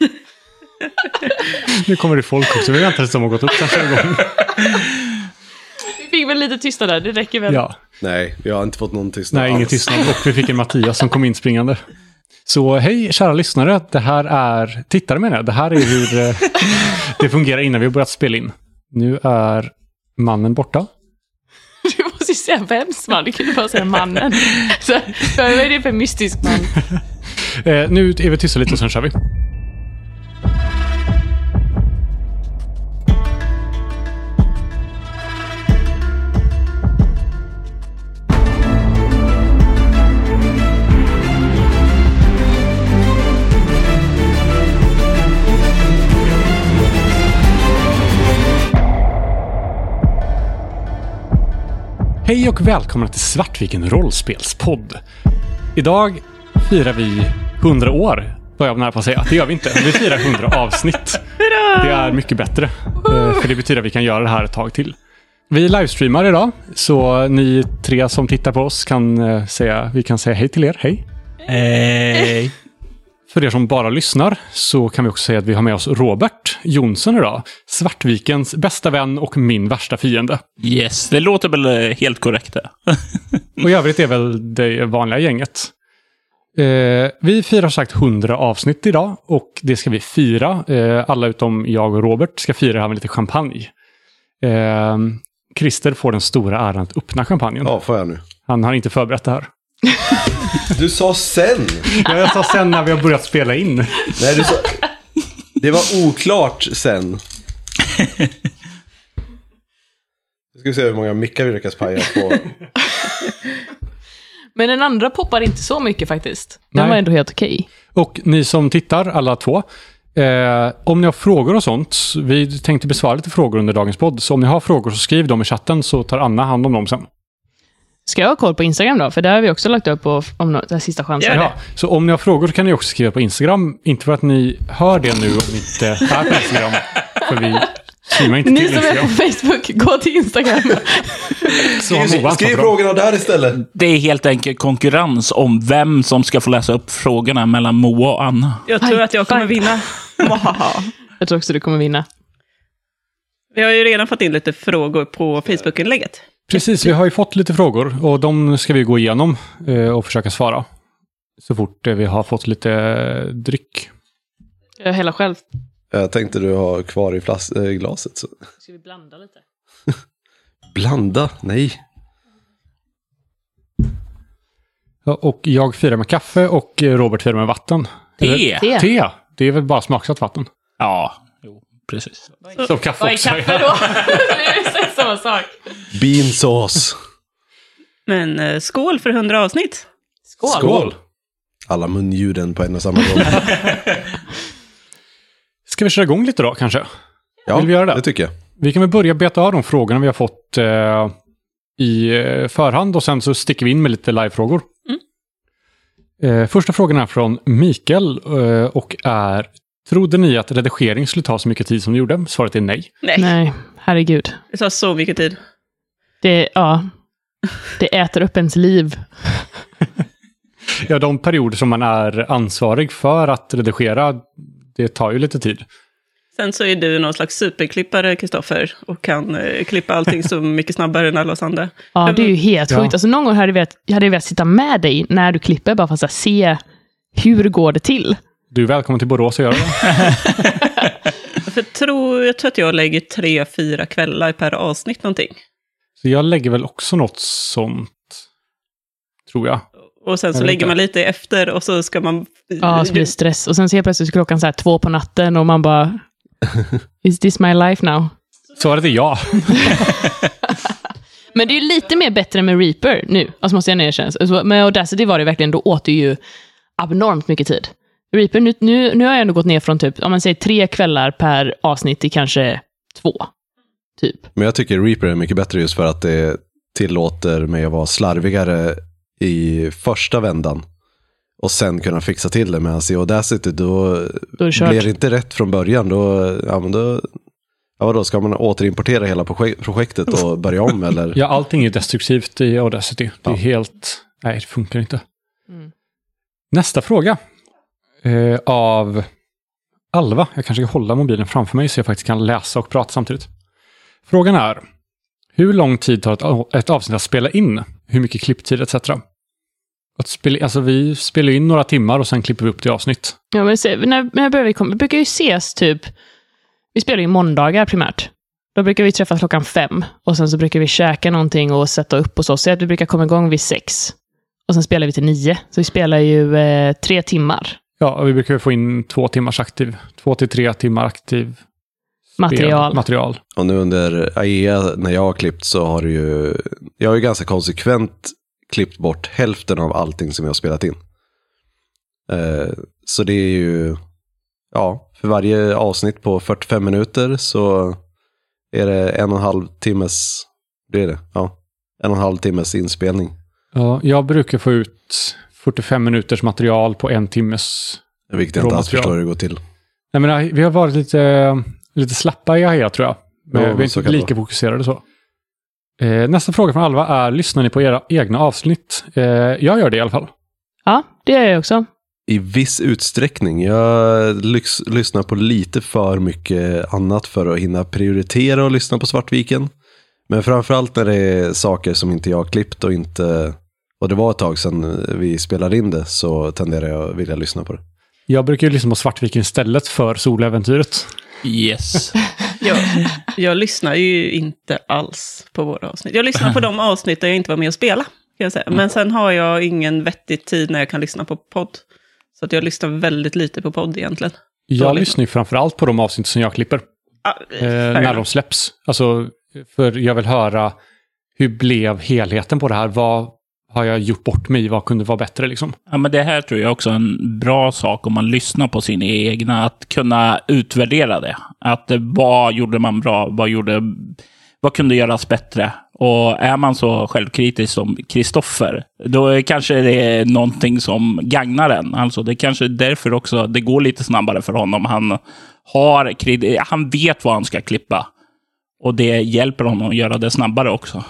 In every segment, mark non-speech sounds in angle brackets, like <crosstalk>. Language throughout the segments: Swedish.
<laughs> Nu kommer det folk också. Vi väntar tills de har gått upp kanske en gång. Vi fick väl lite tystnad där, det räcker väl. Ja, Nej, vi har inte fått någon tystnad nej, ingen alls. tystnad. Och vi fick en Mattias som kom in springande. Så hej kära lyssnare, det här är, tittare menar jag, det här är hur eh, det fungerar innan vi har börjat spela in. Nu är mannen borta. <laughs> Du måste ju säga vems man, du kan ju bara säga mannen. Så, vad är det för mystisk man? <laughs> Eh, nu är vi tysta lite och sen kör vi. Hej och välkomna till Svartviken rollspelspodd. Idag firar vi 100 år, var jag nära på att säga. Det gör vi inte. Vi firar 100 <laughs> avsnitt. Det är mycket bättre. eh, För det betyder att vi kan göra det här ett tag till. Vi livestreamar idag, så ni tre som tittar på oss kan eh, säga, vi kan säga hej till er. Hej! Hej. För er som bara lyssnar så kan vi också säga att vi har med oss Robert Jonsson idag. Svartvikens bästa vän och min värsta fiende. Yes, det låter väl eh, helt korrekt det. <laughs> Och i övrigt är väl det vanliga gänget. Eh, vi firar sagt 100 avsnitt idag och det ska vi fira. Eh, alla utom jag och Robert ska fira här med lite champagne. Eh, Christer får den stora äran att öppna champagnen. Ja, får jag nu. Han har inte förberett det här. <laughs> Du sa sen! Ja, jag sa sen när vi har börjat spela in. Nej, du sa... Det var oklart sen. Nu ska vi se hur många mickar vi lyckas paja på. Men den andra poppar inte så mycket faktiskt. Den Nej. var ändå helt okej. Och ni som tittar, alla två. Eh, om ni har frågor och sånt, vi tänkte besvara lite frågor under dagens podd. Så om ni har frågor så skriv dem i chatten så tar Anna hand om dem sen. Ska jag ha koll på Instagram då? För där har vi också lagt upp på, om här sista chansen. Ja, så om ni har frågor så kan ni också skriva på Instagram. Inte för att ni hör det nu om ni inte är på Instagram. För vi streamar inte Ni till som är på Facebook, gå till Instagram. <laughs> Så har Moa Skriv, ansvar skriv för dem. frågorna där istället. Det är helt enkelt konkurrens om vem som ska få läsa upp frågorna mellan Moa och Anna. Jag tror att jag kommer vinna. Mwahaha. <laughs> Jag tror också du kommer vinna. Vi har ju redan fått in lite frågor på Facebook-inlägget. Precis, vi har ju fått lite frågor och de ska vi gå igenom eh, och försöka svara. Så fort eh, vi har fått lite eh, dryck. Jag häller själv. Jag tänkte du har kvar i flas- äh, glaset. Så. Ska vi blanda lite? <laughs> Blanda? Nej. Ja, Och jag firar med kaffe och Robert firar med vatten. Te. Te. Te! Det är väl bara smaksatt vatten. Ja, jo, precis. Som kaffe Vad är också. kaffe då? <laughs> <laughs> samma sak. Beansås. Men eh, skål för 100 avsnitt. Skål. Skål. Alla munljuden på en och samma gång. <laughs> Ska vi köra igång lite då kanske? Ja, Vill vi göra det? det tycker jag. Vi kan väl börja beta av de frågorna vi har fått eh, i eh, förhand och sen så sticker vi in med lite livefrågor. Eh, första frågan är från Mikael eh, och är Trodde ni att redigering skulle ta så mycket tid som det gjorde? Svaret är nej. Nej, Nej, herregud. det tar så mycket tid. Det, ja, det äter upp ens liv. Ja, de perioder som man är ansvarig för att redigera, det tar ju lite tid. Sen så är du någon slags superklippare, Kristoffer, och kan eh, klippa allting så <laughs> mycket snabbare än alla oss andra. Ja, det är ju helt Ja. sjukt. Alltså, någon gång hade jag velat, jag hade velat sitta med dig när du klipper, bara för att så här, se hur går det till. Du är välkommen till Borås och göra det. För <laughs> jag tror, jag tror att jag lägger tre, fyra kvällar per avsnitt någonting. Så jag lägger väl också något sånt, tror jag. Och sen så lägger inte. man lite efter och så ska man... Ja, så blir det stress. Och sen ser jag plötsligt klockan så här två på natten och man bara... <laughs> Is this my life now? Svaret är ja. <laughs> Men det är ju lite mer bättre med Reaper nu, alltså måste jag erkänna. Alltså, med Audacity var det verkligen, då åt det ju abnormt mycket tid. Reaper, nu, nu, nu har jag ändå gått ner från typ, om man säger tre kvällar per avsnitt till kanske två. Typ. Men jag tycker Reaper är mycket bättre just för att det tillåter mig att vara slarvigare i första vändan. Och sen kunna fixa till det. Medan i Audacity då Då det blir det inte rätt från början. Då, ja, men då, ja, vadå, ska man återimportera hela projek- projektet och <laughs> börja om eller? Ja, allting är destruktivt i Audacity. Det är Ja. helt... Nej, det funkar inte. Mm. Nästa fråga. Eh, av Alva. Jag kanske ska hålla mobilen framför mig så jag faktiskt kan läsa och prata samtidigt. Frågan är, hur lång tid tar ett, ett avsnitt att spela in? Hur mycket klipptid etc. Att spela, alltså vi spelar in några timmar och sen klipper vi upp till avsnitt. Ja, men se, när, när börjar vi komma? Vi brukar ju ses typ... Vi spelar ju måndagar primärt. Då brukar vi träffas klockan fem. Och sen så brukar vi käka någonting och sätta upp och så. Säg att vi brukar komma igång vid sex. Och sen spelar vi till nio. Så vi spelar ju eh, tre timmar Ja, och vi brukar få in två timmars aktiv, två till tre timmar aktiv material. material. Och nu under AEA, när jag har klippt, så har det ju... Jag har ju ganska konsekvent klippt bort hälften av allting som jag har spelat in. Eh, så det är ju... Ja, för varje avsnitt på 45 minuter så är det en och en halv timmes... Det är det, ja. En och en halv timmes inspelning. Ja, jag brukar få ut 45 minuters material på en timmes... Vilket jag inte alls förstår hur det går till. Jag menar, vi har varit lite, lite slappa i AHEA tror jag. Men Ja, vi är inte lika fokuserade så. Eh, nästa fråga från Alva är, lyssnar ni på era egna avsnitt? Eh, jag gör det i alla fall. Ja, det gör jag också. I viss utsträckning. Jag lyx, lyssnar på lite för mycket annat för att hinna prioritera och lyssna på Svartviken. Men framförallt när det är saker som inte jag har klippt och inte... Och det var ett tag sedan vi spelade in det så tenderar jag att vilja lyssna på det. Jag brukar ju lyssna på Svartviken istället för Soläventyret. Yes. <laughs> Jag, jag lyssnar ju inte alls på våra avsnitt. Jag lyssnar på de avsnitt där jag inte var med och spela. Kan jag säga. Men sen har jag ingen vettig tid när jag kan lyssna på podd. Så att jag lyssnar väldigt lite på podd egentligen. Jag Dåligt. lyssnar ju framförallt på de avsnitt som jag klipper. Ah, Eh, när de släpps. Alltså, för jag vill höra hur blev helheten på det här? Vad har jag gjort bort mig? Vad kunde vara bättre liksom? Ja, men det här tror jag också är en bra sak om man lyssnar på sina egna, att kunna utvärdera det. Att eh, vad gjorde man bra? Vad, gjorde, vad kunde göras bättre? Och är man så självkritisk som Kristoffer, då är kanske det är någonting som gagnar en. Alltså det kanske är därför också det går lite snabbare för honom. Han, har, han vet vad han ska klippa. Och det hjälper honom att göra det snabbare också.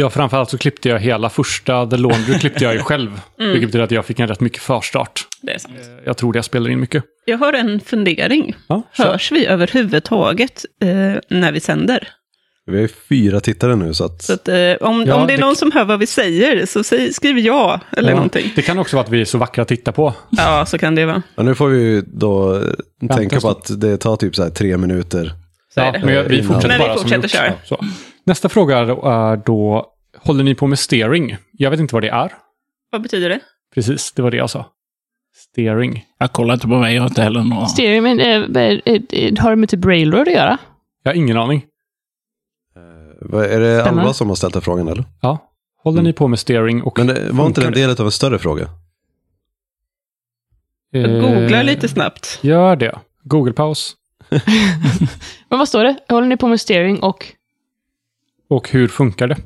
Ja, framförallt så klippte jag hela första The Laundry klippte jag ju själv. <laughs> Vilket betyder att jag fick en rätt mycket förstart. Det är sant. Jag tror det jag spelar in mycket. Jag har en fundering. Ja. Hörs vi överhuvudtaget eh, när vi sänder? Vi har ju fyra tittare nu så att... Så att, eh, om, Ja, om det är det- någon som hör vad vi säger, så säg, skriv ja eller Ja, någonting. Det kan också vara att vi är så vackra att titta på. Ja, så kan det vara. Ja, nu får vi ju då eh, tänka en på att det tar typ så här tre minuter. Så Ja, men vi fortsätter vi bara som fortsätter gjort. köra. Så. Nästa fråga är då, håller ni på med steering? Jag vet inte vad det är. Vad betyder det? Precis, det var det jag sa. Steering. Jag kollar inte på mig, jag har inte heller någon... Stereo, men, eh, eh, eh, har det med typ Railroad att göra? Jag har ingen aning. Vad- Är det Spännande. Alva som har ställt den frågan eller? Ja. Håller Mm. ni på med steering och Men det, var inte det en del av en större fråga? Jag Eh, googlar lite snabbt. Gör det. Google-paus. <laughs> Men vad står det? Håller ni på med steering och... Och hur funkar det?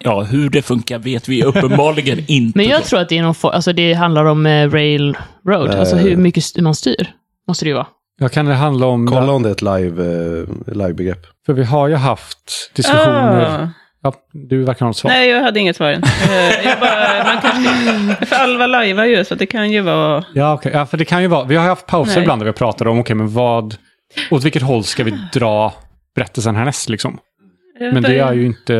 Ja, hur det funkar vet vi uppenbarligen <laughs> inte. Men jag tror att det är någon for- alltså det handlar om eh, Railroad. Alltså Eh. hur mycket st- man styr. Måste det ju vara. Jag kan det handla om... Kolla om det är ett live, eh, livebegrepp. För vi har ju haft diskussioner. Ah. Ja, du verkar ha något svar. Nej, jag hade inget svar än. Eh, jag bara, man kanske, för Alva lajvar ju, så det kan ju vara... Ja, okej. ja, för det kan ju vara... Vi har haft pauser Nej. ibland där vi pratar om, okej, men vad... Åt vilket håll ska vi dra berättelsen härnäst liksom? Men det är ju inte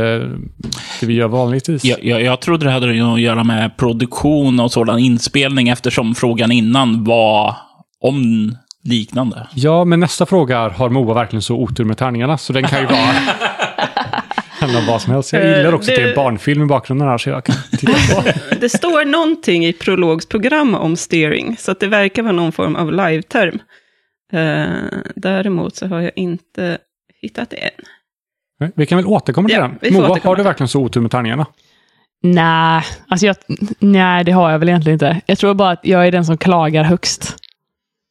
det vi gör vanligtvis. Jag, jag, jag trodde det hade att göra med produktion och sådan inspelning eftersom frågan innan var om liknande. Ja, men nästa fråga är, har Moa verkligen så otur med tärningarna? Så den kan ju vara... <laughs> handla om vad som helst. Jag gillar också Eh, att det är det- en barnfilm i bakgrunden här, så jag kan titta på. <laughs> Det står någonting i Prologs program om steering, så att det verkar vara någon form av live-term. Eh, däremot så har jag inte hittat det än. Vi kan väl återkomma till Ja, den. Moa, återkomma har du verkligen så otur med tärningarna? Nej, alltså jag, nej, det har jag väl egentligen inte. Jag tror bara att jag är den som klagar högst.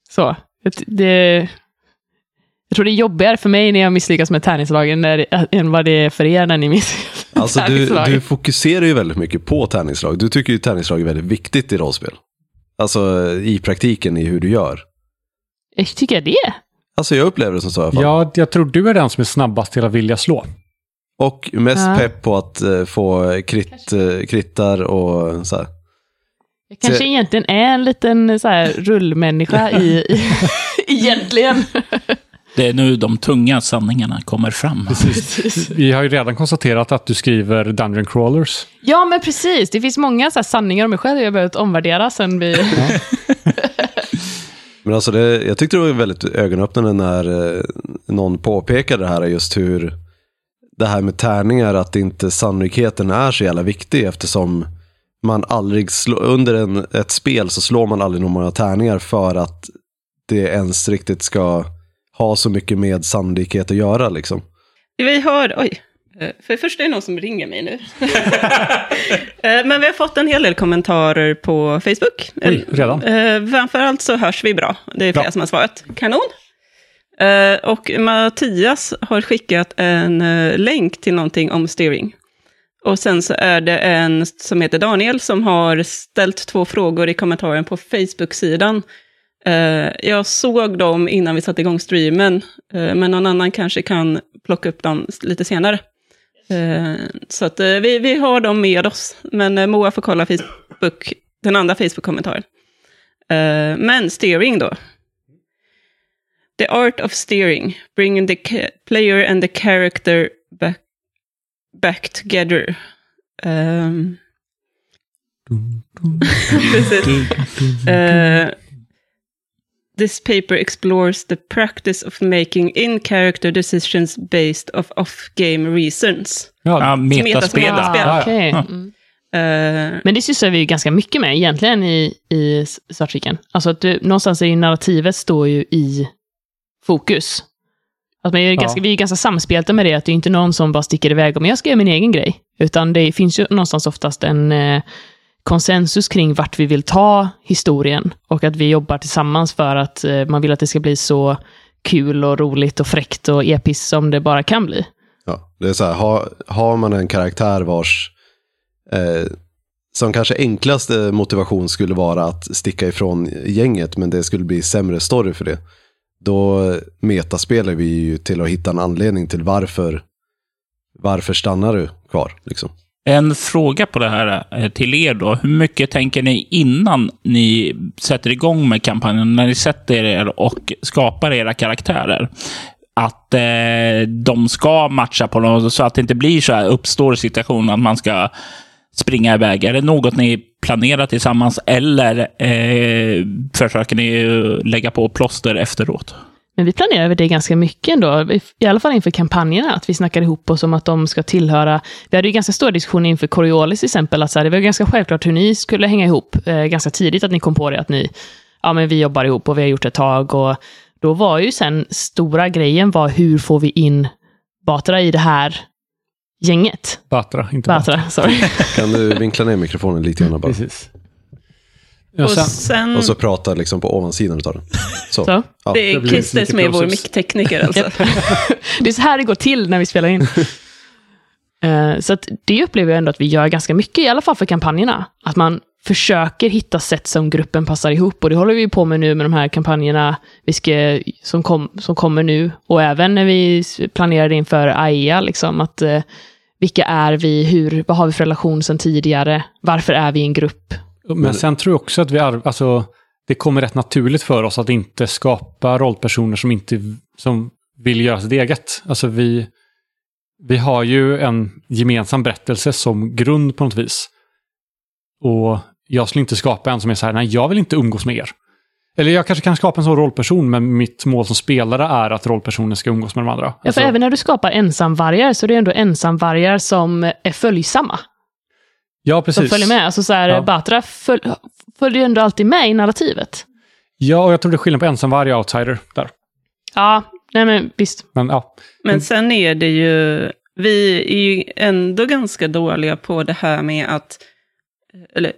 Så. Det, det, jag tror det är jobbigare för mig när jag misslyckas med tärningslagen när, än vad det är för er när ni misslyckas med Alltså du, du fokuserar ju väldigt mycket på tärningslag. Du tycker ju tärningslag är väldigt viktigt i rollspel. Alltså i praktiken i hur du gör. Jag tycker jag det? Alltså jag upplever det som så i alla fall. Ja, jag tror du är den som är snabbast till att vilja slå. Och mest Ja. pepp på att eh, få krit, eh, krittar och så här. Jag kanske Så- egentligen är en liten så här, rullmänniska i, i, <laughs> Egentligen. Det är nu de tunga sanningarna kommer fram. Vi har ju redan konstaterat att du skriver Dungeon Crawlers. Ja, men precis. Det finns många så här sanningar om mig själv jag har behövt omvärdera sen vi... <laughs> Men alltså det, jag tyckte det var väldigt ögonöppnande när eh, någon påpekade det här just hur det här med tärningar, att inte sannolikheten är så jävla viktig eftersom man aldrig slår, under en, ett spel så slår man aldrig några tärningar för att det ens riktigt ska ha så mycket med sannolikhet att göra liksom. Vi har, oj, för det första är det någon som ringer mig nu. <laughs> Eh, Men vi har fått en hel del kommentarer på Facebook. Oj, redan? Eh, Framförallt så hörs vi bra. Det är flera Bra. som har svarat. Kanon. Eh, Och Mattias har skickat en eh, länk till någonting om steering. Och sen så är det en som heter Daniel som har ställt två frågor i kommentaren på Facebook-sidan. Eh, Jag såg dem innan vi satte igång streamen, eh, men någon annan kanske kan plocka upp dem lite senare. Eh, Så att eh, vi, vi har dem med oss, men eh, Moa får kolla Facebook, den andra Facebook-kommentaren. Men steering då. The art of steering, bringing the player and the character back, back together. Ehm, <laughs> Precis. Eh, this paper explores the practice of making in-character decisions based of off-game reasons. Ja, Ja, metaspel. Ah. Ja. Mm. Eh, Men det sysslar vi ju ganska mycket med egentligen i, i Svartviken. Alltså att du, någonstans ju narrativet står ju i fokus. Att man är Ja. ganska, vi är ganska samspelta med det, att det är inte någon som bara sticker iväg och men jag ska göra min egen grej. Utan det finns ju någonstans oftast en eh, konsensus kring vart vi vill ta historien och att vi jobbar tillsammans för att eh, man vill att det ska bli så kul och roligt och fräckt och episkt som det bara kan bli. Ja, det är så här, har, har man en karaktär vars eh, som kanske enklaste motivation skulle vara att sticka ifrån gänget, men det skulle bli sämre story för det. Då metaspelar vi ju till att hitta en anledning till varför, varför stannar du kvar. Liksom. En fråga på det här eh, till er då. Hur mycket tänker ni innan ni sätter igång med kampanjen, när ni sätter er och skapar era karaktärer? Att eh, de ska matcha på något, så att det inte blir så här, uppstår situationen att man ska springa iväg. Är det något ni planerar tillsammans eller eh, försöker ni lägga på plåster efteråt? Men vi planerar över det ganska mycket ändå, i alla fall inför kampanjerna, att vi snackar ihop oss om att de ska tillhöra... Vi hade ju ganska stora diskussioner inför Coriolis till exempel, att så här, det var ganska självklart hur ni skulle hänga ihop, eh, ganska tidigt att ni kom på det, att ni, ja men vi jobbar ihop och vi har gjort ett tag, och då var ju sen stora grejen var hur får vi in Batra i det här gänget? Batra, inte Batra. Batra, sorry. Kan du vinkla ner mikrofonen lite grann bara? Precis. Ja, och sen, sen, Och så prata liksom på ovansidan av den. Så. <laughs> Så. Ja. det är Christer mycket som är vår micktekniker <laughs> alltså. Det är så här det går till när vi spelar in. <laughs> Eh, så att det upplever jag ändå att vi gör ganska mycket, i alla fall för kampanjerna. Att man försöker hitta sätt som gruppen passar ihop. Och det håller vi på med nu med de här kampanjerna vi ska, som, kom, som kommer nu. Och även när vi planerade inför AIA, liksom, att eh, vilka är vi, hur, vad har vi för relation sedan tidigare, varför är vi en grupp? Men sen tror jag också att vi ar- alltså, det kommer rätt naturligt för oss att inte skapa rollpersoner som inte som vill göra sitt eget. Alltså vi, vi har ju en gemensam berättelse som grund på något vis. Och jag skulle inte skapa en som är så här, nej jag vill inte umgås med er. Eller jag kanske kan skapa en sån rollperson, men mitt mål som spelare är att rollpersonen ska umgås med de andra. Ja, Alltså, för även när du skapar ensamvargar så är det ändå ensamvargar som är följsamma. Ja, som precis. följer med. Alltså så här, Ja. Batra föl följer ju ändå alltid med i narrativet. Ja, och jag tror det är skillnad på ensamvarg och outsider där. Ja, nej men visst. Men ja, Men sen är det ju, vi är ju ändå ganska dåliga på det här med att, eller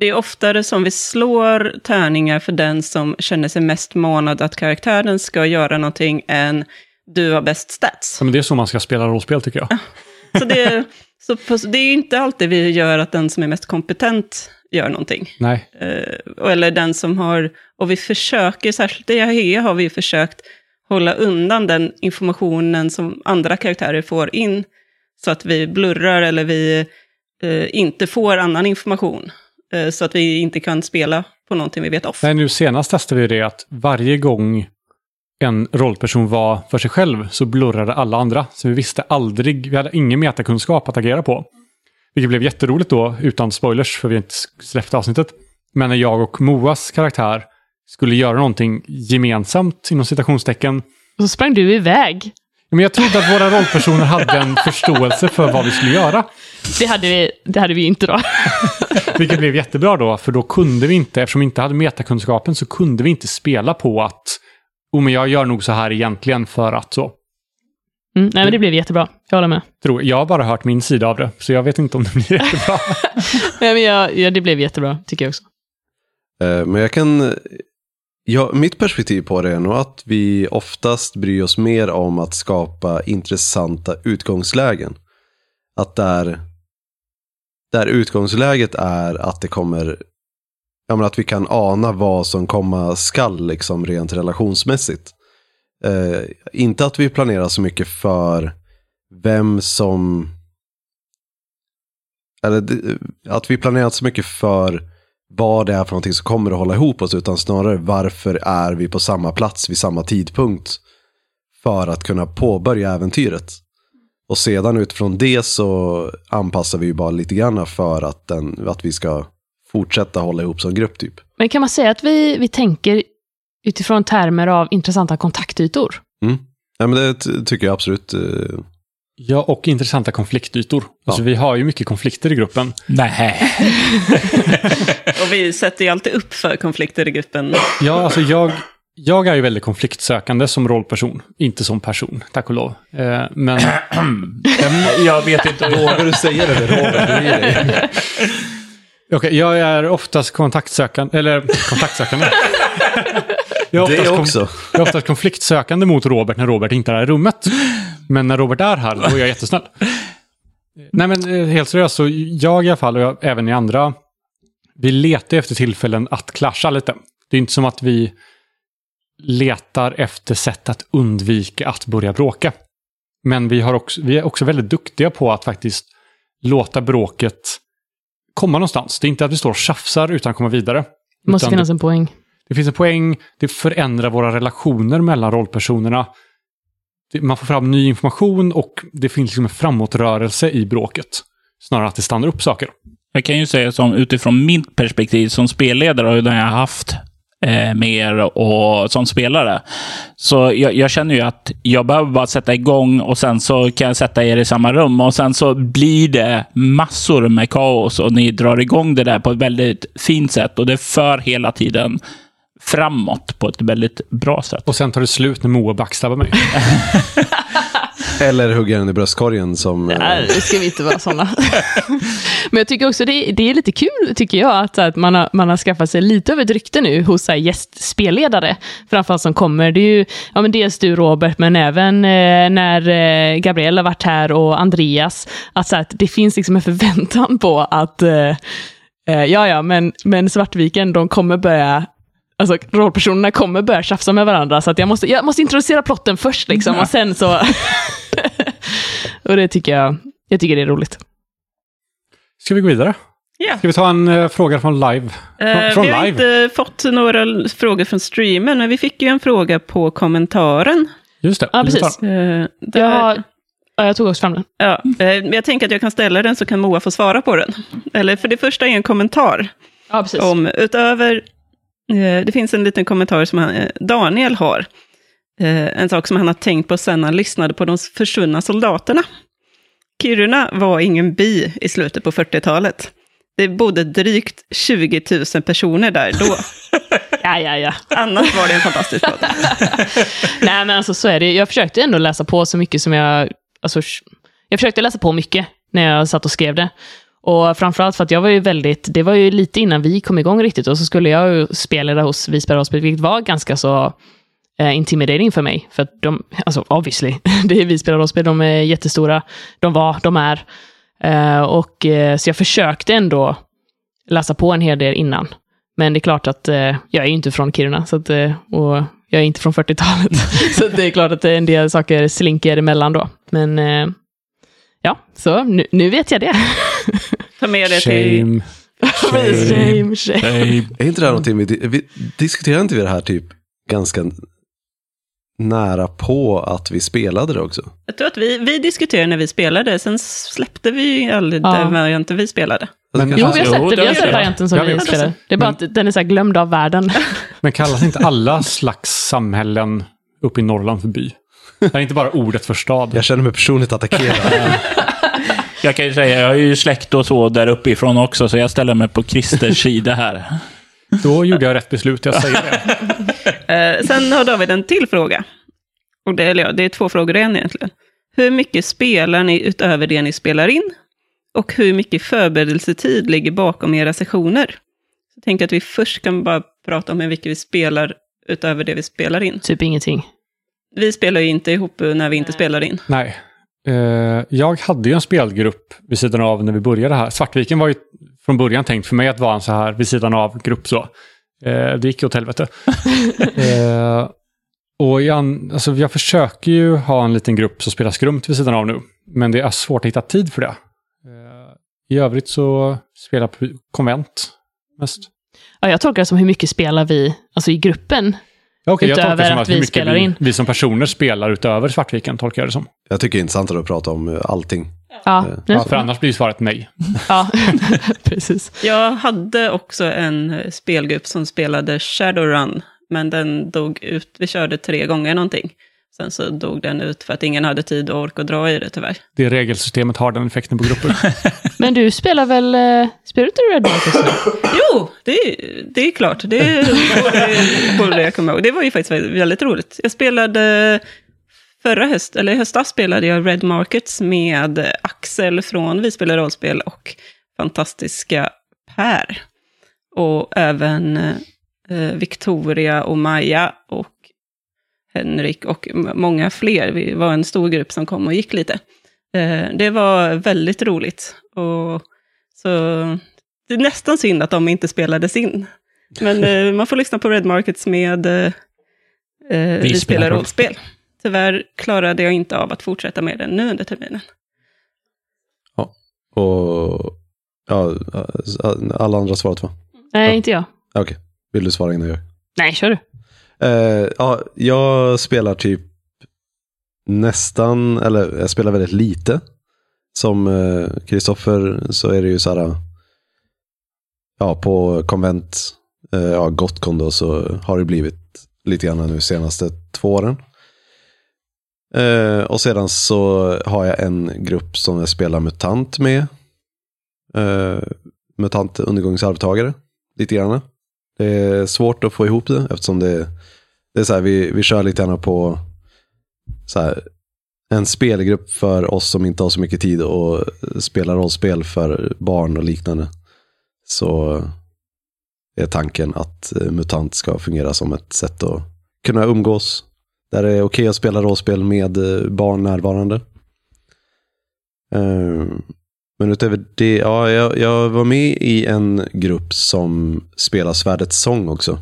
det är oftare som vi slår tärningar för den som känner sig mest manad att karaktären ska göra någonting än du har bäst stats. så men det är så man ska spela rollspel tycker jag. <laughs> Så det, så, det är ju inte alltid vi gör att den som är mest kompetent gör någonting. Nej. Eh, eller den som har, och vi försöker, särskilt i AHE har vi försökt hålla undan den informationen som andra karaktärer får in, så att vi blurrar eller vi eh, inte får annan information, eh, så att vi inte kan spela på någonting vi vet off. Nej, nu senast testade vi det att varje gång en rollperson var för sig själv så blurrade alla andra. Så vi visste aldrig, vi hade ingen metakunskap att agera på. Vilket blev jätteroligt då, utan spoilers, för vi inte släppt avsnittet. Men när jag och Moas karaktär skulle göra någonting gemensamt, inom citationstecken, Och så sprang du iväg. men jag trodde att våra rollpersoner hade en förståelse för vad vi skulle göra. Det hade vi, det hade vi inte då. <laughs> Vilket blev jättebra då, för då kunde vi inte, eftersom vi inte hade metakunskapen, så kunde vi inte spela på att oh, men jag gör nog så här egentligen för att så. Mm, nej, men det blev jättebra. Jag håller med. Tror, jag har bara hört min sida av det, så jag vet inte om det blir jättebra. <laughs> Nej, men jag, ja, det blev jättebra, tycker jag också. Eh, Men jag kan... Ja, mitt perspektiv på det är nog att vi oftast bryr oss mer om att skapa intressanta utgångslägen. Att där, där utgångsläget är att det kommer... Ja, men att vi kan ana vad som komma skall liksom rent relationsmässigt. Eh, inte att vi planerar så mycket för vem som... Eller att vi planerar inte så mycket för vad det är för någonting som kommer att hålla ihop oss, utan snarare varför är vi på samma plats vid samma tidpunkt för att kunna påbörja äventyret. Och sedan utifrån det så anpassar vi ju bara lite grann för att, den, att vi ska fortsätta hålla ihop som grupp typ. Men kan man säga att vi, vi tänker utifrån termer av intressanta kontaktytor? Mm. Ja, men det ty- tycker jag absolut. eh, ja, och intressanta konfliktytor. Alltså, vi har ju mycket konflikter i gruppen. Nej. <laughs> Och vi sätter ju alltid upp för konflikter i gruppen. Ja, alltså jag, jag är ju väldigt konfliktsökande som rollperson, inte som person, tack och lov. Eh, men <clears throat> Jag vet inte. Vågar du säga det? Det <laughs> Okej, jag är oftast kontaktsökande, eller kontaktsökande. Jag är, oftast också. jag är oftast konfliktsökande mot Robert när Robert inte är i rummet. Men när Robert är här, då är jag jättesnäll. Nej men eh, helt seriöst, så jag i alla fall, och jag, även i andra, vi letar efter tillfällen att clasha lite. Det är inte som att vi letar efter sätt att undvika att börja bråka. Men vi, har också, vi är också väldigt duktiga på att faktiskt låta bråket komma någonstans. Det är inte att vi står och tjafsar utan komma vidare. Det måste finnas en poäng. det finns en poäng, det förändrar våra relationer mellan rollpersonerna. Det- Man får fram ny information och det finns liksom en framåtrörelse i bråket. Snarare att det stannar upp saker. Jag kan ju säga som utifrån mitt perspektiv som spelledare och när jag har haft eh, med er och som spelare. Så jag, jag känner ju att jag behöver bara sätta igång och sen så kan jag sätta er i samma rum och sen så blir det massor med kaos och ni drar igång det där på ett väldigt fint sätt och det för hela tiden framåt på ett väldigt bra sätt. Och sen tar det slut när Moa backstabbar mig. <laughs> Eller hugga den i bröstkorgen som... eh, Nej, det ska vi inte vara sådana. <laughs> Men jag tycker också det, det är lite kul, tycker jag, att, att man, har, man har skaffat sig lite av ett rykte nu hos så här, gästspelledare, framförallt som kommer. Det är ju ja, men dels du, Robert, men även eh, när eh, Gabriel har varit här och Andreas, att, så här, att det finns liksom en förväntan på att eh, eh, ja, ja, men, men Svartviken, de kommer börja Alltså rollpersonerna kommer börja tjafsa med varandra, så att jag måste, jag måste introducera plotten först liksom, och sen så... <laughs> och det tycker jag, jag tycker det är roligt. Ska vi gå vidare? Ja. Ska vi ta en eh, fråga från live? Eh, från vi har live? inte fått några frågor från streamen, men vi fick ju en fråga på kommentaren. Just det. Ja, precis. den. Där, Jag, har, ja, jag tog också fram den. ja, jag tänker att jag kan ställa den så kan Moa få svara på den. Eller för det första är en kommentar Ja, precis. om, utöver, det finns en liten kommentar som han, eh, Daniel har. Eh, en sak som han har tänkt på sen han lyssnade på de försvunna soldaterna. Kiruna var ingen by i slutet på 40-talet. Det bodde drygt 20 000 personer där då. <laughs> Ja, ja, ja. Annars var det en fantastisk podd. <laughs> Nej, men alltså så är det. Jag försökte ändå läsa på så mycket som jag... Alltså, jag försökte läsa på mycket när jag satt och skrev det. Och framförallt för att jag var ju väldigt... Det var ju lite innan vi kom igång riktigt och så skulle jag ju spela hos Vi spelar rollspel, vilket var ganska så eh, intimidating för mig. För att de, alltså obviously, <laughs> det är Vi spelar rollspel, de är jättestora. De var, de är. Eh, och eh, så jag försökte ändå läsa på en hel del innan. Men det är klart att eh, jag är ju inte från Kiruna, så att, eh, och jag är inte från 40-talet. <laughs> så det är klart att en del saker slinker emellan då. Men eh, ja, så nu, nu vet jag det. <laughs> Ta med det till... Shame. shame, shame. Är inte det här någonting vi, vi diskuterar inte vi det här typ ganska nära på att vi spelade det också. Jag tror att vi, vi diskuterade när vi spelade, sen släppte vi ju aldrig Ja. den varianten vi spelade. Men, Jo, vi har Jo, sett det. det Vi har sett jag. varianten som Ja, vi spelar. Det är bara att den är så här glömd av världen. <laughs> men kallas inte alla slags samhällen uppe i Norrland för by? Det är inte bara ordet för stad. Jag känner mig personligt attackerad. <laughs> Jag kan ju säga, jag har ju släkt och så där uppifrån också, så jag ställer mig på Christers sida här. Då gjorde jag rätt beslut, jag säger det. <laughs> Eh, sen har David en till fråga. Och det, eller ja, det är två frågor i en egentligen. Hur mycket spelar ni utöver det ni spelar in? Och hur mycket förberedelsetid ligger bakom era sessioner? Så jag tänker att vi först kan bara prata om hur mycket vi spelar utöver det vi spelar in. typ ingenting. Vi spelar ju inte ihop när vi inte spelar in. Nej. Eh, jag hade ju en spelgrupp vid sidan av när vi började här. Svartviken var ju från början tänkt för mig att vara en så här vid sidan av grupp så. Eh, det gick ju åt helvete. <laughs> eh, och jag, alltså, jag försöker ju ha en liten grupp som spelar skrumt vid sidan av nu. Men det är svårt att hitta tid för det. I övrigt så spelar jag på konvent mest. Ja, jag tolkar det som hur mycket spelar vi, alltså i gruppen. Ja, okej, jag Utöver tolkar det som att att vi mycket spelar vi, in. vi som personer spelar utöver Svartviken, tolkar jag det som. Jag tycker det är intressant att prata om eh, allting. Ja, Ja, för annars blir svaret nej. <laughs> ja. <laughs> precis. Jag hade också en eh, spelgrupp som spelade Shadowrun, men den dog ut. Vi körde tre gånger någonting. Sen så dog den ut för att ingen hade tid och ork att dra i det tyvärr. Det regelsystemet har den effekten på grupper. <laughs> Men du spelar väl, eh, spelar du inte Red just nu? <coughs> Jo, det, är- det är klart. Det borde, borde jag komma ihåg. Det var ju faktiskt väldigt, roligt. Jag spelade förra höst, eller i höstas spelade jag Red Markets med Axel från Vi spelar rollspel och fantastiska Per. Och även eh, Victoria och Maja och Henrik och många fler. Vi var en stor grupp som kom och gick lite. Eh, det var väldigt roligt. Och så det är nästan synd att de inte spelades in. Men <laughs> eh, man får lyssna på Red Markets med eh, eh, Vi spelar rollspel. Tyvärr klarade jag inte av att fortsätta med den nu under terminen. Och ja, alla andra svarat va? Nej, Ja. inte jag. Okej, vill du svara innan jag gör? Nej, kör du. Eh, ja, jag spelar typ nästan, eller jag spelar väldigt lite. Som eh, Kristoffer så är det ju så här, ja på konvent, eh, ja Gotcon då, så har det blivit lite grann nu senaste två åren. Eh, och sedan så har jag en grupp som jag spelar MUTANT med. Eh, MUTANT undergångsarvtagare, lite grann. Det är svårt att få ihop det eftersom det, det är så här, vi, vi kör lite grann på så här, en spelgrupp för oss som inte har så mycket tid att spela rollspel för barn och liknande. Så är tanken att eh, MUTANT ska fungera som ett sätt att kunna umgås. Där det är okej att spela rollspel med eh, barn närvarande. Eh, men utöver det, ja, jag, jag var med i en grupp som spelar Svärdets sång också.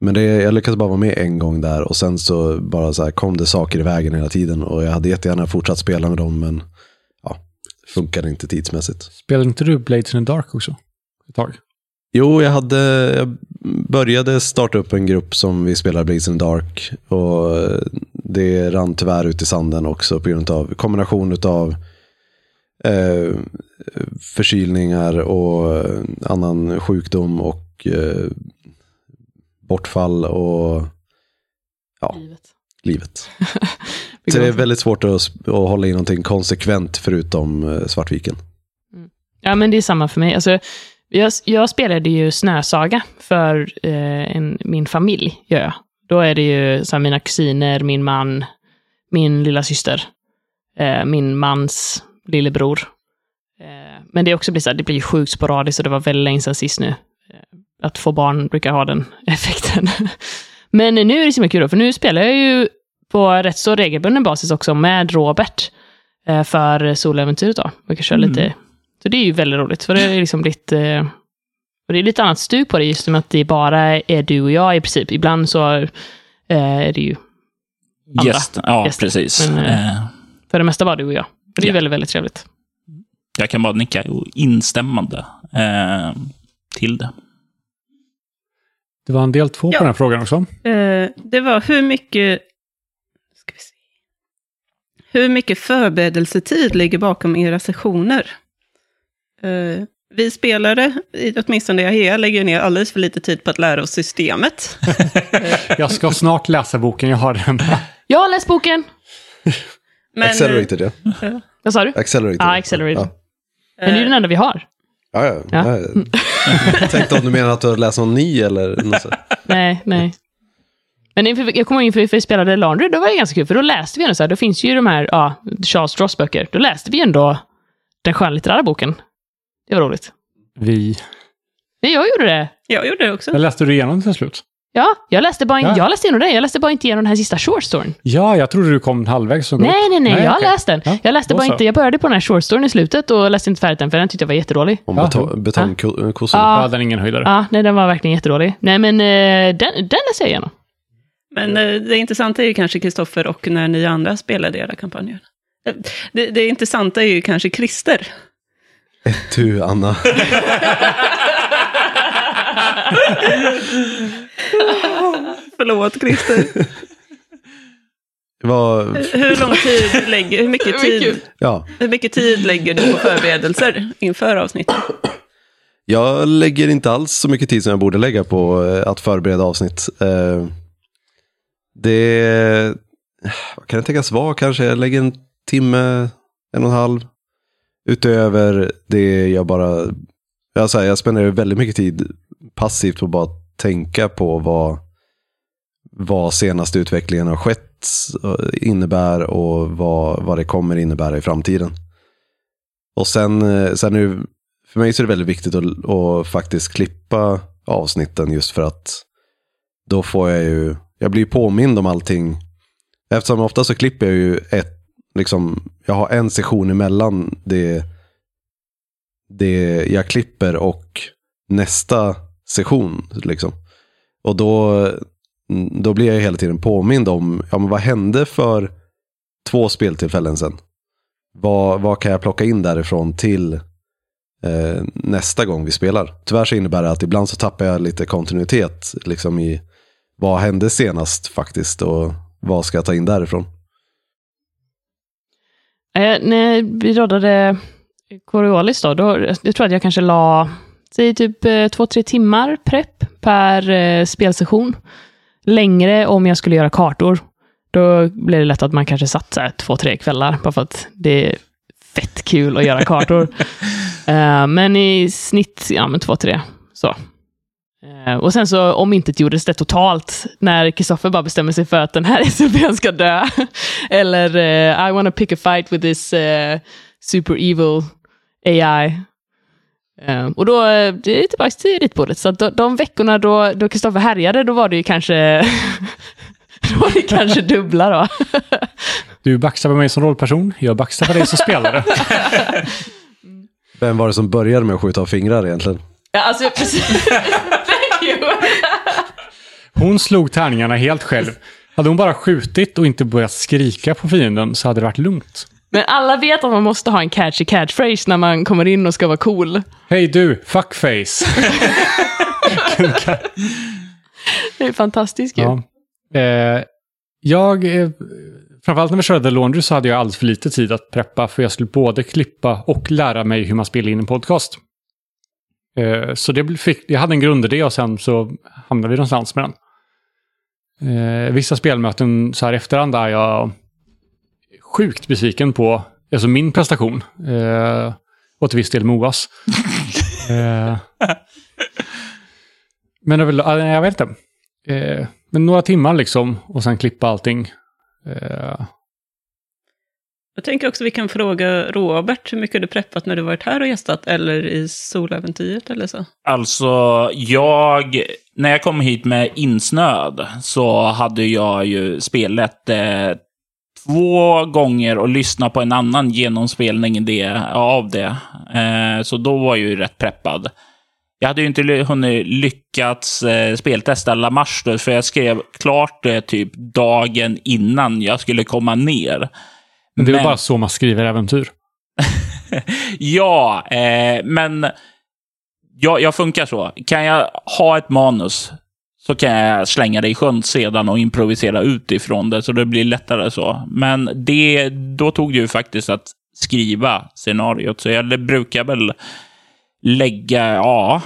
Men det, jag lyckades bara vara med en gång där och sen så bara så här kom det saker i vägen hela tiden och jag hade jättegärna fortsatt spela med dem men ja, funkade inte tidsmässigt. Spelar inte du Blades in the Dark också? Ett tag? Jo, jag hade, jag började starta upp en grupp som vi spelar Blaze in the Dark och det rann tyvärr ut i sanden också på grund av kombination av eh, förkylningar och annan sjukdom och eh, bortfall och ja, Livet. livet. <laughs> Så det är väldigt svårt att, att hålla i någonting konsekvent förutom eh, Svartviken. Ja, men det är samma för mig. Alltså, jag, jag spelade ju Snösaga för eh, en, min familj, gör jag. Då är det ju så här, mina kusiner, min man, min lilla syster, eh, min mans lillebror. Eh, men det är också blir så här, det blir ju sjukt sporadiskt och det var väldigt länge sedan sist nu. Att få barn brukar ha den <laughs> effekten. men nu är det så mycket kul, för nu spelar jag ju på rätt så regelbunden basis också med Robert eh, för soläventyret då. Vi kan köra Mm. lite så det är ju väldigt roligt, för det är liksom lite... eh, Och det är lite annat stug på det, just med att det bara är du och jag i princip. Ibland så eh, är det ju, Andra Gäst, ja, gäster. precis. Men, Eh, för det mesta bara du och jag. Och det är väldigt, väldigt trevligt. jag kan bara nicka och instämmande eh, till det. Det var en del två Ja. på den här frågan också. Eh, det var hur mycket... Ska vi se. Hur mycket förberedelsetid ligger bakom era sessioner? Eh, vi spelare, i- åtminstone jag här, lägger ner alldeles för lite tid på att lära oss systemet. <laughs> Jag ska snart läsa boken, jag har den. <laughs> Jag har läst boken. Men, Accelerated, ja. Vad sa du? Accelerated. Ja, Accelerated. Ja. Men det är ju den enda vi har. Ja, ja. Ja. Ja. <laughs> Jag tänkte om du menar att du har läst någon ny eller något så. Nej, nej. Men inför, jag kommer ihåg inför vi spelade Laundry, då var det ganska kul, för då läste vi ändå så här, då finns ju de här, ja, Charles Stross-böcker. Då läste vi ändå den skönlitterära boken. Det var roligt. Vi. Nej, jag gjorde det. Jag gjorde det också. Jag läste du igenom till slut? Ja, jag läste bara, Ja. jag läste igenom den. Jag läste bara inte igenom den här sista short storyn. Ja, jag trodde du kom halvvägs. som Nej, gott. nej, nej, jag har okej. läst den. Ja, jag läste bara så. inte, jag började på den här short storyn i slutet och läste inte färdigt den, för den tyckte jag var jättedålig. Om Ja. beton, betongkossan. Ja. Ja, den är ingen höjdare. Ja, nej, den var verkligen jättedålig. Nej, men eh, den, den läste jag igenom. Men eh, det intressanta är ju kanske Kristoffer och när ni andra spelade era kampanjer. Eh, Det, det intressanta är ju kanske Christer. Du, Anna. <laughs> Förlåt Christer. Vad, Hur lång tid lägger, hur mycket tid, ja. hur mycket tid lägger du på förberedelser inför avsnittet? Jag lägger inte alls så mycket tid som jag borde lägga på eh, att förbereda avsnitt. Eh, Det, vad kan det tänkas vara kanske? Jag lägger en timme, en och en halv. Utöver det jag bara, jag, säger, jag spenderar väldigt mycket tid passivt på bara tänka på vad, vad senaste utvecklingen har skett eh, innebär och vad, vad det kommer innebära i framtiden. Och sen, eh, sen är det, för mig så är det väldigt viktigt att, att faktiskt klippa avsnitten just för att då får jag ju, jag blir påmind om allting. Eftersom ofta så klipper jag ju ett, liksom, jag har en session emellan det, det jag klipper och nästa session. Liksom. Och då, då blir jag hela tiden påmind om, ja men vad hände för två speltillfällen sen? Vad, vad kan jag plocka in därifrån till eh, nästa gång vi spelar? Tyvärr så innebär det att ibland så tappar jag lite kontinuitet liksom i vad hände senast faktiskt och vad ska jag ta in därifrån? Eh, när vi rådade Coriolis då, då, jag tror att jag kanske la, säg typ eh, två, tre timmar prepp per eh, spelsession. Längre om jag skulle göra kartor. Då blir det lätt att man kanske satt så här, två, tre kvällar, bara för att det är fett kul att göra kartor. <laughs> Eh, men i snitt, ja men två, tre. Så. Och sen så om inte gjordes det totalt när Kristoffer bara bestämmer sig för att den här <laughs> SLPn ska dö. <laughs> Eller I wanna pick a fight with this eh, super evil AI. Eh, och då, eh, det är tillbaka till ritbordet. Så att de, de veckorna då, då Kristoffer härjade, då var det ju kanske, <laughs> då var det kanske dubbla då. <laughs> Du backstabbar mig som rollperson, jag backstabbar dig som spelare. <laughs> Vem var det som började med att skjuta av fingrar egentligen? ja, alltså, precis. Thank you. Hon slog tärningarna helt själv. Hade hon bara skjutit och inte börjat skrika på fienden så hade det varit lugnt. Men alla vet att man måste ha en catchy catchphrase när man kommer in och ska vara cool. Hej du, fuckface. Det är fantastiskt ju. ja. eh, jag, framförallt när vi körde The Laundry så hade jag alldeles för lite tid att preppa för jag skulle både klippa och lära mig hur man spelar in en podcast. Eh, så det fick, jag hade en grundidé och sen så hamnade vi någonstans med den. Eh, vissa spelmöten så här efterhand är jag sjukt besviken på alltså min prestation. Eh, och till viss del Moas. <laughs> eh, men ja, jag vet inte. Eh, men några timmar liksom och sen klippa allting. Eh, Jag tänker också vi kan fråga Robert hur mycket du preppat när du varit här och gästat, eller i soläventyret eller så. Alltså, jag... När jag kom hit med insnöd så hade jag ju spelat eh, två gånger och lyssnat på en annan genomspelning det, av det. Eh, så då var jag ju rätt preppad. Jag hade ju inte hunnit lyckats eh, speltesta La Marche för jag skrev klart det typ dagen innan jag skulle komma ner. men det är Men- bara så man skriver äventyr. <laughs> Ja, eh, men jag, jag funkar så. Kan jag ha ett manus så kan jag slänga det i sjön sedan och improvisera utifrån det, så det blir lättare så. Men det, då tog det ju faktiskt att skriva scenariot, så jag brukar väl lägga, ja,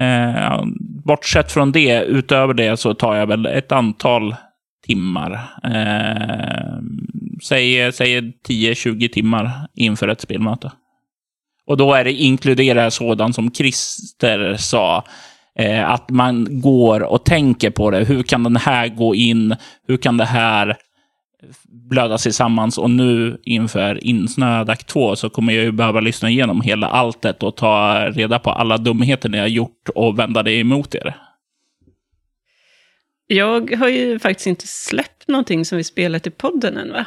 eh, bortsett från det, utöver det så tar jag väl ett antal timmar. Eh, säg, säg 10-20 timmar inför ett spelmöte. Och då är det inkludera sådant som Christer sa, eh, att man går och tänker på det. Hur kan den här gå in? Hur kan det här blöda tillsammans? Och nu inför Insnöad akt 2 så kommer jag ju behöva lyssna igenom hela alltet och ta reda på alla dumheter ni har gjort och vända det emot er. Jag har ju faktiskt inte släppt någonting som vi spelat i podden än, va?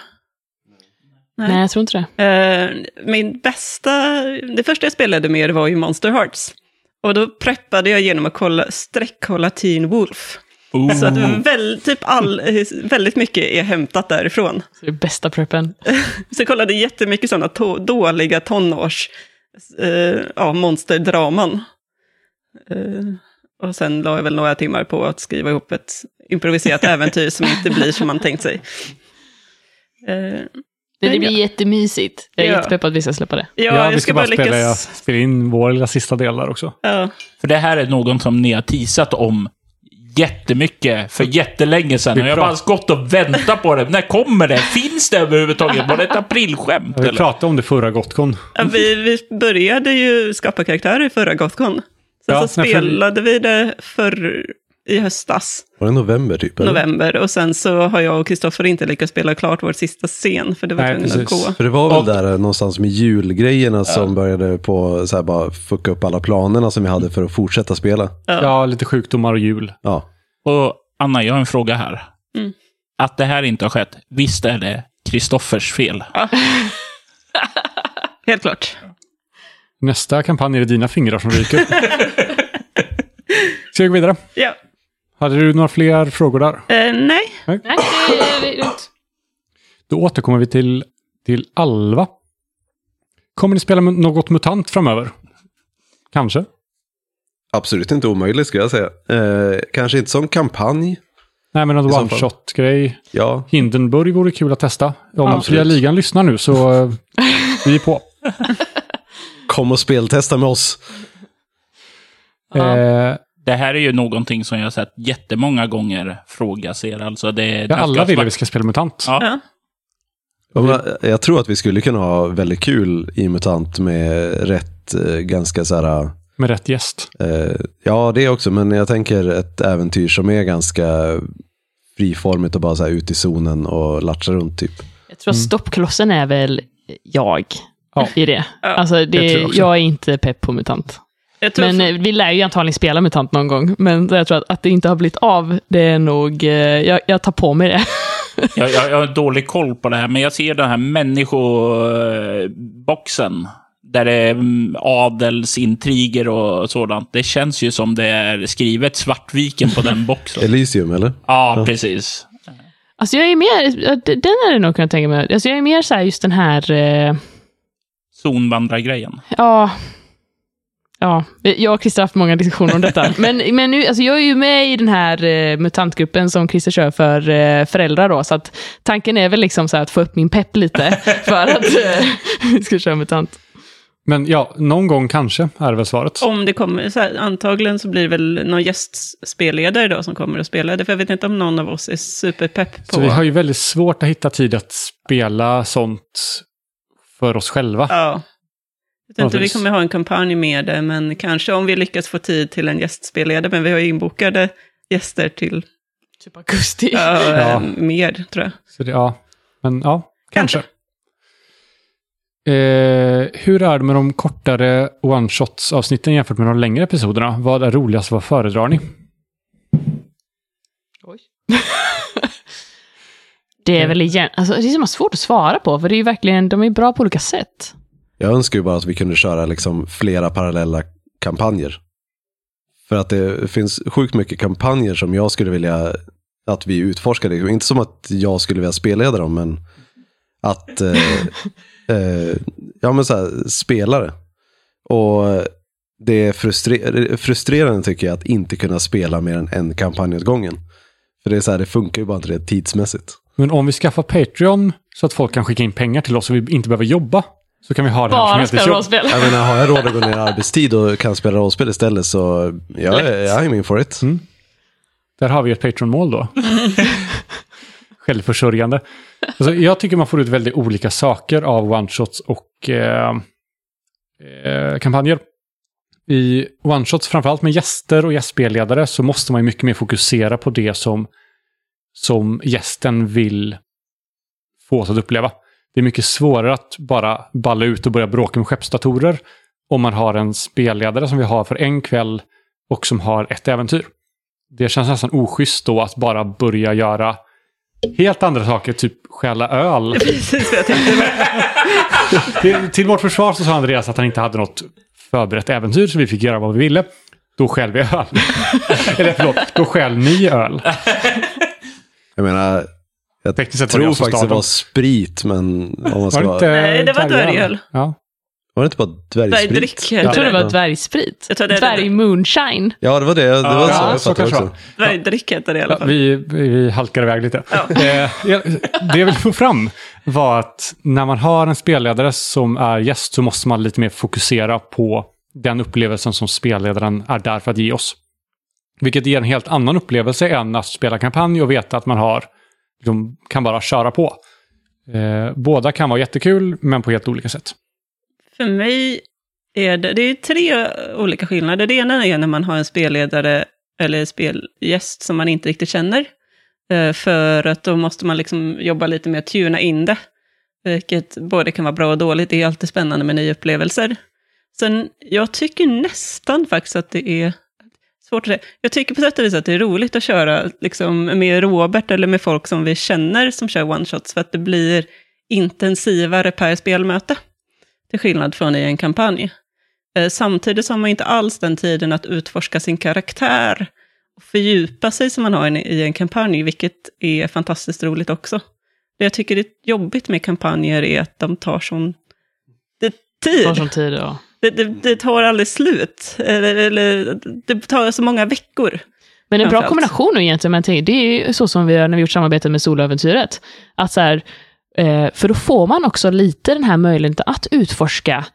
Nej. Nej, jag tror inte det. Uh, min bästa, det första jag spelade med var ju Monster Hearts. Och då preppade jag genom att kolla, sträckkolla Teen Wolf. Ooh. Så att väl, typ all, väldigt mycket är hämtat därifrån. Så det är bästa preppen. <laughs> så jag kollade jättemycket sådana to dåliga tonårs uh, ja, monsterdraman. Uh, och sen la jag väl några timmar på att skriva ihop ett improviserat äventyr som inte blir som man tänkt sig. Uh, det, det blir ja. jättemysigt. Jag är Ja. jättepepp att vi ska släppa det. ja, Ja, jag vi ska bara spela, lyckas... spela in vår lilla sista del där också. Ja. För det här är något som ni har teasat om jättemycket för jättelänge sedan. Vi Och jag har bara gått och väntat på det. När kommer det? Finns det överhuvudtaget? Var det ett aprilskämt? Ja, Vi eller? pratade om det förra Gotcon. Ja, vi, vi började ju skapa karaktärer i förra Gothcon. Sen Ja, så nej, för- spelade vi det för i höstas, Var det november typ? eller? november. Och sen så har jag och Kristoffer inte lyckats spela klart vår sista scen, för det var tvungen att precis. gå. För det var väl Och- där eh, någonstans med julgrejerna som började på så här bara fucka upp alla planerna som vi hade för att fortsätta spela. Ja. Ja, lite sjukdomar och jul. Ja, Och Anna, jag har en fråga här. Mm. Att det här inte har skett, visst är det Kristoffers fel? <laughs> Helt klart. Nästa kampanj är det dina fingrar som ryker. <laughs> Ska vi gå vidare? Ja. Hade du några fler frågor där? Eh, nej, Nej, det är. Då återkommer vi till, till Alva. Kommer ni spela något mutant framöver? Kanske? absolut inte omöjligt skulle jag säga. Eh, kanske inte som kampanj. Nej, men I någon så one shot grej Ja, Hindenburg vore kul att testa. Om. Fria Ligan lyssnar nu så eh, vi är på. kom och speltesta med oss. Eh, Det här är ju någonting som jag har sett jättemånga gånger frågas er. Alltså det, ja, alla vill att vi ska spela mutant. Ja. ja. Ja, men Jag tror att vi skulle kunna ha väldigt kul i MUTANT med rätt, eh, ganska så här, Med rätt gäst. eh, ja det också, men jag tänker ett äventyr som är ganska friformigt och bara så här ut i zonen och latcha runt typ. Jag tror att stoppklossen är väl jag Ja. i det. Ja, alltså, det, jag jag är inte pepp på MUTANT. Jag tror Men eh, vi lär ju antagligen spela MUTANT någon gång. Men jag tror att, att det inte har blivit av, det är nog... eh, Jag, jag tar på mig det. <laughs> Jag, jag, jag har dålig koll på det här, men jag ser den här människoboxen. Där det är mm, adelsintriger och sådant. Det känns ju som det är skrivet Svartviken på den boxen. <laughs> Elysium eller? Ja, precis. Alltså jag är mer, ja, den hade jag nog kunnat tänka mig. Alltså jag är mer så här just den här, eh, Zonvandrargrejen. ja, ja, jag och Christer har haft många diskussioner om detta. <laughs> men men nu, alltså jag är ju med i den här eh, mutantgruppen som Christer kör för eh, föräldrar då, så att tanken är väl liksom så här att få upp min pepp lite <laughs> för att eh, <laughs> vi ska köra mutant. Men ja, någon gång kanske är väl svaret. Om det kommer, så här, antagligen så blir det väl någon gästspelledare då som kommer att spela det, för jag vet inte om någon av oss är superpepp på... Så vi har ju väldigt svårt att hitta tid att spela sånt för oss själva. Ja. Jag vet inte, vi precis. kommer ha en kampanj med det, men kanske om vi lyckas få tid till en gästspelledare, men vi har ju inbokade gäster till Typ augusti. ja, <laughs> Ja. eh, mer, tror jag. Så det, ja, men ja, kanske. Kanske. Eh, hur är det med de kortare one-shots-avsnitten jämfört med de längre episoderna? Vad är roligast? Vad föredrar ni? Oj. <laughs> det är väl igen, alltså det är är svårt att svara på, för det är ju verkligen, de är bra på olika sätt. Jag önskar ju bara att vi kunde köra liksom flera parallella kampanjer. För att det finns sjukt mycket kampanjer som jag skulle vilja att vi utforskade. Inte som att jag skulle vilja spelleda dem, men att eh, <laughs> eh, ja, men så här, spela det. Och det är frustre- frustrerande tycker jag att inte kunna spela mer än en kampanj åt gången. För det är så här, det funkar ju bara inte det tidsmässigt. Men om vi skaffar Patreon så att folk kan skicka in pengar till oss så vi inte behöver jobba. Så kan vi ha det här som Bara heltidsjobb. spela rollspel. Jag menar, har jag råd att gå ner i arbetstid och kan spela rollspel istället så jag, är- jag är in for it. Där har vi ett Patreon-mål då. <laughs> Självförsörjande. Alltså, jag tycker man får ut väldigt olika saker av one-shots och eh, eh, kampanjer. I one-shots, framförallt med gäster och gästspelledare, så måste man ju mycket mer fokusera på det som, som gästen vill få oss att uppleva. Det är mycket svårare att bara balla ut och börja bråka med skeppsdatorer om man har en spelledare som vi har för en kväll och som har ett äventyr. Det känns nästan oschysst då att bara börja göra helt andra saker, typ stjäla öl. <laughs> Precis vad jag tänkte. <laughs> till, till vårt försvar så sa Andreas att han inte hade något förberett äventyr så vi fick göra vad vi ville. Då stjäl vi öl. <laughs> Eller förlåt, då stjäl ni öl. Jag menar, jag Tekniskt tror jag faktiskt det var sprit, men om man ska Var inte Nej, det var dvärgöl? Ja. Var det inte bara dvärgsprit? Dvärgdryck Jag tror det var dvärgsprit. Jag tror det är Dvärg det. moonshine. Ja, det var det. Det var så Ja, jag så kanske också. Dvärgdryck heter det i alla Ja, fall. vi, vi halkar iväg lite. Ja. Eh, det jag ville få fram var att när man har en spelledare som är gäst så måste man lite mer fokusera på den upplevelsen som spelledaren är där för att ge oss. Vilket ger en helt annan upplevelse än att spela kampanj och veta att man har, liksom, kan bara köra på. Eh, båda kan vara jättekul, men på helt olika sätt. För mig är det, det är tre olika skillnader. Det ena är när man har en spelledare eller spelgäst som man inte riktigt känner. Eh, För att då måste man liksom jobba lite med att tuna in det. Vilket både kan vara bra och dåligt. Det är alltid spännande med nya upplevelser. Sen, jag tycker nästan faktiskt att det är svårt att säga. Jag tycker på sätt och vis att det är roligt att köra liksom, med Robert eller med folk som vi känner som kör one-shots. För att det blir intensivare per spelmöte. Till skillnad från i en kampanj. Eh, samtidigt så har man inte alls den tiden att utforska sin karaktär och fördjupa sig som man har i- en kampanj, vilket är fantastiskt roligt också. Det jag tycker är jobbigt med kampanjer är att de tar sån det Det tar tid. sån tid. Ja. Det, det, det tar aldrig slut. Eller, eller, det tar så många veckor. Men en bra kombination nu egentligen, jag tänker, det är ju så som vi gör när vi gjort samarbete med Soläventyret. Att så här, eh, för då får man också lite den här möjligheten att utforska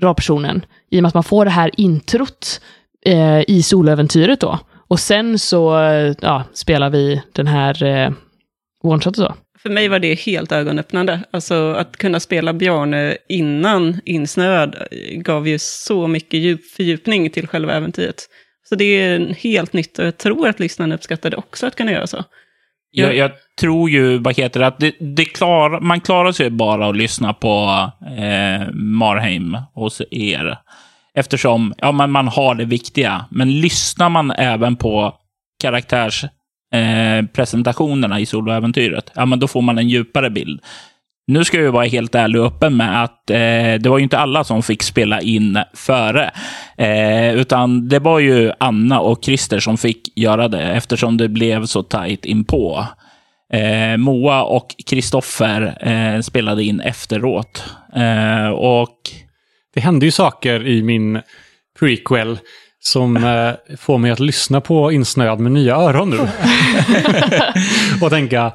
rollpersonen, i och med att man får det här introt eh, i Soläventyret då. Och sen så eh, ja, spelar vi den här eh, one-shot och så. För mig var det helt ögonöppnande. Alltså att kunna spela Bjarne innan insnöad gav ju så mycket djup, fördjupning till själva äventyret. Så det är helt nytt och jag tror att lyssnarna uppskattade också att kunna göra så. Jag, jag tror ju, vad heter det, att det, det klar, man klarar sig bara att lyssna på eh, Marheim hos er. Eftersom ja, man, man har det viktiga. Men lyssnar man även på karaktärs eh, presentationerna i soloäventyret, ja men då får man en djupare bild. Nu ska jag vara helt ärlig och öppen med att eh, det var ju inte alla som fick spela in före. Eh, utan det var ju Anna och Christer som fick göra det eftersom det blev så tajt inpå. Eh, Moa och Kristoffer eh, spelade in efteråt. Eh, och Det hände ju saker i min prequel som eh, får mig att lyssna på insnöad med nya öron nu. <laughs> och tänka,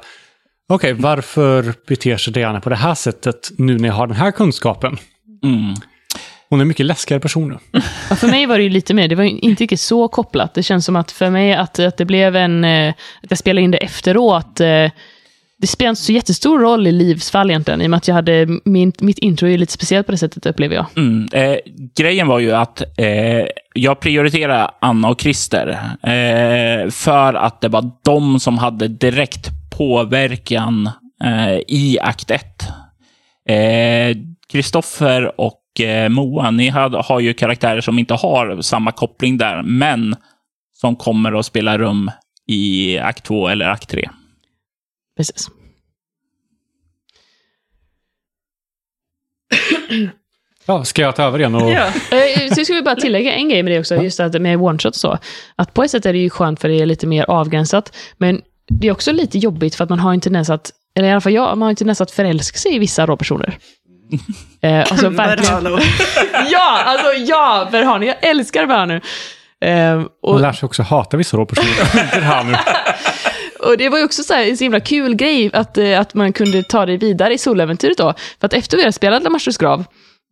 okej, varför beter sig Diana på det här sättet nu när jag har den här kunskapen? mm, Hon är en mycket läskigare person nu. Ja, för mig var det ju lite mer, det var ju inte riktigt så kopplat. Det känns som att för mig att, att det blev en, eh, att jag spelade in det efteråt, eh, det spelar inte så jättestor roll i livsfall egentligen, i och med att jag hade, min, mitt intro är lite speciellt på det sättet upplever jag. Mm, eh, grejen var ju att eh, jag prioriterade Anna och Christer eh, för att det var de som hade direkt påverkan eh, i akt 1. Kristoffer eh, och eh, Moa, ni hade, har ju karaktärer som inte har samma koppling där, men som kommer att spela rum i akt 2 eller akt 3. Precis. Ja, ska jag ta över igen? Och... Ja. Eh, Så ska vi bara tillägga en grej med det också, just att med one-shot och så. Att på ett sätt är det ju skönt för det är lite mer avgränsat, men det är också lite jobbigt för att man har en tendens att, eller i alla fall jag, man har en tendens att förälska sig i vissa rollpersoner. <laughs> Eh, alltså verkligen. <laughs> Ja, alltså ja, Berhanu. Jag älskar Berhanu. Eh, Man och, lär sig också hata vissa rollpersoner. <laughs> Det och det var ju också så här, en så himla kul grej att, eh, att man kunde ta det vidare i soläventyret då. För att efter vi hade spelat La Lamasters grav,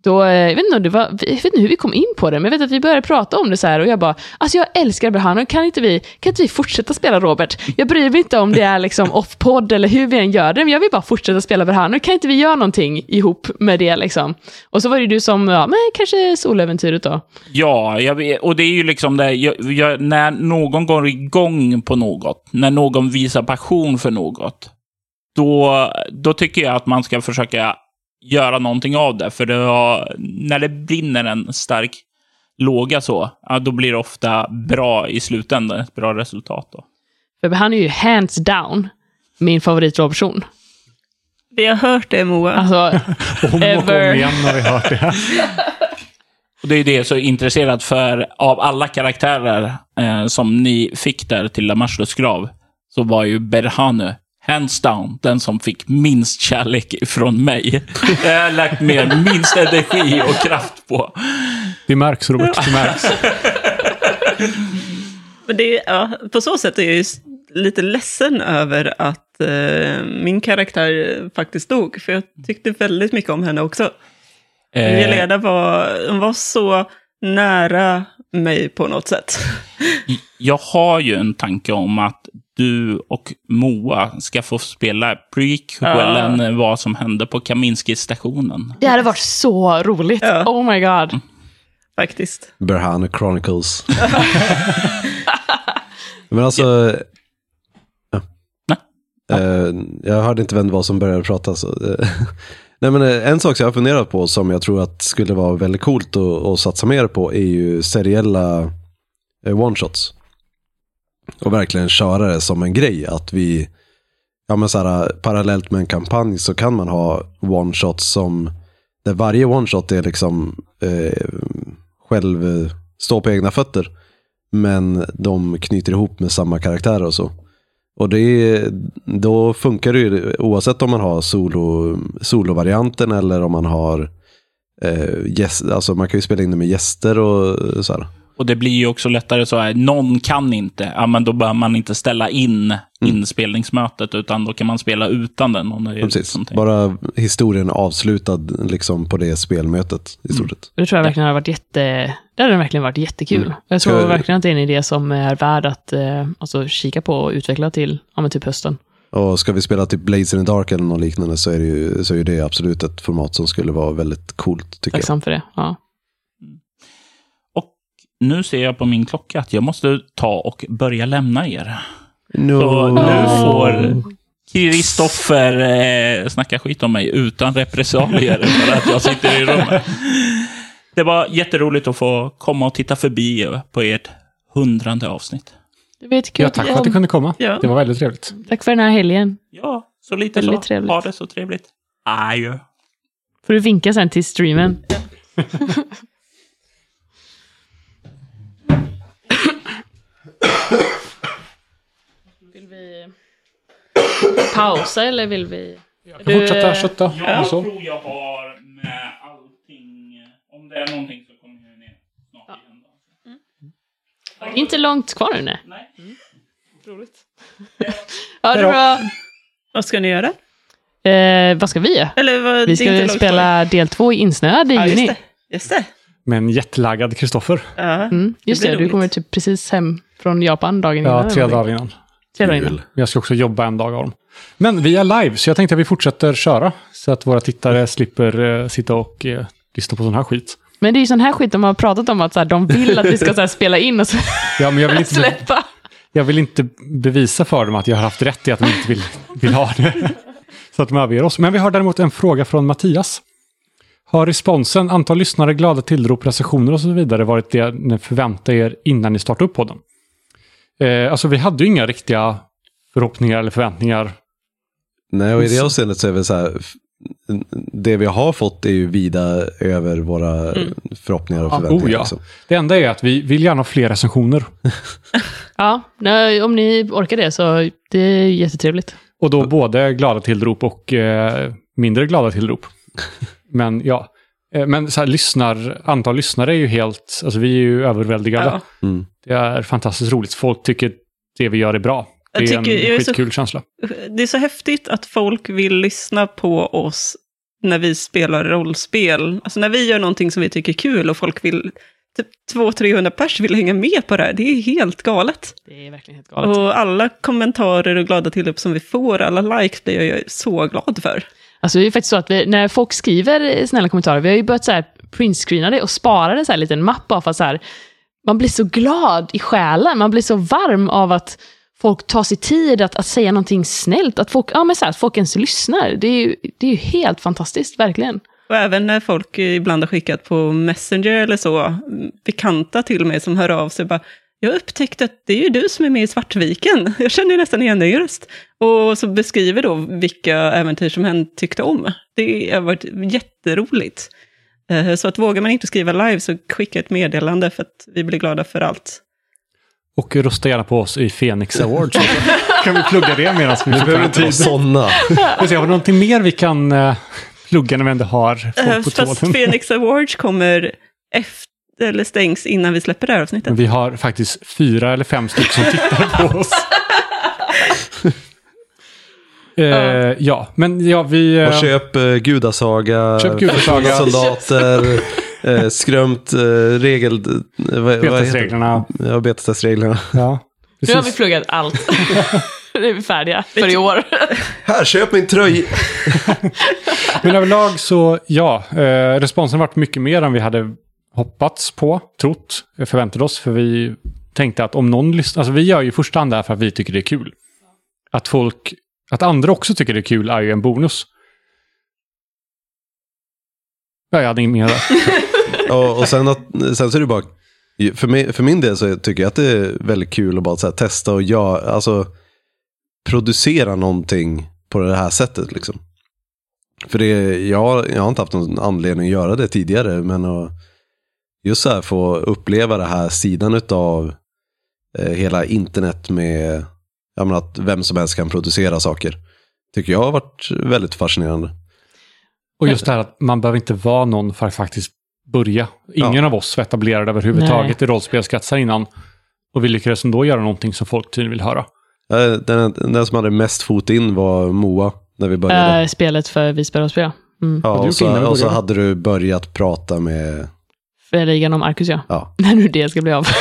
då, eh, jag vet, inte om det var, jag vet inte hur vi kom in på det, men jag vet att vi började prata om det så här och jag bara, alltså jag älskar Berhanu, kan inte vi, kan inte vi fortsätta spela Robert? Jag bryr mig inte om det är liksom off-podd eller hur vi än gör det, men jag vill bara fortsätta spela Berhanu, kan inte vi göra någonting ihop med det liksom? Och så var det du som, ja men kanske soläventyret då. Ja, jag och det är ju liksom det, jag, jag, när någon går igång på något, när någon visar passion för något, då, då tycker jag att man ska försöka göra någonting av det. För det har, när det brinner en stark låga så, ja, då blir det ofta bra i slutändan, ett bra resultat. Då. För han är ju hands down min favoritrollperson. Vi har hört det Moa. Alltså, <laughs> Om och om igen har vi hört det. <laughs> Och det är det jag är så intresserad för. Av alla karaktärer eh, som ni fick där till Lamashlos grav, så var ju Berhanu hands down den som fick minst kärlek från mig. Jag har lagt ner minst energi och kraft på. Det märks Robert, det märks. <laughs> Men det, är- ja, på så sätt är jag ju lite ledsen över att eh, min karaktär faktiskt dog. För jag tyckte väldigt mycket om henne också. Eh, Jelena var, hon var så nära mig på något sätt. jag har ju en tanke om att du och Moa ska få spela prequelen vad som hände på Kaminski-stationen. det hade varit så roligt. Ja. Oh my god. Faktiskt. Berhanu Chronicles. <laughs> Men alltså... Ja. Nej. Eh, jag hörde inte vem det var som började prata. Så, eh, <laughs> Nej, men eh, en sak som jag har funderat på som jag tror att skulle vara väldigt coolt att, att satsa mer på är ju seriella one-shots. Och verkligen köra det som en grej. Att vi, ja men så här, parallellt med en kampanj så kan man ha one-shots som, där varje one-shot är liksom eh, själv stå på egna fötter. Men de knyter ihop med samma karaktärer och så. Och det då funkar det ju oavsett om man har solo, solovarianten eller om man har eh, gäst, alltså man kan ju spela in det med gäster och så här. Och det blir ju också lättare så här, någon kan inte, ja men då behöver man inte ställa in inspelningsmötet, utan då kan man spela utan den. Om det är Precis, någonting. bara historien avslutad liksom på det spelmötet i stort sett. Det tror jag verkligen hade varit jätte... Det hade verkligen varit jättekul. Mm. Jag tror verkligen att det är en idé som är värd att eh, alltså, kika på och utveckla till ja, men typ hösten. Och ska vi spela typ Blades in the Dark eller något liknande så är, det ju, så är ju det absolut ett format som skulle vara väldigt coolt tycker jag. Tacksam för det. Ja. Nu ser jag på min klocka att jag måste ta och börja lämna er. No. Så nu får Kristoffer eh, snacka skit om mig utan repressalier <laughs> för att jag sitter i rummet. Det var jätteroligt att få komma och titta förbi på ert hundrande avsnitt. Det var jättekul. Ja, tack för att du kunde komma. Ja. Det var väldigt trevligt. Tack för den här helgen. Ja, så lite Väldigt så. trevligt. Ha det så trevligt. Adjö. Får du vinka sen till streamen. vill <laughs> vi pausa eller vill vi... Jag kan fortsätta kötta. Jag så. tror jag har med allting. Om det är någonting så kommer jag ner snart igen. Då. Det är inte långt kvar nu, nej. Nej. Roligt. <laughs> ja, det är bra. Vad ska ni göra? Eh, vad ska vi göra? Eller vad, Vi ska inte långt spela del två i Insnöad i kvar. Ja, just juni. det. Just det. Med en jetlaggad Kristoffer. Ja. Mm, just Det det, du kommer typ precis hem från Japan dagen innan. Ja, tre dagar innan. Kul. Jag ska också jobba en dag av dem. Men vi är live, så jag tänkte att vi fortsätter köra. Så att våra tittare slipper eh, sitta och eh, lyssna på sån här skit. Men det är ju sån här skit de har pratat om, att så här, de vill att vi ska så här, spela in och så Ja, men jag vill, inte, släppa. jag vill inte bevisa för dem att jag har haft rätt i att de inte vill, vill ha det. Så att de överger oss. Men vi har däremot en fråga från Mattias. Har responsen, antal lyssnare, glada tillrop, recensioner och så vidare varit det ni förväntade er innan ni startade upp podden? Eh, alltså vi hade ju inga riktiga förhoppningar eller förväntningar. Nej, och i det avseendet så är det så här, det vi har fått är ju vida över våra förhoppningar och förväntningar. oh ja. liksom. Det enda är att vi vill gärna ha fler recensioner. <laughs> Ja, nej, om ni orkar det så det är jättetrevligt. Och då både glada tillrop och eh, mindre glada tillrop. <laughs> Men ja, men så här, lyssnar, antal lyssnare är ju helt, alltså vi är ju överväldigade. Ja. Mm. Det är fantastiskt roligt. Folk tycker det vi gör är bra. Det Jag är en tycker- jag är så- skitkul känsla. Det är så häftigt att folk vill lyssna på oss när vi spelar rollspel. Alltså när vi gör någonting som vi tycker är kul och folk vill, typ 200-300 pers vill hänga med på det här. Det är helt galet. Det är verkligen helt galet. Och alla kommentarer och glada tillrop som vi får, alla likes blir jag så glad för. Alltså det är faktiskt så att vi, när folk skriver snälla kommentarer, vi har ju börjat så här printscreena det och spara det så här en liten mapp bara för att så här, man blir så glad i själen, man blir så varm av att folk tar sig tid att, att säga någonting snällt, att folk, ja, men så här, att folk ens lyssnar. Det är ju, det är ju helt fantastiskt, verkligen. Och även när folk ibland har skickat på Messenger eller så, bekanta till mig som hör av sig bara, jag upptäckte att det är ju du som är med i Svartviken. Jag känner ju nästan igen din röst. Och så beskriver då vilka äventyr som hen tyckte om. Det har varit jätteroligt. Eh, Så att vågar man inte skriva live så skicka ett meddelande för att vi blir glada för allt. Och rösta gärna på oss i Phoenix Awards. <laughs> kan vi plugga det medan vi får behöver inte vara sådana. Vi Har vi någonting mer vi kan uh, plugga när vi ändå har Eh, folk på Fast tråden? Phoenix Awards kommer efter, eller stängs innan vi släpper det här avsnittet. Men vi har faktiskt fyra eller fem stycken som tittar på oss. <laughs> Eh, ja, men ja, vi... eh, Och köp uh, Gudasaga, Köp Gudasaga. Soldater, uh, <laughs> skrömt uh, regel... Uh, vad, vad heter det? Betesreglerna. Ja, betestestreglerna. Ja, Nu har vi pluggat allt. <laughs> nu är vi färdiga för i år. Här, köp min tröja! Men överlag så, ja, eh, responsen har varit mycket mer än vi hade hoppats på, trott, förväntat förväntade oss. För vi tänkte att om någon lyssnar, alltså vi gör ju i första hand det här för att vi tycker det är kul. Att folk, att andra också tycker det är kul är ju en bonus. Ja, jag hade inget mer där. <laughs> och, och sen, att, sen så är det bara, för, mig, för min del så tycker jag att det är väldigt kul att bara så här, testa och göra, alltså producera någonting på det här sättet liksom. För det, jag, jag har inte haft någon anledning att göra det tidigare, men att just så här få uppleva det här sidan av eh, hela internet med jag menar, att vem som helst kan producera saker. Tycker jag har varit väldigt fascinerande. Och just det här att man behöver inte vara någon för att faktiskt börja. Ingen av oss var etablerad överhuvudtaget i rollspelskretsar innan. Och vi lyckades ändå göra någonting som folk tydligen vill höra. Den, den som hade mest fot in var Moa när vi började. Äh, spelet för vi spelar och spela. Mm. ja, och, så, och så hade du börjat prata med, ligan om Arcus, ja. ja, <laughs> När nu det ska bli av. <laughs>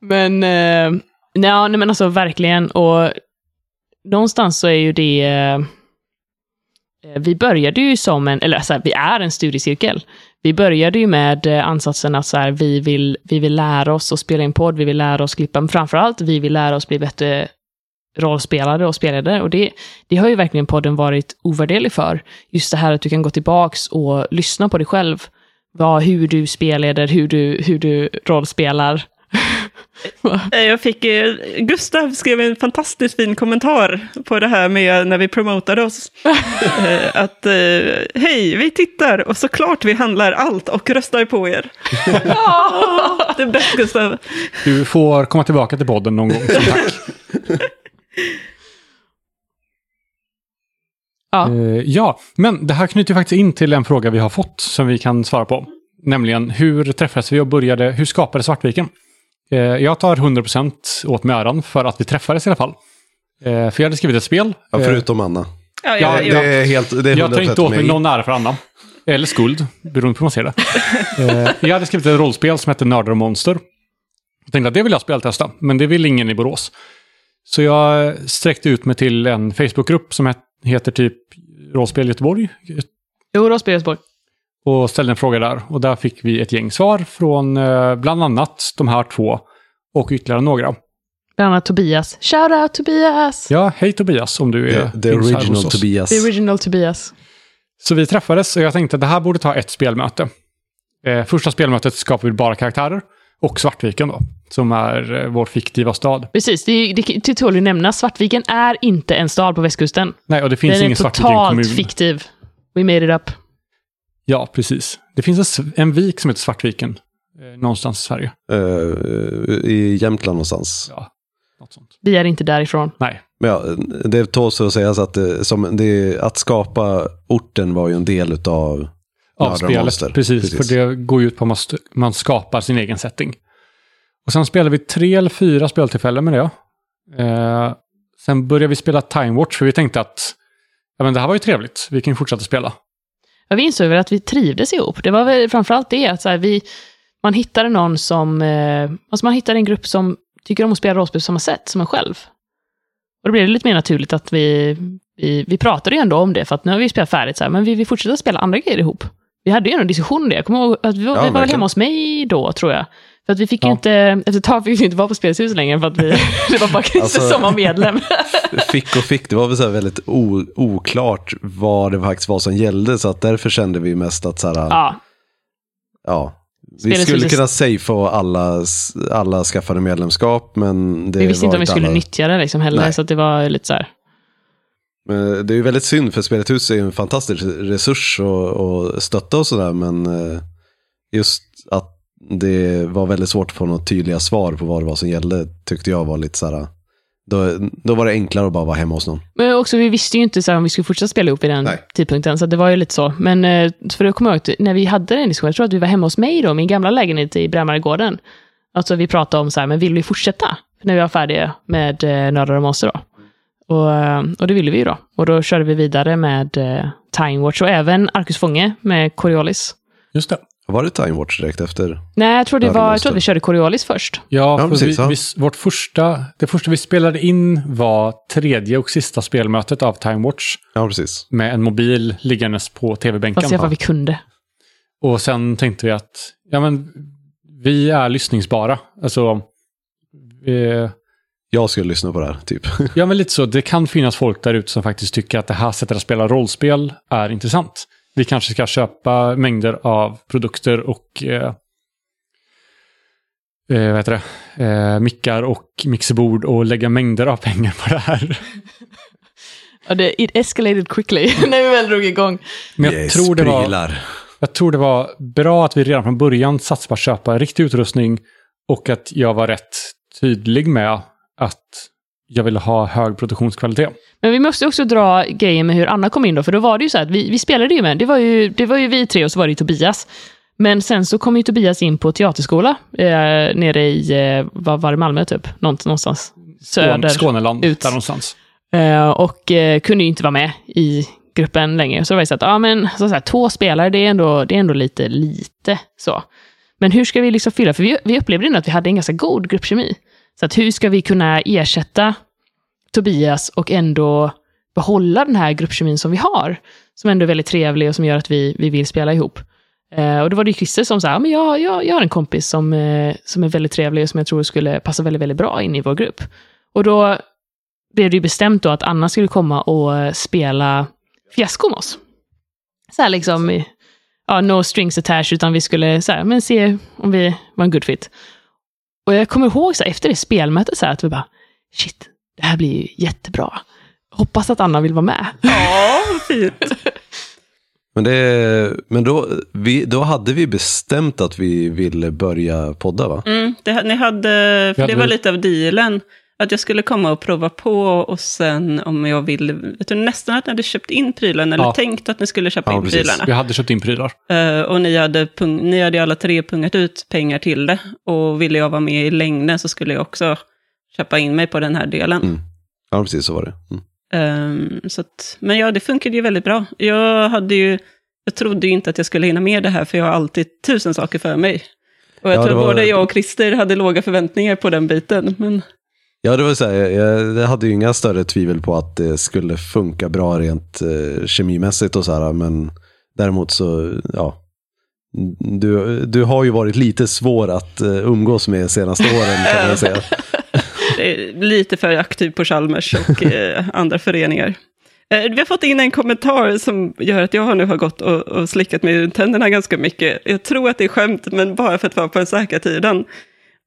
men, eh, nej, men alltså verkligen. Och någonstans så är ju det... Eh, vi började ju som en, eller alltså, vi är en studiecirkel. Vi började ju med eh, ansatsen att så här, vi, vill, vi vill lära oss att spela in podd, vi vill lära oss klippa, men framförallt vi vill lära oss bli bättre rollspelare och spelare. Och det, det har ju verkligen podden varit ovärderlig för. Just det här att du kan gå tillbaks och lyssna på dig själv vad, hur du spelleder, hur du, hur du rollspelar. <laughs> Eh, Jag fick, eh, Gustav skrev en fantastiskt fin kommentar på det här med när vi promotade oss. <laughs> Eh, att hej, vi tittar och såklart vi handlar allt och röstar på er. <laughs> det är bäst Gustav. Du får komma tillbaka till podden någon gång tack. Ja, Eh, ja, men det här knyter faktiskt in till en fråga vi har fått som vi kan svara på. Nämligen, hur träffades vi och började, hur skapades Svartviken? Eh, jag tar 100% åt mig äran för att vi träffades i alla fall. Eh, för jag hade skrivit ett spel. ja förutom Anna. Ja, Ja, ja, Det är helt, det är jag tar 100% inte åt mig någon ära för Anna. Eller skuld, beroende på hur man ser det. <laughs> Jag hade skrivit ett rollspel som hette Nördar och Monster. Jag tänkte att det vill jag speltesta, men det vill ingen i Borås. Så jag sträckte ut mig till en Facebookgrupp som het- heter typ Rollspel Göteborg. jo, rollspel Göteborg. Och ställde en fråga där. Och där fick vi ett gäng svar från eh, bland annat de här två och ytterligare några. Bland annat Tobias. Shout out Tobias! Ja, hej Tobias om du är The, the original hos oss. Tobias. The original Tobias. Så vi träffades och jag tänkte att det här borde ta ett spelmöte. Eh, första spelmötet skapar vi bara karaktärer. Och Svartviken då, som är eh, vår fiktiva stad. Precis, det, det, det tål ju nämnas. Svartviken är inte en stad på västkusten. Nej, och det finns Den är ingen Svartviken totalt kommun. fiktiv. We made it up. Ja, precis. Det finns en, en vik som heter Svartviken. Eh, någonstans i Sverige. Eh, I Jämtland någonstans. Ja, något sånt. Vi är inte därifrån. Nej, Men ja, det tåls att sägas att, det, som, det, att skapa orten var ju en del utav av spelet. Monster. Precis, för det går ju ut på att man, st- man skapar sin egen setting. Och sen spelar vi tre eller fyra speltillfällen med det. Eh, sen började vi spela Time Watch, för vi tänkte att ja, men det här var ju trevligt, vi kan ju fortsätta spela. Ja, vi insåg väl att vi trivdes ihop. Det var väl framförallt det, att så här, vi, man hittade någon som... Eh, alltså man hittade en grupp som tycker om att spela rollspel på samma sätt som en själv. Och då blev det lite mer naturligt att vi, vi, vi pratade ju ändå om det, för att nu har vi spelat färdigt, så här, men vi vill fortsätta spela andra grejer ihop. Vi hade ju en diskussion om det. Jag kommer ihåg att vi, var- Ja, vi var väl hemma hos mig då, tror jag. För att vi fick Ja. inte, efter ett tag fick vi inte vara på Spelhus längre, för att vi, <laughs> det var bara Christer Alltså- <laughs> som var medlem. <laughs> Fick och fick, det var väl så väldigt o, oklart vad det faktiskt var som gällde. Så att därför kände vi mest att så här, ja. ja, vi skulle kunna safea alla, alla skaffade medlemskap. Men det vi visste inte om vi skulle alla. nyttja det liksom heller, Nej. så det var lite så här. Men det är ju väldigt synd för Spelet Hus är ju en fantastisk resurs och, och stötta och sådär. Men eh, just att det var väldigt svårt att få något tydliga svar på vad det var som gällde tyckte jag var lite så här. Då, då var det enklare att bara vara hemma hos någon. Men också, vi visste ju inte så om vi skulle fortsätta spela ihop vid den Nej. tidpunkten, så det var ju lite så. Men eh, för det kommer jag ihåg, att när vi hade den diskussionen, jag tror att vi var hemma hos mig då, min gamla lägenhet i Brännmaregården. Alltså vi pratade om så här, men vill vi fortsätta? När vi var färdiga med eh, Nördar och Monster då. Och, eh, och det ville vi ju då. Och då körde vi vidare med eh, Time Watch och även Arcus Fånge med Coriolis. Just det. Var det Time Watch direkt efter? Nej, jag tror, det var, jag tror att vi körde Coriolis först. Ja, för precis, vi, ja. vi, vårt första, det första vi spelade in var tredje och sista spelmötet av Time Watch Ja, precis. med en mobil liggandes på tv-bänken. Fast jag vad vi kunde. Och sen tänkte vi att ja, men, vi är lyssningsbara. Alltså, eh, Jag skulle lyssna på det här, typ. <laughs> ja, men lite så. Det kan finnas folk där ute som faktiskt tycker att det här sättet att spela rollspel är intressant. Vi kanske ska köpa mängder av produkter och eh, eh, vad heter det? Eh, mickar och mixerbord och lägga mängder av pengar på det här. <laughs> Ja, det, it escalated quickly <laughs> när vi väl drog igång. Men jag, tror det var, prylar. jag tror det var bra att vi redan från början satsade på att köpa riktig utrustning och att jag var rätt tydlig med att jag ville ha hög produktionskvalitet. Men vi måste också dra grejen med hur Anna kom in då, för då var det ju så att vi, vi spelade ju med, det var ju, det var ju vi tre och så var det ju Tobias. Men sen så kom ju Tobias in på teaterskola eh, nere i, eh, vad var det, Malmö typ? Någonstans. Söder. Skåne, Skåneland, ut. där någonstans. Eh, och eh, kunde ju inte vara med i gruppen längre. Så det var det så att, ja men, så så här, två spelare, det är, ändå, det är ändå lite lite så. Men hur ska vi liksom fylla, för vi, vi upplevde ändå att vi hade en ganska god gruppkemi. Så att hur ska vi kunna ersätta Tobias och ändå behålla den här gruppkemin som vi har? Som ändå är väldigt trevlig och som gör att vi, vi vill spela ihop. Eh, och då var det ju Christer som sa, men jag, jag, jag har en kompis som, eh, som är väldigt trevlig och som jag tror skulle passa väldigt, väldigt bra in i vår grupp. Och då blev det ju bestämt då att Anna skulle komma och eh, spela fiasko med oss. Så här liksom, ja, no strings attached, utan vi skulle så här, men se om vi var en good fit. Och jag kommer ihåg så här, efter det spelmötet så här, att vi bara, shit, det här blir ju jättebra. Hoppas att Anna vill vara med. Ja, fint. <laughs> Men, det, men då, vi, då hade vi bestämt att vi ville börja podda, va? Mm, det, ni hade, för det var lite av dealen. Att jag skulle komma och prova på och sen om jag ville, jag tror nästan att ni hade köpt in prylarna, eller Ja. tänkt att ni skulle köpa Ja, in precis. prylarna. Vi hade köpt in prylar. Eh, och ni hade, pung, ni hade alla tre pungat ut pengar till det. Och ville jag vara med i längden så skulle jag också köpa in mig på den här delen. Mm. Ja, precis så var det. Mm. Ehm, så att, men ja, det funkade ju väldigt bra. Jag hade ju, jag trodde ju inte att jag skulle hinna med det här, för jag har alltid tusen saker för mig. Och jag Ja, tror var- både jag och Christer hade låga förväntningar på den biten. Men Ja, det var så här, jag, jag, hade ju inga större tvivel på att det skulle funka bra rent eh, kemimässigt och så här, men däremot så, ja. Du, du har ju varit lite svår att eh, umgås med senaste åren kan man säga. <laughs> det är lite för aktiv på Chalmers och eh, andra föreningar. Eh, vi har fått in en kommentar som gör att jag nu har gått och, och slickat mig i tänderna ganska mycket. Jag tror att det är skämt, men bara för att vara på den säkra tiden.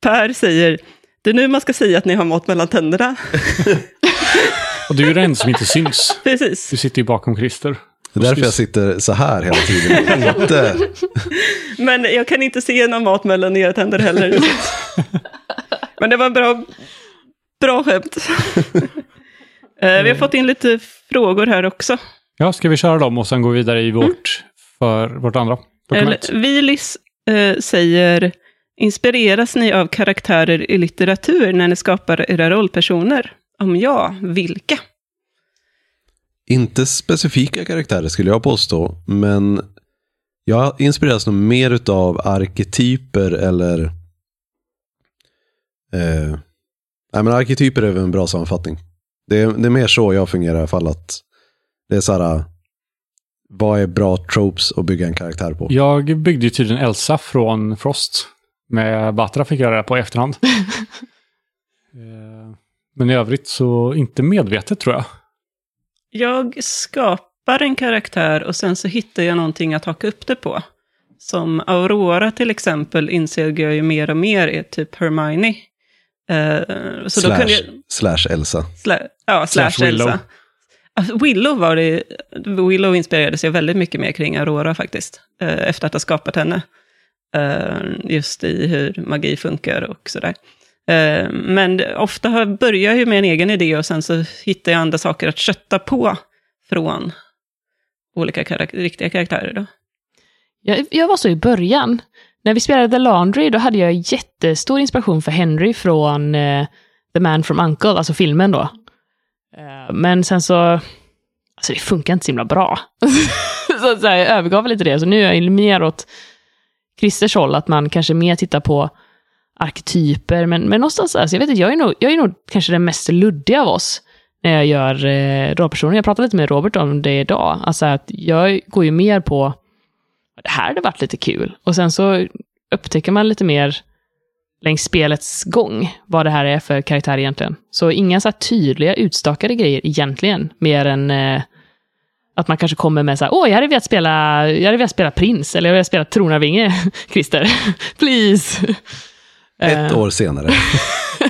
Per säger, det är nu man ska säga att ni har mat mellan tänderna. <laughs> Och du är den som inte syns. Precis. Du sitter ju bakom Christer. Det är därför jag sitter så här hela tiden. <laughs> Inte, Men jag kan inte se någon mat mellan era tänder heller. <laughs> Men det var bra, bra skämt. Eh, vi har fått in lite frågor här också. Ja, ska vi köra dem och sen gå vidare i vårt, för vårt andra dokument? Eller, Vilis eh, säger, inspireras ni av karaktärer i litteratur när ni skapar era rollpersoner? Om ja, vilka? Inte specifika karaktärer skulle jag påstå, men jag inspireras nog mer av arketyper eller... Eh, nej, men arketyper är väl en bra sammanfattning. Det är, det är mer så jag fungerar i alla fall. Att det är så här, vad är bra tropes att bygga en karaktär på? Jag byggde ju tydligen Elsa från Frost. Med Batra fick jag reda på i efterhand. <laughs> Eh, Men i övrigt så inte medvetet tror jag. Jag skapar en karaktär och sen så hittar jag någonting att haka upp det på. Som Aurora till exempel insåg jag ju mer och mer är typ Hermione. Eh, så då slash, kunde jag, slash Elsa. Sla, ja, slash, Slash Willow. Elsa. Alltså, Willow var det, Willow inspirerades jag väldigt mycket mer kring Aurora faktiskt. eh, efter att ha skapat henne. Eh, just i hur magi funkar och sådär. Eh, men ofta börjar jag ju med en egen idé och sen så hittar jag andra saker att kötta på från olika karak- riktiga karaktärer. Då. Jag, jag var så i början. När vi spelade The Laundry, då hade jag jättestor inspiration för Henry från uh, The Man from Uncle, alltså filmen då. Uh, men sen så, alltså det funkar inte så himla bra. <laughs> så, så här, jag övergav lite det, så nu är jag mer åt Christers håll, att man kanske mer tittar på arketyper, men, men någonstans, alltså, jag vet inte, jag är, nog, jag är nog kanske den mest luddiga av oss när jag gör eh, rollpersoner. Jag pratade lite med Robert om det idag, alltså att jag går ju mer på det här hade varit lite kul. Och sen så upptäcker man lite mer längs spelets gång vad det här är för karaktär egentligen. Så inga så här tydliga utstakade grejer egentligen, mer än eh, att man kanske kommer med så här, åh, jag hade velat spela, jag hade velat spela prins, eller jag hade velat spela tronarvinge, <laughs> Christer. <laughs> Please. Ett Eh, år senare.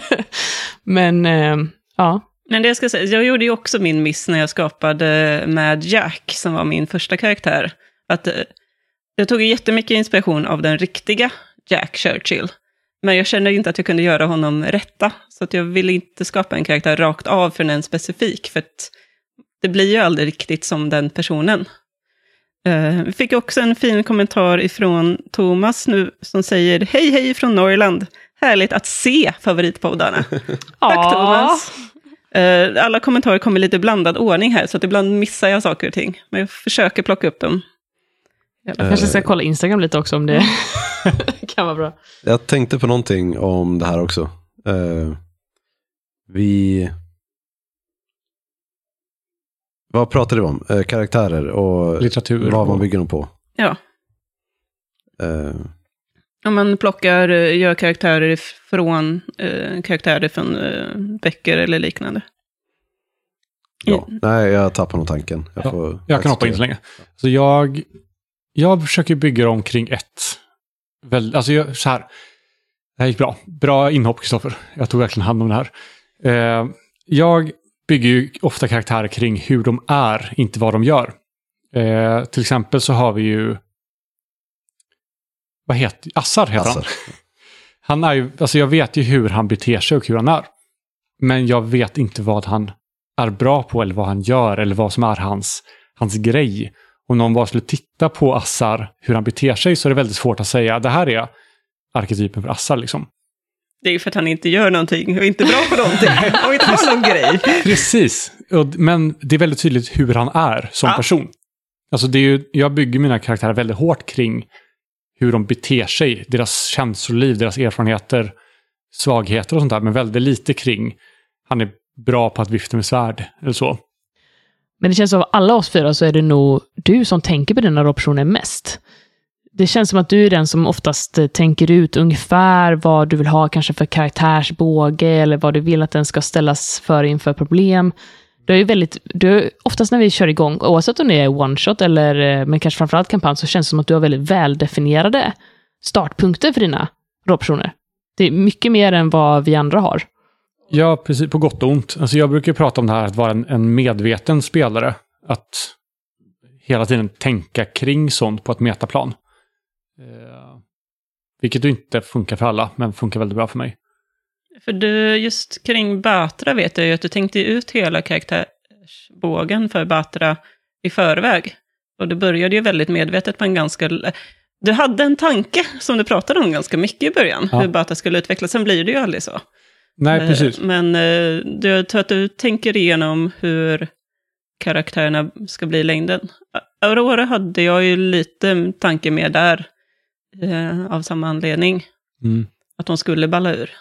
<laughs> Men, eh, ja. Men det jag ska säga, jag gjorde ju också min miss när jag skapade med Jack, som var min första karaktär. Att eh, jag tog ju jättemycket inspiration av den riktiga Jack Churchill. Men jag kände inte att jag kunde göra honom rätta. Så att jag ville inte skapa en karaktär rakt av för en specifik. För att det blir ju aldrig riktigt som den personen. Eh, Vi fick också en fin kommentar ifrån Thomas nu som säger Hej hej från Norrland. Härligt att se favoritpoddarna. <laughs> Tack Thomas. Eh, Alla kommentarer kommer i lite blandad ordning här, så att ibland missar jag saker och ting. Men jag försöker plocka upp dem. Jag kanske ska kolla Instagram lite också om det <laughs> kan vara bra. Jag tänkte på någonting om det här också. Eh, vi... Vad pratade vi om? Eh, karaktärer och Litteratur vad man bygger dem på. Ja, Eh, om man plockar, eh, gör karaktärer från eh, karaktärer från eh, böcker eller liknande. ja. Nej, jag tappar nog tanken. Jag, Ja, får Jag kan hoppa in så länge. Så jag, jag försöker bygga dem kring ett. Väl, alltså jag, så här. Det här gick bra. Bra inhopp, Kristoffer. Jag tog verkligen hand om det här. Eh, jag bygger ju ofta karaktärer kring hur de är, inte vad de gör. Eh, till exempel så har vi ju... Vad heter Assar heter han. Assar. <laughs> Han är ju, alltså jag vet ju hur han beter sig och hur han är. Men jag vet inte vad han är bra på eller vad han gör eller vad som är hans, hans grej. Om någon bara skulle titta på Assar, hur han beter sig, så är det väldigt svårt att säga det här är arketypen för Assar liksom. Det är ju för att han inte gör någonting och inte är bra på någonting. <laughs> och inte har någon grej. Precis, men det är väldigt tydligt hur han är som Ja. person. Alltså det är ju, jag bygger mina karaktärer väldigt hårt kring hur de beter sig, deras känsloliv, deras erfarenheter, svagheter och sånt där, men väldigt lite kring han är bra på att vifta med svärd eller så. Men det känns som av alla oss fyra så är det nog du som tänker på dina rollpersoner mest. Det känns som att du är den som oftast eh, tänker ut ungefär vad du vill ha kanske för karaktärsbåge eller vad du vill att den ska ställas för inför problem. Du är väldigt, du, oftast när vi kör igång, oavsett om det är one-shot eller, eh, men kanske framförallt kampanj, så känns det som att du har väldigt väldefinierade startpunkter för dina rollpersoner. Det är mycket mer än vad vi andra har. Ja, precis. På gott och ont. Alltså jag brukar prata om det här att vara en, en medveten spelare. Att hela tiden tänka kring sånt på ett metaplan. Eh, vilket inte funkar för alla, men funkar väldigt bra för mig. För du, just kring Batra vet jag ju att du tänkte ut hela karaktärsbågen för Batra i förväg. Och du började ju väldigt medvetet på en ganska... Du hade en tanke som du pratade om ganska mycket i början, Ja. hur Batra skulle utvecklas. Sen blir det ju aldrig så. Nej, Eh, precis. Men eh, du, jag tror att du tänker igenom hur karaktärerna ska bli i längden. Aurora hade jag ju lite tanke med där, eh, av samma anledning. Mm. Att hon skulle balla ur.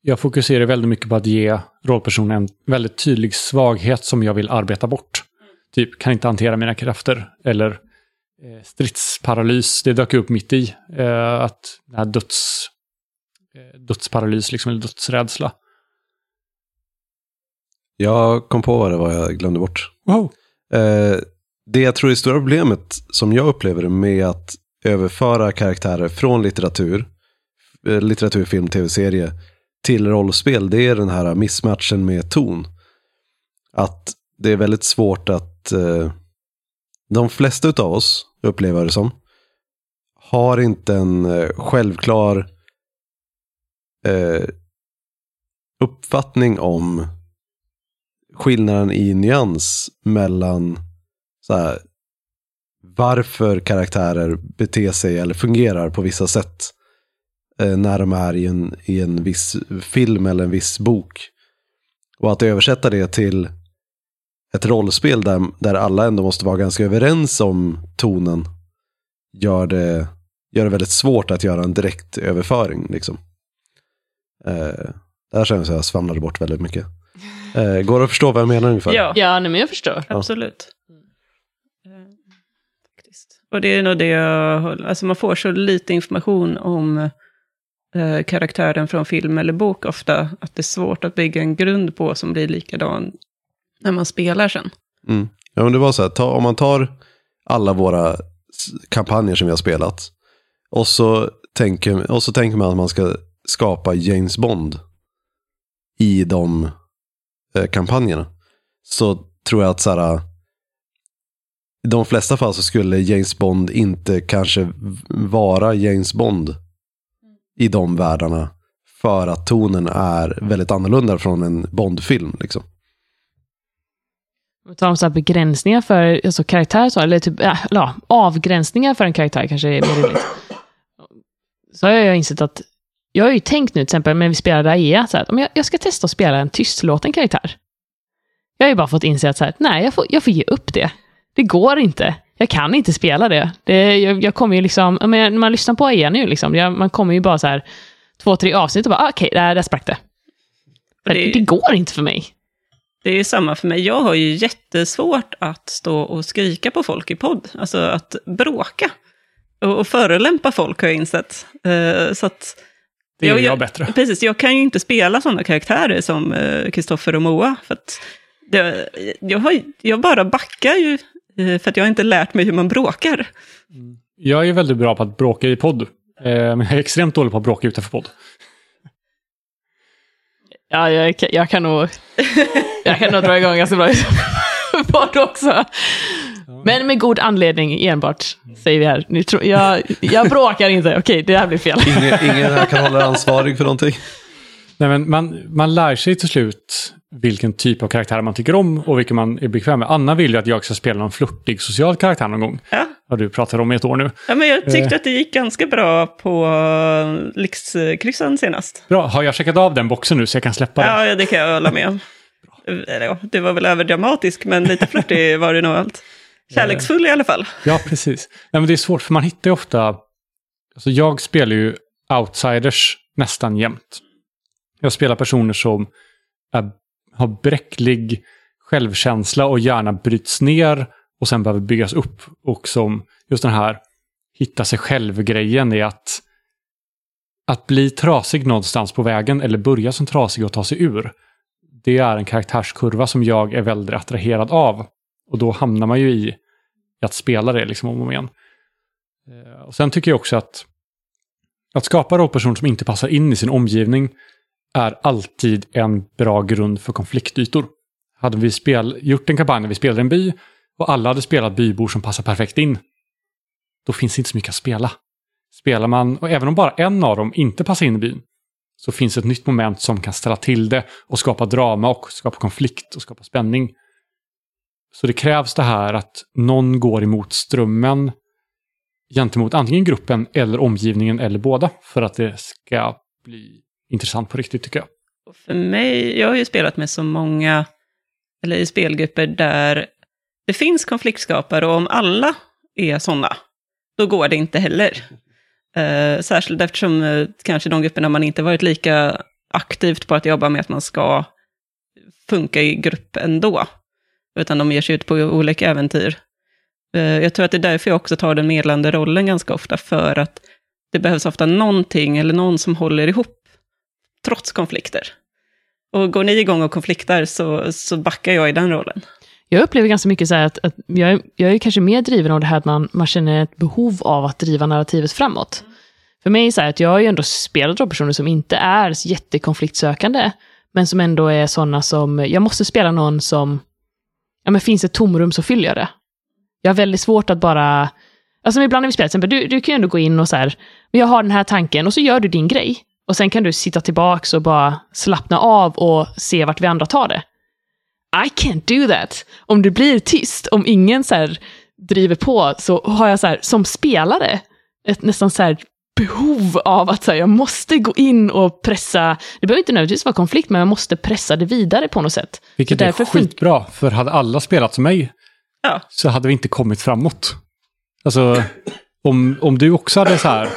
Jag fokuserar väldigt mycket på att ge rollpersonen en väldigt tydlig svaghet som jag vill arbeta bort. Typ, kan inte hantera mina krafter. Eller eh, stridsparalys, det dök upp mitt i. Eh, att den här döds, eh, dödsparalys, liksom, eller dödsrädsla. Jag kom på vad det var jag glömde bort. Wow. Eh, det jag tror är stora problemet som jag upplever det med att överföra karaktärer från litteratur, eh, litteratur, film, tv-serie till rollspel, det är den här missmatchen med ton. Att det är väldigt svårt att eh, de flesta av oss, upplever jag det som, har inte en eh, självklar eh, uppfattning om skillnaden i nyans mellan så här, varför karaktärer beter sig eller fungerar på vissa sätt eh, när de är i en, i en viss film eller en viss bok. Och att översätta det till ett rollspel där, där alla ändå måste vara ganska överens om tonen gör det, gör det väldigt svårt att göra en direkt överföring. Liksom. Eh, där känns jag att jag svamlade bort väldigt mycket. Eh, går det att förstå vad jag menar ungefär? Ja, Ja, nej, men jag förstår. absolut. Och det är nog det jag håller, alltså man får så lite information om eh, karaktären från film eller bok ofta, att det är svårt att bygga en grund på som blir likadan när man spelar sen. Mm. Ja, men det var så här, ta, om man tar alla våra kampanjer som vi har spelat och så tänker, och så tänker man att man ska skapa James Bond i de eh, kampanjerna. Så tror jag att så här, i de flesta fall så skulle James Bond inte kanske vara James Bond i de världarna för att tonen är väldigt annorlunda från en Bond-film. Liksom. Om vi tar om så här begränsningar för alltså karaktär, så, eller typ, ja, ja, avgränsningar för en karaktär kanske är mer rimligt. Så har jag insett att, jag har ju tänkt nu till exempel när vi spelade AEA, så här, att om jag, jag ska testa att spela en tystlåten karaktär. Jag har ju bara fått inse att så här, nej, jag får, jag får ge upp det. Det går inte. Jag kan inte spela det. det jag, jag kommer ju liksom, menar, när man lyssnar på AEA nu, liksom, jag, man kommer ju bara så här, två, tre avsnitt och bara, ah, okej, där, där sprack det. För Det- det, det går inte för mig. Det är ju samma för mig. Jag har ju jättesvårt att stå och skrika på folk i podd. Alltså att bråka. Och, och förolämpa folk har jag insett. Eh, så att, Det gör jag, jag bättre. Precis, jag kan ju inte spela sådana karaktärer som eh, Kristoffer och Moa. För att det, jag, har, jag bara backar ju, för att jag har inte lärt mig hur man bråkar. Jag är väldigt bra på att bråka i podd. Eh, men jag är extremt dålig på att bråka utanför podd. Ja, jag, kan- jag kan nog... Jag kan nog dra igång ganska bra i podd också. Men med god anledning enbart, säger vi här. Ni tror, jag, jag bråkar inte. Okej, det här blir fel. Ingen, ingen här kan hålla ansvarig för någonting. Nej, men man, man lär sig till slut vilken typ av karaktär man tycker om och vilken man är bekväm med. Anna vill ju att jag ska spela någon flörtig social karaktär någon gång. Ja. Har du pratat om i ett år nu. Ja, men jag tyckte Eh. att det gick ganska bra på uh, Lyxkryssan senast. Bra, har jag checkat av den boxen nu så jag kan släppa den? Ja, det kan jag hålla med om. Eller ja, det var väl överdramatisk, men lite flörtig <laughs> var det nog allt. Kärleksfull i alla fall. Ja, precis. Nej, men det är svårt för man hittar ju ofta... Alltså jag spelar ju outsiders nästan jämt. Jag spelar personer som är, har bräcklig självkänsla och gärna bryts ner och sen behöver byggas upp. Och som just den här hitta sig själv-grejen är att att bli trasig någonstans på vägen eller börja som trasig och ta sig ur. Det är en karaktärskurva som jag är väldigt attraherad av. Och då hamnar man ju i att spela det liksom om och om igen. Eh, och sen tycker jag också att att skapa rollpersoner som inte passar in i sin omgivning är alltid en bra grund för konfliktytor. Hade vi spel, gjort en kampanj där vi spelade en by och alla hade spelat bybor som passar perfekt in, då finns det inte så mycket att spela. Spelar man, och även om bara en av dem inte passar in i byn, så finns ett nytt moment som kan ställa till det och skapa drama och skapa konflikt och skapa spänning. Så det krävs det här att någon går emot strömmen gentemot antingen gruppen eller omgivningen eller båda för att det ska bli intressant på riktigt tycker jag. Och för mig, jag har ju spelat med så många, eller i spelgrupper där det finns konfliktskapare och om alla är sådana, då går det inte heller. Eh, särskilt eftersom eh, kanske de grupperna man inte varit lika aktivt på att jobba med att man ska funka i grupp ändå. Utan de ger sig ut på olika äventyr. Eh, jag tror att det är därför jag också tar den medlande rollen ganska ofta, för att det behövs ofta någonting eller någon som håller ihop, trots konflikter. Och går ni igång och konfliktar så, så backar jag i den rollen. Jag upplever ganska mycket så här att, att jag, är, jag är kanske mer driven av det här att man, man känner ett behov av att driva narrativet framåt. För mig är det så här att jag har ju ändå spelat rollpersoner som inte är jättekonfliktsökande, men som ändå är sådana som, jag måste spela någon som, ja men finns ett tomrum så fyller jag det. Jag har väldigt svårt att bara, alltså ibland när vi spelar, till exempel, du, du kan ju ändå gå in och så här, jag har den här tanken och så gör du din grej. Och sen kan du sitta tillbaks och bara slappna av och se vart vi andra tar det. I can't do that. Om det blir tyst, om ingen så här driver på, så har jag så här, som spelare, ett nästan så här behov av att så här, jag måste gå in och pressa, det behöver inte nödvändigtvis vara konflikt, men jag måste pressa det vidare på något sätt. Vilket Så är därför skitbra, för hade alla spelat som mig Ja. så hade vi inte kommit framåt. Alltså, om, om du också hade så här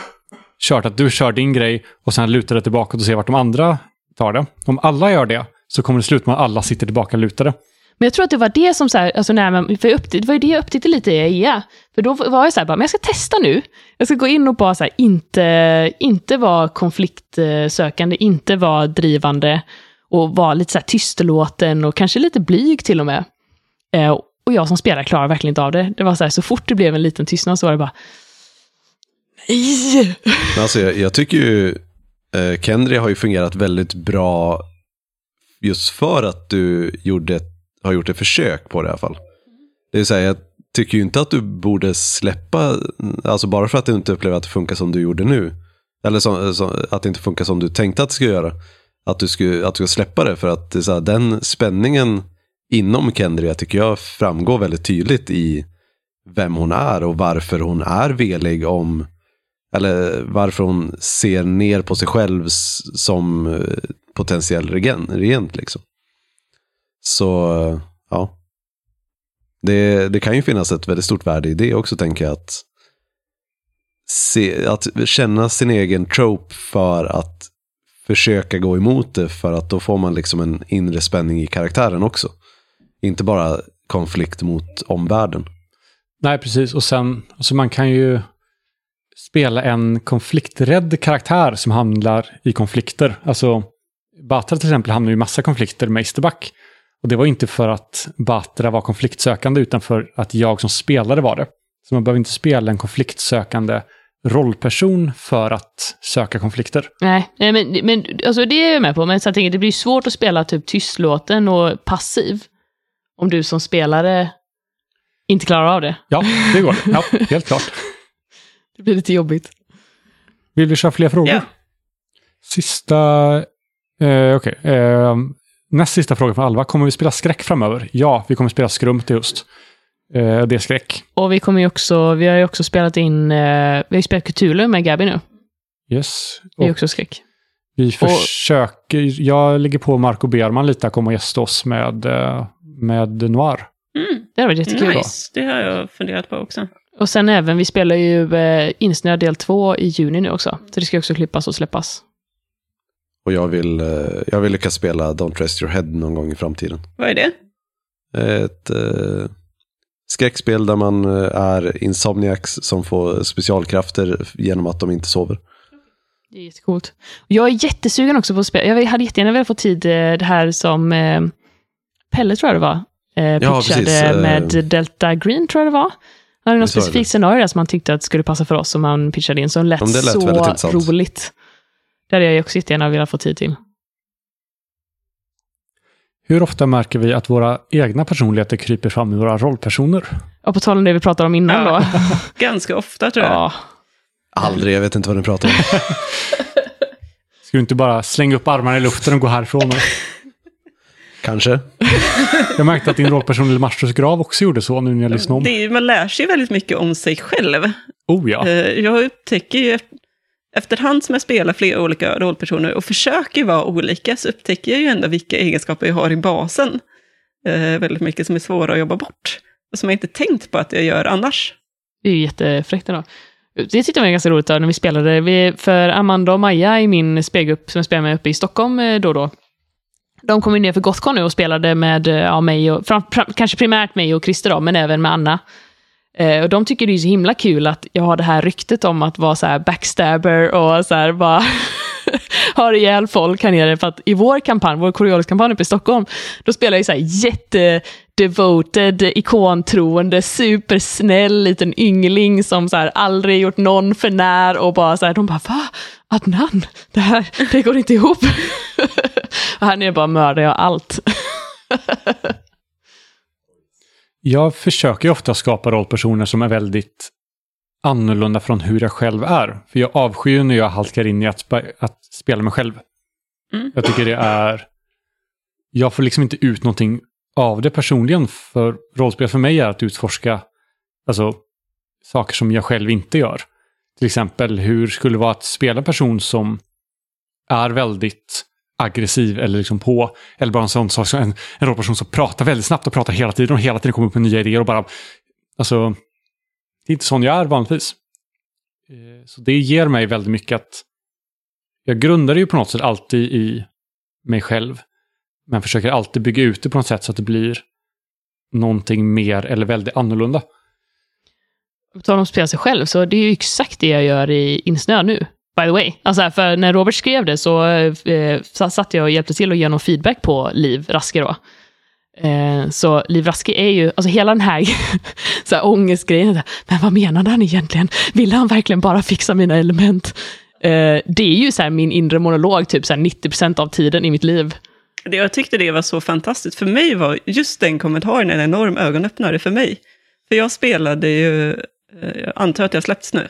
kört att du kör din grej och sen lutar det tillbaka och ser vart de andra tar det. Om alla gör det så kommer det sluta med att alla sitter tillbaka lutade. Men jag tror att det var det som, så här, alltså när man, för jag upptäckte, det var ju det jag upptäckte lite i EA. För då var jag så här, bara, men jag ska testa nu. Jag ska gå in och bara så här, inte, inte vara konfliktsökande, inte vara drivande och vara lite så här tystlåten och kanske lite blyg till och med. Eh, och jag som spelare klarar verkligen inte av det. Det var så här, så fort det blev en liten tystnad så var det bara, nej! Men alltså, jag, jag tycker ju eh, Kendri har ju fungerat väldigt bra just för att du gjorde, har gjort ett försök på det i alla fall. Det vill säga, jag tycker ju inte att du borde släppa, alltså bara för att du inte upplever att det funkar som du gjorde nu. Eller som, som, att det inte funkar som du tänkte att det skulle göra. Att du skulle, att du ska släppa det för att det är så här, den spänningen inom Kendria tycker jag framgår väldigt tydligt i vem hon är och varför hon är velig om eller varför hon ser ner på sig själv som eh, potentiell regent. regent. Liksom. Så, ja. Det, det kan ju finnas ett väldigt stort värde i det också, tänker jag. Att, se, att känna sin egen trope för att försöka gå emot det, för att då får man liksom en inre spänning i karaktären också. Inte bara konflikt mot omvärlden. Nej, precis. Och sen, alltså man kan ju spela en konflikträdd karaktär som handlar i konflikter. Alltså, Batra till exempel hamnar i massa konflikter med Isterback. Och det var inte för att Batra var konfliktsökande, utan för att jag som spelare var det. Så man behöver inte spela en konfliktsökande rollperson för att söka konflikter. Nej, nej, men, men alltså det är jag med på, men så jag tänker, det blir svårt att spela typ tystlåten och passiv om du som spelare inte klarar av det. Ja, det går. Ja, helt klart. Det blir lite jobbigt. Vill vi köra fler frågor? Ja. Sista... Eh, Okej. Eh, näst sista fråga från Alva. Kommer vi spela skräck framöver? Ja, vi kommer spela skrumt i höst. Eh, det är skräck. Och vi kommer ju också, vi har ju också spelat in, eh, vi har ju spelat Cthulhu med Gabby nu. Yes. Det är Och också skräck. vi försöker... Jag ligger på Marco Berman lite att komma och gästa oss med, eh, med Noir. Mm, Det har varit jättekul. nice, det har jag funderat på också. Och sen även, vi spelar ju eh, Insnöad del 2 i juni nu också. Så det ska också klippas och släppas. Och jag vill, eh, jag vill lyckas spela Don't Rest Your Head någon gång i framtiden. Vad är det? Ett eh, skräckspel där man eh, är insomniacs som får specialkrafter genom att de inte sover. Det är jättecoolt. Jag är jättesugen också på att spela. Jag hade jättegärna velat få tid, eh, det här som eh, Pelle tror jag det var, eh, Ja, pitchade precis, eh, med Delta Green tror jag det var. Han hade något specifikt scenario där som han tyckte att skulle passa för oss som han pitchade in, som lät, Ja, det lät så roligt. Det hade jag också jättegärna velat få tid till. Hur ofta märker vi att våra egna personligheter kryper fram i våra rollpersoner? Och på tal om det vi pratade om innan Ja. då. <laughs> Ganska ofta tror jag. Ja. Aldrig, jag vet inte vad ni pratar om. Ska <laughs> Ska du inte bara slänga upp armarna i luften och gå härifrån? <laughs> Kanske. <laughs> Jag märkte att din rollperson i Masters grav också gjorde så nu när jag lyssnade om. Det är, man lär sig väldigt mycket om sig själv. Oh ja. Eh, Jag upptäcker ju eft- efterhand som jag spelar flera olika rollpersoner och försöker vara olika så upptäcker jag ju ändå vilka egenskaper jag har i basen. Eh, väldigt mycket som är svåra att jobba bort. Och som jag inte tänkt på att jag gör annars. Det är ju jättefräckt ändå. Det tyckte jag var ganska roligt när vi spelade. Vi, för Amanda och Maja i min spelgrupp som jag spelar med uppe i Stockholm eh, då och då. De kom ju ner för Gothcon nu och spelade med eh, ja, mig och, fram, fram, kanske primärt mig och Christer då, men även med Anna. Eh, och de tycker det är så himla kul att jag har det här ryktet om att vara så här backstabber och så här bara <laughs> har ihjäl folk här nere. För att i vår kampanj, vår Coriolis-kampanj uppe i Stockholm, då spelar jag så här jätte-devoted, ikontroende, supersnäll liten yngling som så här aldrig gjort någon för när och bara så här, de bara va? Adnan, det här, det går inte ihop. <laughs> och här nere bara mördar jag allt. <laughs> Jag försöker ju ofta skapa rollpersoner som är väldigt annorlunda från hur jag själv är. För jag avskyr när jag halkar in i att, spa- att spela mig själv. Mm. Jag tycker det är... Jag får liksom inte ut någonting av det personligen. För rollspel för mig är att utforska alltså, saker som jag själv inte gör. Till exempel, hur skulle det vara att spela en person som är väldigt aggressiv eller liksom på, eller bara en sån sak som en, en rollperson som pratar väldigt snabbt och pratar hela tiden och hela tiden kommer upp med nya idéer och bara, alltså, det är inte sån jag är vanligtvis. Eh, så det ger mig väldigt mycket att jag grundar det ju på något sätt alltid i mig själv. Men försöker alltid bygga ut det på något sätt så att det blir någonting mer eller väldigt annorlunda. På tal om att spela sig själv, så det är ju exakt det jag gör i Insnö nu. By the way. Alltså, för när Robert skrev det så eh, satt jag och hjälpte till att ge någon feedback på Liv Raske då. Eh, så Liv Raske är ju, alltså hela den här, <laughs> så här ångestgrejen, så här, men vad menade han egentligen? Ville han verkligen bara fixa mina element? Eh, det är ju så här min inre monolog, typ så här 90% av tiden i mitt liv. Det, jag tyckte det var så fantastiskt. För mig var just den kommentaren en enorm ögonöppnare för mig. För jag spelade ju, eh, jag antar att jag släppts nu,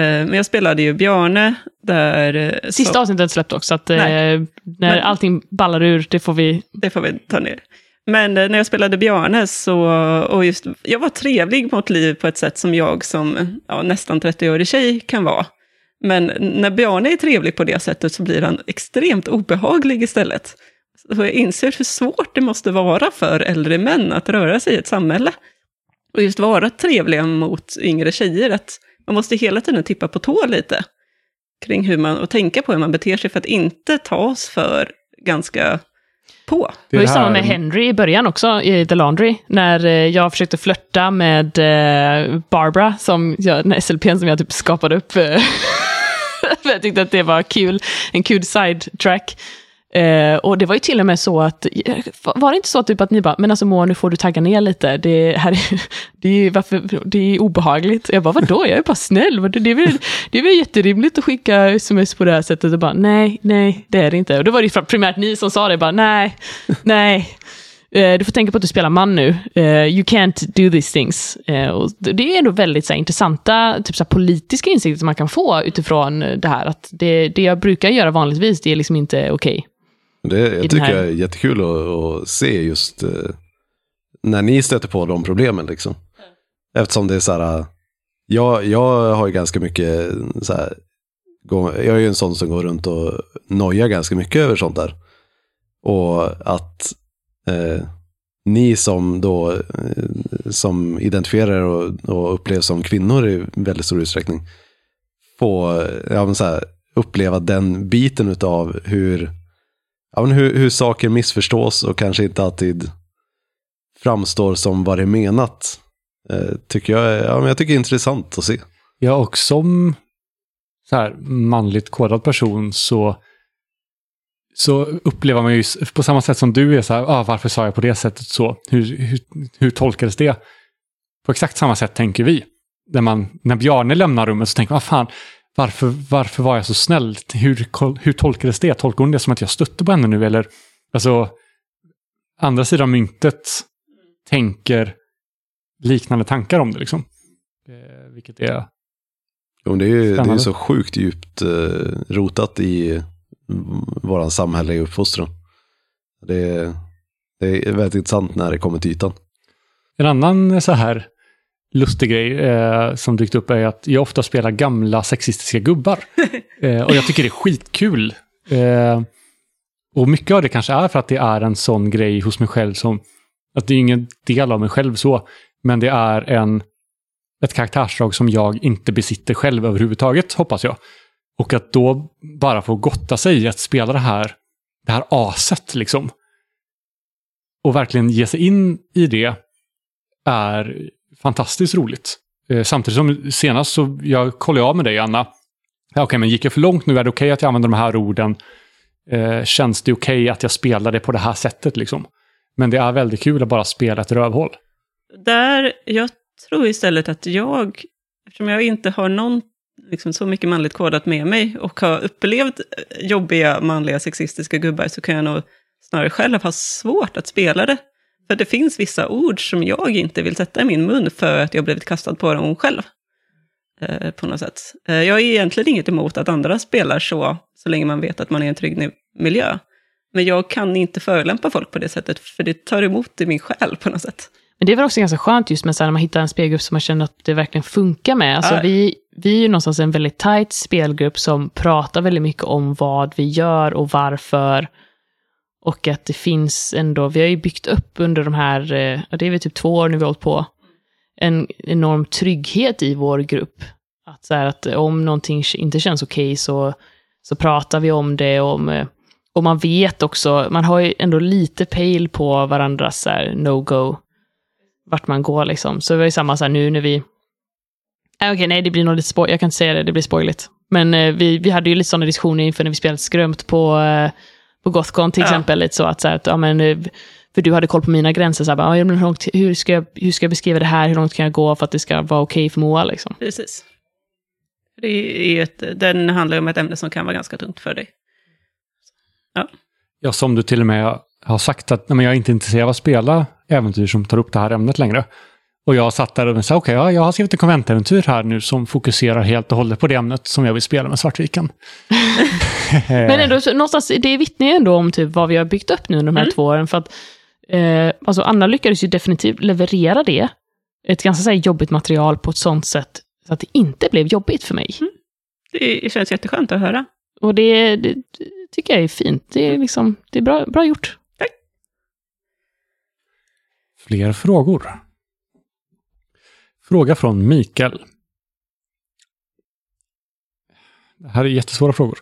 men jag spelade ju Bjarne, där... eh, Sista så- avsnittet släppt också, så att eh, Nej. när Men- allting ballar ur, det får vi... det får vi ta ner. Men eh, när jag spelade Bjarne så, och just, jag var trevlig mot Liv på ett sätt som jag som ja, nästan 30-årig tjej kan vara. Men när Bjarne är trevlig på det sättet så blir han extremt obehaglig istället. Så jag inser hur svårt det måste vara för äldre män att röra sig i ett samhälle. Och just vara trevliga mot yngre tjejer, att man måste hela tiden tippa på tå lite. Kring hur man, och tänka på hur man beter sig för att inte tas för ganska på. Det var ju samma med Henry i början också, i The Laundry. När eh, jag försökte flörta med eh, Barbara, som jag, den SLPn som jag typ skapade upp. eh, <laughs> jag tyckte att det var kul, en kul sidetrack. Eh, och det var ju till och med så att, var det inte så typ att ni bara, men alltså Moa, nu får du tagga ner lite, det, här är, <laughs> det, är, varför, det är obehagligt. Jag bara, vadå, jag är bara snäll, det är väl, det är väl jätterimligt att skicka sms på det här sättet, och bara, nej, nej, det är det inte. Och då var det ju primärt ni som sa det, bara, nej, nej. Eh, Du får tänka på att du spelar man nu. Eh, You can't do these things. Eh, och det är ändå väldigt så här, intressanta typ, så här, politiska insikter som man kan få utifrån eh, det här. Att det, det jag brukar göra vanligtvis, det är liksom inte okej. Det, jag tycker här- är jättekul att, att se just eh, när ni stöter på de problemen. Liksom. Eftersom det är så här, jag, jag har ju ganska mycket, så här, gå- jag är ju en sån som går runt och nojar ganska mycket över sånt där. Och att eh, ni som då, eh, som identifierar er och, och upplevs som kvinnor i väldigt stor utsträckning, får ja, men så här, uppleva den biten av hur ja, men hur, hur saker missförstås och kanske inte alltid framstår som vad det är menat. Eh, tycker jag, ja, men jag tycker det är intressant att se. Ja, och som så här manligt kodad person så, så upplever man ju på samma sätt som du är så här, ah, varför sa jag på det sättet så? Hur, hur, hur tolkades det? På exakt samma sätt tänker vi. När, man, när Bjarne lämnar rummet så tänker man, vad fan, varför, varför var jag så snäll? Hur, hur tolkades det? Tolkar hon det som att jag stötte på henne nu? Eller, alltså, andra sidan myntet tänker liknande tankar om det liksom. Eh, vilket är Jo, det är ju det är så sjukt djupt eh, rotat i vår samhälleliga uppfostran. Det, det är väldigt intressant när det kommer till ytan. En annan så här lustig grej eh, som dykt upp är att jag ofta spelar gamla sexistiska gubbar. <laughs> Eh, och jag tycker det är skitkul. Eh, och mycket av det kanske är för att det är en sån grej hos mig själv som, att det är ingen del av mig själv så, men det är en, ett karaktärsdrag som jag inte besitter själv överhuvudtaget, hoppas jag. Och att då bara få gotta sig i att spela det här, det här aset liksom. Och verkligen ge sig in i det är fantastiskt roligt. Eh, samtidigt som senast så, jag kollade av med dig Anna. Ja, okej, men gick jag för långt nu? Är det okej att jag använder de här orden? Eh, känns det okej att jag spelar det på det här sättet liksom? Men det är väldigt kul att bara spela ett rövhål. Där, jag tror istället att jag, eftersom jag inte har någon liksom, så mycket manligt kodat med mig och har upplevt jobbiga manliga sexistiska gubbar så kan jag nog snarare själv ha svårt att spela det. För det finns vissa ord som jag inte vill sätta i min mun för att jag blivit kastad på dem själv. Eh, på något sätt. Eh, jag är egentligen inget emot att andra spelar så, så länge man vet att man är i en trygg miljö. Men jag kan inte förolämpa folk på det sättet, för det tar emot i min själ på något sätt. Men det är väl också ganska skönt just med så här, när man hittar en spelgrupp som man känner att det verkligen funkar med. Alltså, Ja. vi, vi är ju någonstans en väldigt tight spelgrupp som pratar väldigt mycket om vad vi gör och varför. Och att det finns ändå, vi har ju byggt upp under de här, eh, ja, det är väl typ två år nu vi har hållit på, en enorm trygghet i vår grupp. Att, så här, att eh, om någonting inte känns okej så, så pratar vi om det. Om, eh, och man vet också, man har ju ändå lite pejl på varandras no-go vart man går liksom. Så det var ju samma så här nu när vi... Äh, Okej, nej det blir nog lite spoil, jag kan inte säga det, det blir spoiligt. Men eh, vi, vi hade ju lite sådana diskussioner inför när vi spelade skrömt på, eh, på Gothcon till Ja. exempel. Lite så att, så här, att ja, men, för du hade koll på mina gränser, så här, bara, ja, men hur, långt, hur, ska jag, hur ska jag beskriva det här, hur långt kan jag gå för att det ska vara okej för Moa liksom. Precis. Det är ett, den handlar ju om ett ämne som kan vara ganska tungt för dig. Ja, som du till och med har sagt att nej, men jag är inte intresserad av att spela äventyr som tar upp det här ämnet längre. Och jag satt där och sa, okej, ja, jag har skrivit en konventäventyr här nu som fokuserar helt och hållet på det ämnet som jag vill spela med Svartviken. <laughs> Men ändå, så, någonstans, det vittnar ju ändå om typ vad vi har byggt upp nu de här två åren. För att, eh, alltså Anna lyckades ju definitivt leverera det, ett ganska så här, jobbigt material på ett sånt sätt så att det inte blev jobbigt för mig. Det känns jätteskönt att höra. Och det, det, det tycker jag är fint. Det är, liksom, det är bra, bra gjort. Fler frågor? Fråga från Mikael. Det här är jättesvåra frågor.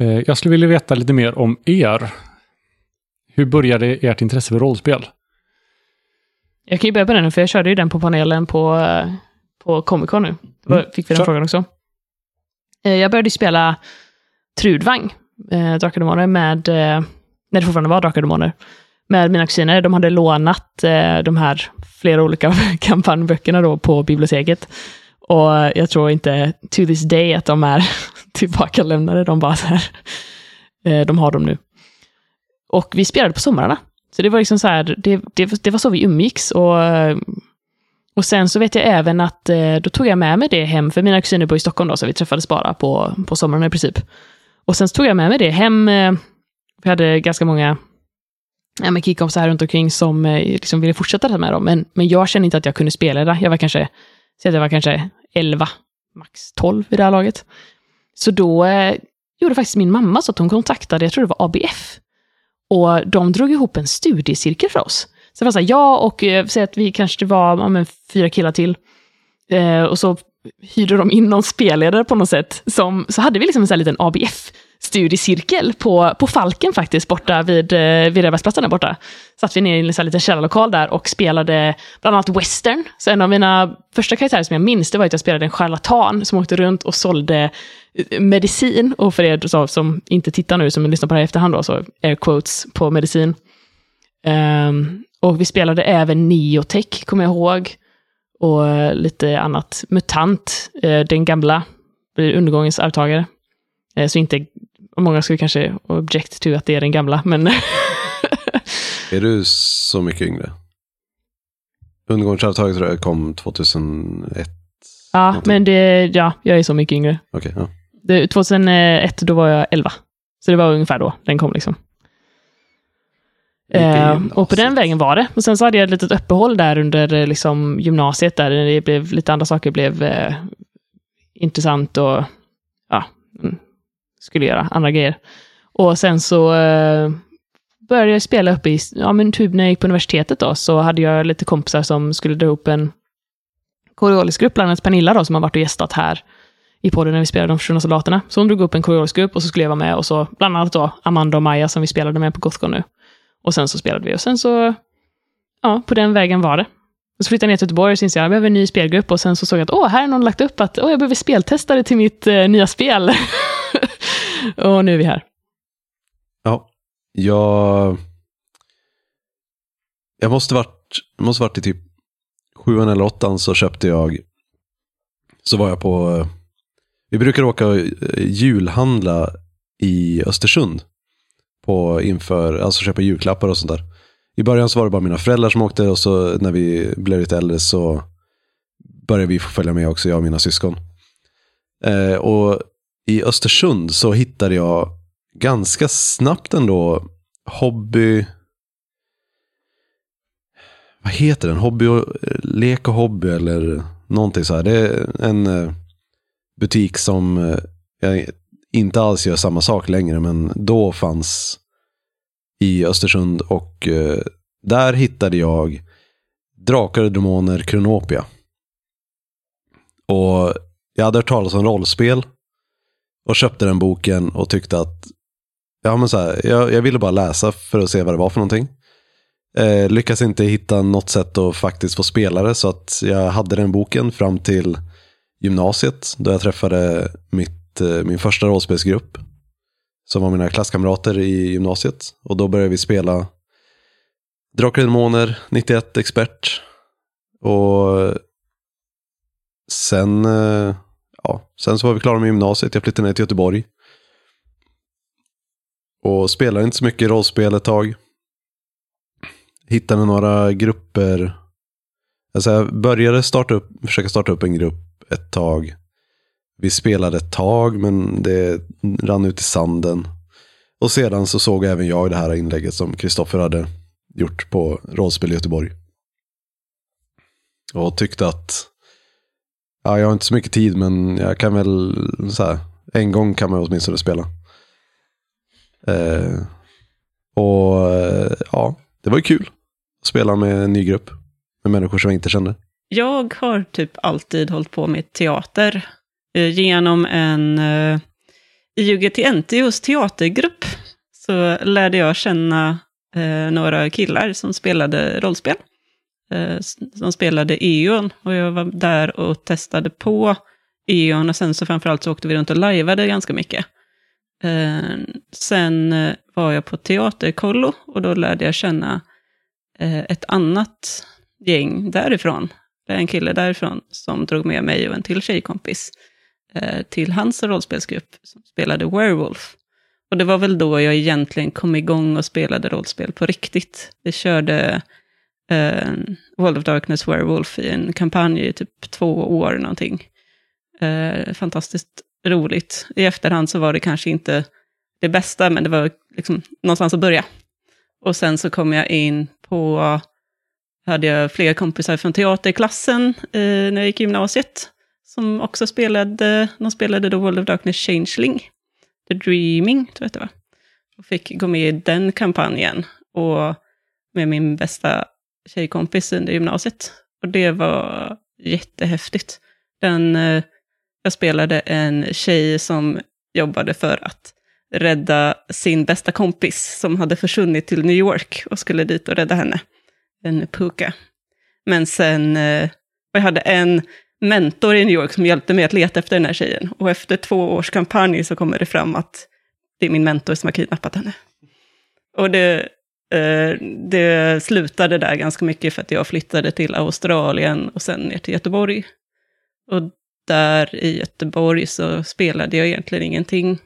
Eh, Jag skulle vilja veta lite mer om er. Hur började ert intresse för rollspel? Jag kan ju börja på den för jag körde ju den på panelen på, eh, på Comic Con nu. Då Mm, fick vi den kör. frågan också. Eh, Jag började spela Trudvang, Drakar och Demoner, med, när det fortfarande var Drakar och Demoner, med mina kusiner. De hade lånat eh, de här flera olika <laughs> kampanjböckerna då på biblioteket. Och jag tror inte to this day att de är <laughs> tillbakalämnade. De bara så här, eh, de har dem nu. Och vi spelade på somrarna. Så det var liksom så här, det, det, det var så vi umgicks. Och, och sen så vet jag även att eh, då tog jag med mig det hem, för mina kusiner bor i Stockholm då, så vi träffades bara på, på somrarna i princip. Och sen så tog jag med mig det hem. eh, Vi hade ganska många ja, men killkompisar här runt omkring som eh, liksom ville fortsätta med dem. Men, men jag kände inte att jag kunde spela det. Jag var kanske, säg att jag var kanske 11, max 12 i det här laget. Så då eh, gjorde faktiskt min mamma så att hon kontaktade, jag tror det var ABF. Och de drog ihop en studiecirkel för oss. Så det var så här, jag och, eh, säg att vi kanske var ja, men, fyra killar till. Eh, och så hyrde de in någon spelledare på något sätt. Som, så hade vi liksom en sån här liten studiecirkel på, på Falken faktiskt, borta vid, eh, vid Rävbergsplatsen där borta. Satt vi ner i en sån här liten källarlokal där och spelade bland annat western. Så en av mina första karaktärer som jag minns, det var att jag spelade en charlatan som åkte runt och sålde eh, medicin. Och för er som inte tittar nu, som lyssnar på det här i efterhand då, så air quotes på medicin. Um, och vi spelade även Neotech, kommer jag ihåg. Och eh, lite annat. Mutant, den gamla, blir undergångens arvtagare. Så inte, många skulle kanske object to att det är den gamla, men <laughs> Är du så mycket yngre? Undergångsavtalet tror jag kom 2001. ja, Någonting. men det, ja, jag är så mycket yngre. Okej, ja. Det, 2001, då var jag 11. Så det var ungefär då den kom liksom. Eh, och på den vägen var det. Och sen så hade jag ett litet uppehåll där under eh, liksom, gymnasiet, där det blev lite andra saker blev eh, intressant och ja, mm, skulle göra andra grejer. Och sen så eh, började jag spela uppe i, ja men typ när jag gick på universitetet då, så hade jag lite kompisar som skulle dra ihop en koreolisk grupp, bland annat Pernilla då, som har varit och gästat här i podden när vi spelade De försvunna soldaterna. Så hon drog upp en koreolisk grupp och så skulle jag vara med och så bland annat då Amanda och Maja som vi spelade med på Gothcon nu. Och sen så spelade vi och sen så, ja, på den vägen var det. Och så flyttade jag ner till Göteborg och så insåg jag att jag behöver en ny spelgrupp och sen så såg jag att åh, här har någon lagt upp att åh, jag behöver speltestare till mitt eh, nya spel. <laughs> och nu är vi här. Ja, jag... Jag måste varit, måste varit i typ sjuan eller åttan så köpte jag, så var jag på, vi brukar åka och eh, julhandla i Östersund. På inför, alltså köpa julklappar och sånt där. I början så var det bara mina föräldrar som åkte och så när vi blev lite äldre så började vi få följa med också, jag och mina syskon. Eh, och i Östersund så hittade jag ganska snabbt ändå hobby... Vad heter den? Hobby och, eh, lek och hobby eller någonting så här. Det är en eh, butik som eh, jag inte alls gör samma sak längre, men då fanns i Östersund och där hittade jag Drakar och Demoner Kronopia. Och jag hade hört talas om rollspel och köpte den boken och tyckte att ja, men så här, jag, jag ville bara läsa för att se vad det var för någonting. Eh, lyckas inte hitta något sätt att faktiskt få spelare så att jag hade den boken fram till gymnasiet då jag träffade mitt, eh, min första rollspelsgrupp som var mina klasskamrater i gymnasiet. Och då började vi spela Drakar och Demoner, 91 Expert. Och sen, eh, ja, sen så var vi klara med gymnasiet. Jag flyttade ner till Göteborg. Och spelade inte så mycket rollspel ett tag. Hittade några grupper. Alltså jag började starta upp, försöka starta upp en grupp ett tag. Vi spelade ett tag men det rann ut i sanden. Och sedan så såg även jag det här inlägget som Kristoffer hade gjort på Rollspel i Göteborg. Och tyckte att ja, jag har inte så mycket tid men jag kan väl så här, en gång kan man åtminstone spela. Eh, och eh, ja, det var ju kul att spela med en ny grupp. Med människor som jag inte kände. Jag har typ alltid hållit på med teater. Eh, genom en eh, IUGT NTOs teatergrupp så lärde jag känna eh, några killar som spelade rollspel. Eh, som spelade E.ON och jag var där och testade på E.ON och sen så framförallt så åkte vi runt och lajvade ganska mycket. Eh, sen eh, var jag på teaterkollo och då lärde jag känna ett annat gäng därifrån. Det är en kille därifrån som drog med mig och en till tjejkompis till hans rollspelsgrupp som spelade Werewolf. Och det var väl då jag egentligen kom igång och spelade rollspel på riktigt. Vi körde eh, World of Darkness Werewolf i en kampanj i typ två år någonting. Eh, fantastiskt roligt. I efterhand så var det kanske inte det bästa, men det var liksom någonstans att börja. Och sen så kom jag in på, hade jag fler kompisar från teaterklassen eh, när jag gick i gymnasiet, som också spelade, de spelade då World of Darkness Changeling, The Dreaming, tror jag att det var. Och fick gå med i den kampanjen, och med min bästa tjejkompis under gymnasiet. Och det var jättehäftigt. Den, eh, jag spelade en tjej som jobbade för att rädda sin bästa kompis som hade försvunnit till New York och skulle dit och rädda henne. En puka. Men sen, och jag hade en mentor i New York som hjälpte mig att leta efter den här tjejen. Och efter två års kampanj så kommer det fram att det är min mentor som har kidnappat henne. Och det, Eh, det slutade där ganska mycket för att jag flyttade till Australien och sen ner till Göteborg. Och där i Göteborg så spelade jag egentligen ingenting.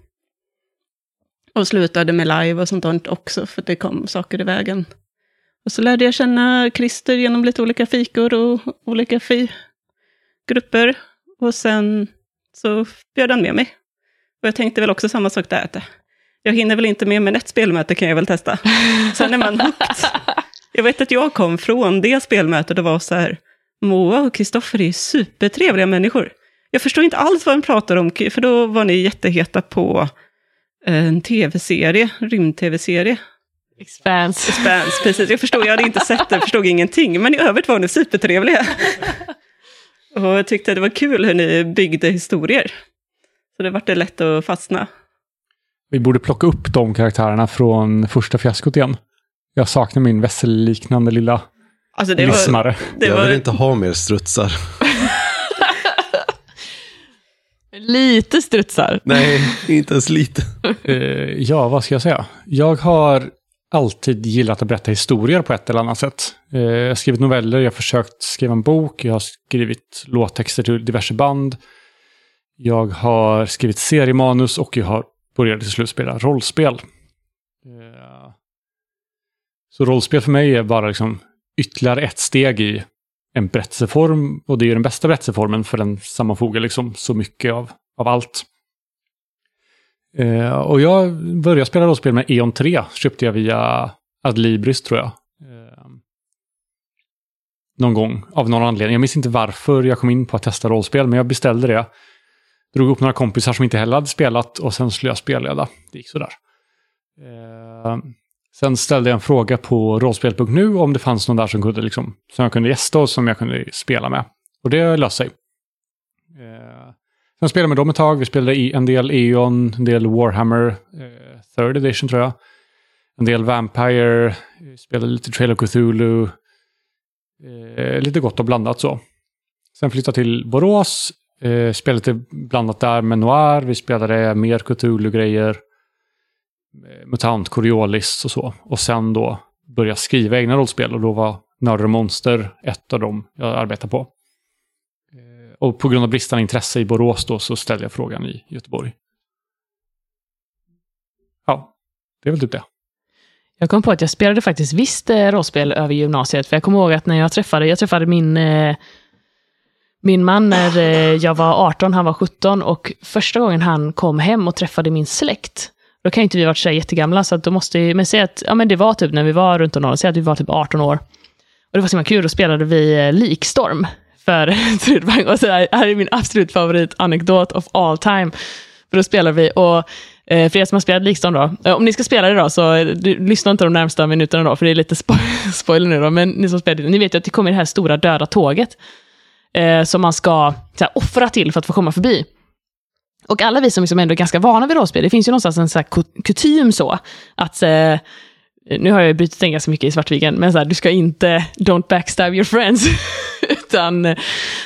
Och slutade med live och sånt också, för det kom saker i vägen. Och så lärde jag känna Christer genom lite olika fikor och olika fi-grupper. Och sen så bjöd han med mig. Och jag tänkte väl också samma sak där, att jag hinner väl inte med, men ett spelmöte kan jag väl testa. <laughs> Sen är man hooked. Jag vet att jag kom från det spelmötet och var så här, Moa och Kristoffer är supertrevliga människor. Jag förstår inte alls vad de pratar om, för då var ni jätteheta på en tv-serie, rymd-tv-serie. Expanse. Expanse, precis. Jag förstod, jag hade inte sett det, förstod ingenting, men i övrigt var ni supertrevliga. <laughs> och jag tyckte det var kul hur ni byggde historier. Så det vart det lätt att fastna. Vi borde plocka upp de karaktärerna från första fiaskot igen. Jag saknar min vesselliknande lilla Alltså det var, lyssnare. det jag var, vill inte ha mer strutsar. <laughs> Lite strutsar. Nej, inte ens lite. Eh, ja, vad ska jag säga? Jag har alltid gillat att berätta historier på ett eller annat sätt. Eh, jag har skrivit noveller, jag har försökt skriva en bok, jag har skrivit låttexter till diverse band. Jag har skrivit seriemanus och jag har börjat till slut spela rollspel. Så rollspel för mig är bara liksom ytterligare ett steg i en berättelseform. Och det är den bästa berättelseformen för den sammanfogar liksom så mycket av, av allt. Eh, och jag började spela rollspel med E.ON 3. Köpte jag via Adlibris tror jag. Eh, någon gång av någon anledning. Jag minns inte varför jag kom in på att testa rollspel, men jag beställde det. Drog upp några kompisar som inte heller hade spelat och sen skulle jag spelleda. Det gick sådär. Eh, sen ställde jag en fråga på rollspel.nu om det fanns någon där som, kunde, liksom, som jag kunde gästa och som jag kunde spela med. Och det löste sig. Eh, sen spelade jag med dem ett tag. Vi spelade i en del E.ON, en del Warhammer, eh, third edition tror jag. En del Vampire, vi spelade lite Trail of Cthulhu. Eh, lite gott och blandat så. Sen flyttade jag till Borås. Eh, spelade lite blandat där med Noir. Vi spelade mer Cthulhu-grejer. Eh, Mutant, Coriolis och så. Och sen då börja skriva egna rollspel och då var Nördar och Monster ett av dem jag arbetar på. Eh, och på grund av bristande intresse i Borås då så ställde jag frågan i Göteborg. Ja, det är väl typ det. Jag kom på att jag spelade faktiskt visst eh, rollspel över gymnasiet, för jag kommer ihåg att när jag träffade, jag träffade min, eh, min man när eh, jag var 18, han var 17, och första gången han kom hem och träffade min släkt, då kan ju inte vi varit så jättegamla, så att då måste ju, men säg att, ja men det var typ när vi var runt om, säg att vi var typ 18 år. Och det var så himla kul, då spelade vi eh, Likstorm för <laughs> Trudvang, och så här, här är min absolut favorit anekdot of all time. För då spelar vi, och eh, För er som har spelat Likstorm då, om ni ska spela det då, så lyssna inte de närmsta minuterna då, för det är lite spo <laughs> spoiler nu då, men ni som spelar, ni vet ju att det kommer det här stora döda tåget, eh, som man ska så här, offra till för att få komma förbi. Och alla vi som liksom ändå är ganska vana vid rollspel, det finns ju någonstans en så här kutym så, att eh, nu har jag ju brutit den ganska mycket i Svartviken, men så här, du ska inte, don't backstab your friends. <laughs> Utan, eh,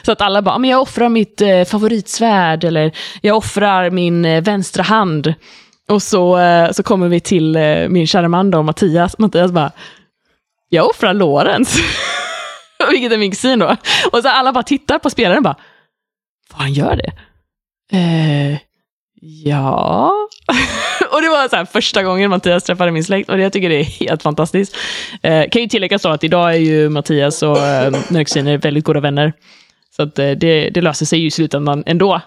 så att alla bara, ah, men jag offrar mitt eh, favoritsvärd, eller jag offrar min eh, vänstra hand. Och så, eh, så kommer vi till eh, min kära man då, Mattias. Mattias bara, jag offrar Lorentz. <laughs> <laughs> Vilket är min kusin då. Och så alla bara tittar på spelaren och bara, vad han gör det? Eh, ja. <laughs> och det var så här första gången Mattias träffade min släkt och jag tycker det är helt fantastiskt. Eh, kan ju tillägga så att idag är ju Mattias och eh, mina kusiner väldigt goda vänner. Så att eh, det, det löser sig ju i slutändan ändå.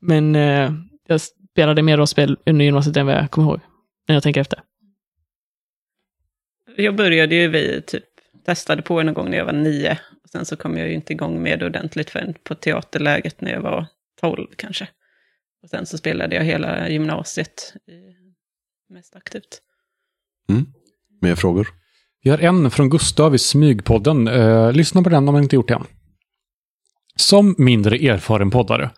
Men eh, jag spelade mer rollspel under gymnasiet än vad jag kommer ihåg. När jag tänker efter. Jag började ju vid typ testade på någon gång när jag var nio. Och sen så kom jag ju inte igång med det ordentligt förrän på teaterläget när jag var tolv kanske. Och sen så spelade jag hela gymnasiet mest aktivt. Mer frågor? Vi har en från Gustav i Smygpodden. Eh, lyssna på den om ni inte gjort det än. Som mindre erfaren poddare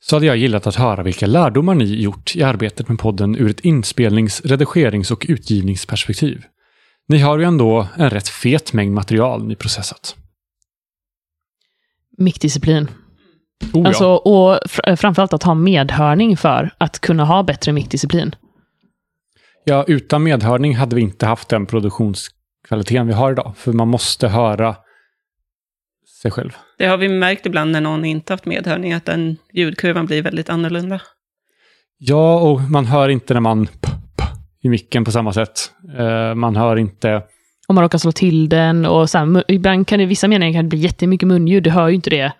så hade jag gillat att höra vilka lärdomar ni gjort i arbetet med podden ur ett inspelnings-, redigerings och utgivningsperspektiv. Ni har ju ändå en rätt fet mängd material ni processat. Mickdisciplin. Oh, Alltså, ja. och fr- framförallt att ha medhörning för att kunna ha bättre mickdisciplin. ja, utan medhörning hade vi inte haft den produktionskvaliteten vi har idag. För man måste höra sig själv. Det har vi märkt ibland när någon inte haft medhörning, att den ljudkurvan blir väldigt annorlunda. Ja, och man hör inte när man i micken på samma sätt. Eh, man hör inte... Om man råkar slå till den och så här, ibland kan det i vissa meningar kan det bli jättemycket munljud. Du hör ju inte det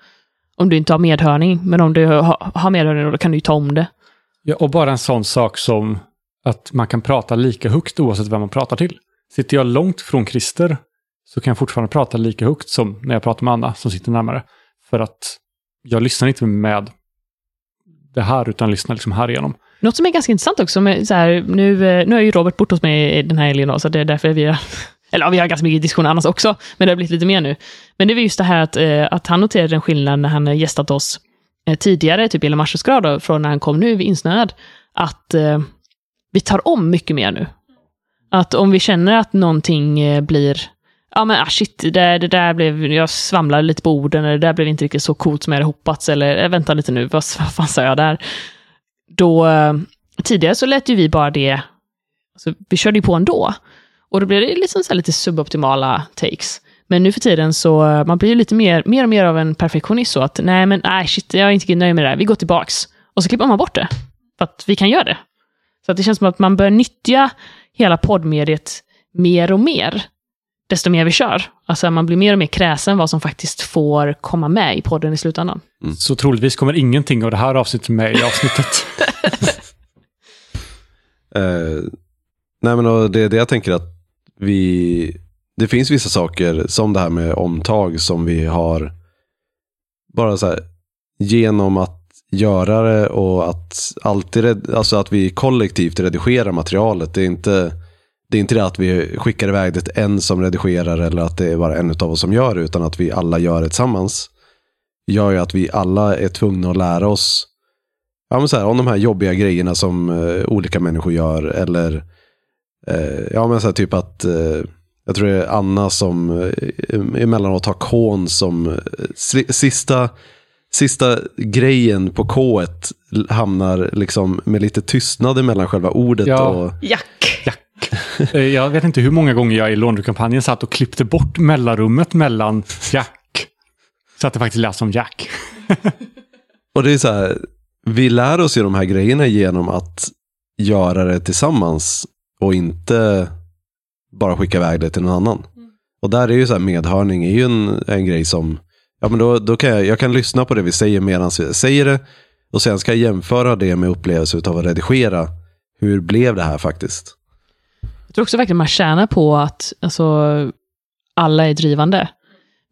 om du inte har medhörning. Men om du ha, har medhörning då kan du ju ta om det. Ja, och bara en sån sak som att man kan prata lika högt oavsett vem man pratar till. Sitter jag långt från Christer så kan jag fortfarande prata lika högt som när jag pratar med Anna som sitter närmare. För att jag lyssnar inte med det här utan lyssnar liksom här igenom. Något som är ganska intressant också, med så här, nu, eh, nu är ju Robert bort hos mig den här helgen, då, så det är därför vi har, <laughs> eller ja, vi har ganska mycket diskussioner annars också, men det har blivit lite mer nu. Men det var just det här att, eh, att han noterade en skillnad när han gästat oss eh, tidigare, typ i La från när han kom nu, vid insnöad, att eh, vi tar om mycket mer nu. Att om vi känner att någonting blir ja men ah, shit, det där, det där blev, jag svamlade lite på orden, eller det där blev inte riktigt så coolt som jag hade hoppats, eller vänta lite nu, vad, <laughs> vad fan sa jag där? Då, eh, tidigare så lät ju vi bara det, alltså, vi körde ju på ändå. Och då blev det liksom så lite suboptimala takes. Men nu för tiden så, eh, man blir ju lite mer, mer och mer av en perfektionist så att, nej men, nej shit, jag är inte nöjd med det här, vi går tillbaks. Och så klipper man bort det. För att vi kan göra det. Så att det känns som att man bör nyttja hela poddmediet mer och mer desto mer vi kör. Alltså man blir mer och mer kräsen vad som faktiskt får komma med i podden i slutändan. Mm. Så troligtvis kommer ingenting av det här avsnittet med i avsnittet. uh, <laughs> nej men det är det jag tänker att vi, det finns vissa saker som det här med omtag som vi har bara så här genom att göra det och att alltid, alltså att vi kollektivt redigerar materialet. Det är inte det är inte det att vi skickar iväg det till en som redigerar eller att det är bara en av oss som gör det, utan att vi alla gör det tillsammans. Gör ju att vi alla är tvungna att lära oss ja, men så här, om de här jobbiga grejerna som uh, olika människor gör. Eller uh, ja, men så här, typ att uh, jag tror det är Anna som uh, emellanåt har kon som sista, sista grejen på K hamnar liksom med lite tystnad mellan själva ordet ja. och... Jack. Jack. Eh, jag vet inte hur många gånger jag i Laundry-kampanjen satt och klippte bort mellanrummet mellan Jack. Så att det faktiskt lät som Jack. <laughs> och det är så här, vi lär oss ju de här grejerna genom att göra det tillsammans och inte bara skicka iväg det till någon annan. Och där är ju så här medhörning är ju en, en grej som, ja men då, då kan jag, jag kan lyssna på det vi säger medan vi säger det och sen ska jag jämföra det med upplevelsen av att redigera. Hur blev det här faktiskt? Jag tror också verkligen man tjänar på att alltså, alla är drivande.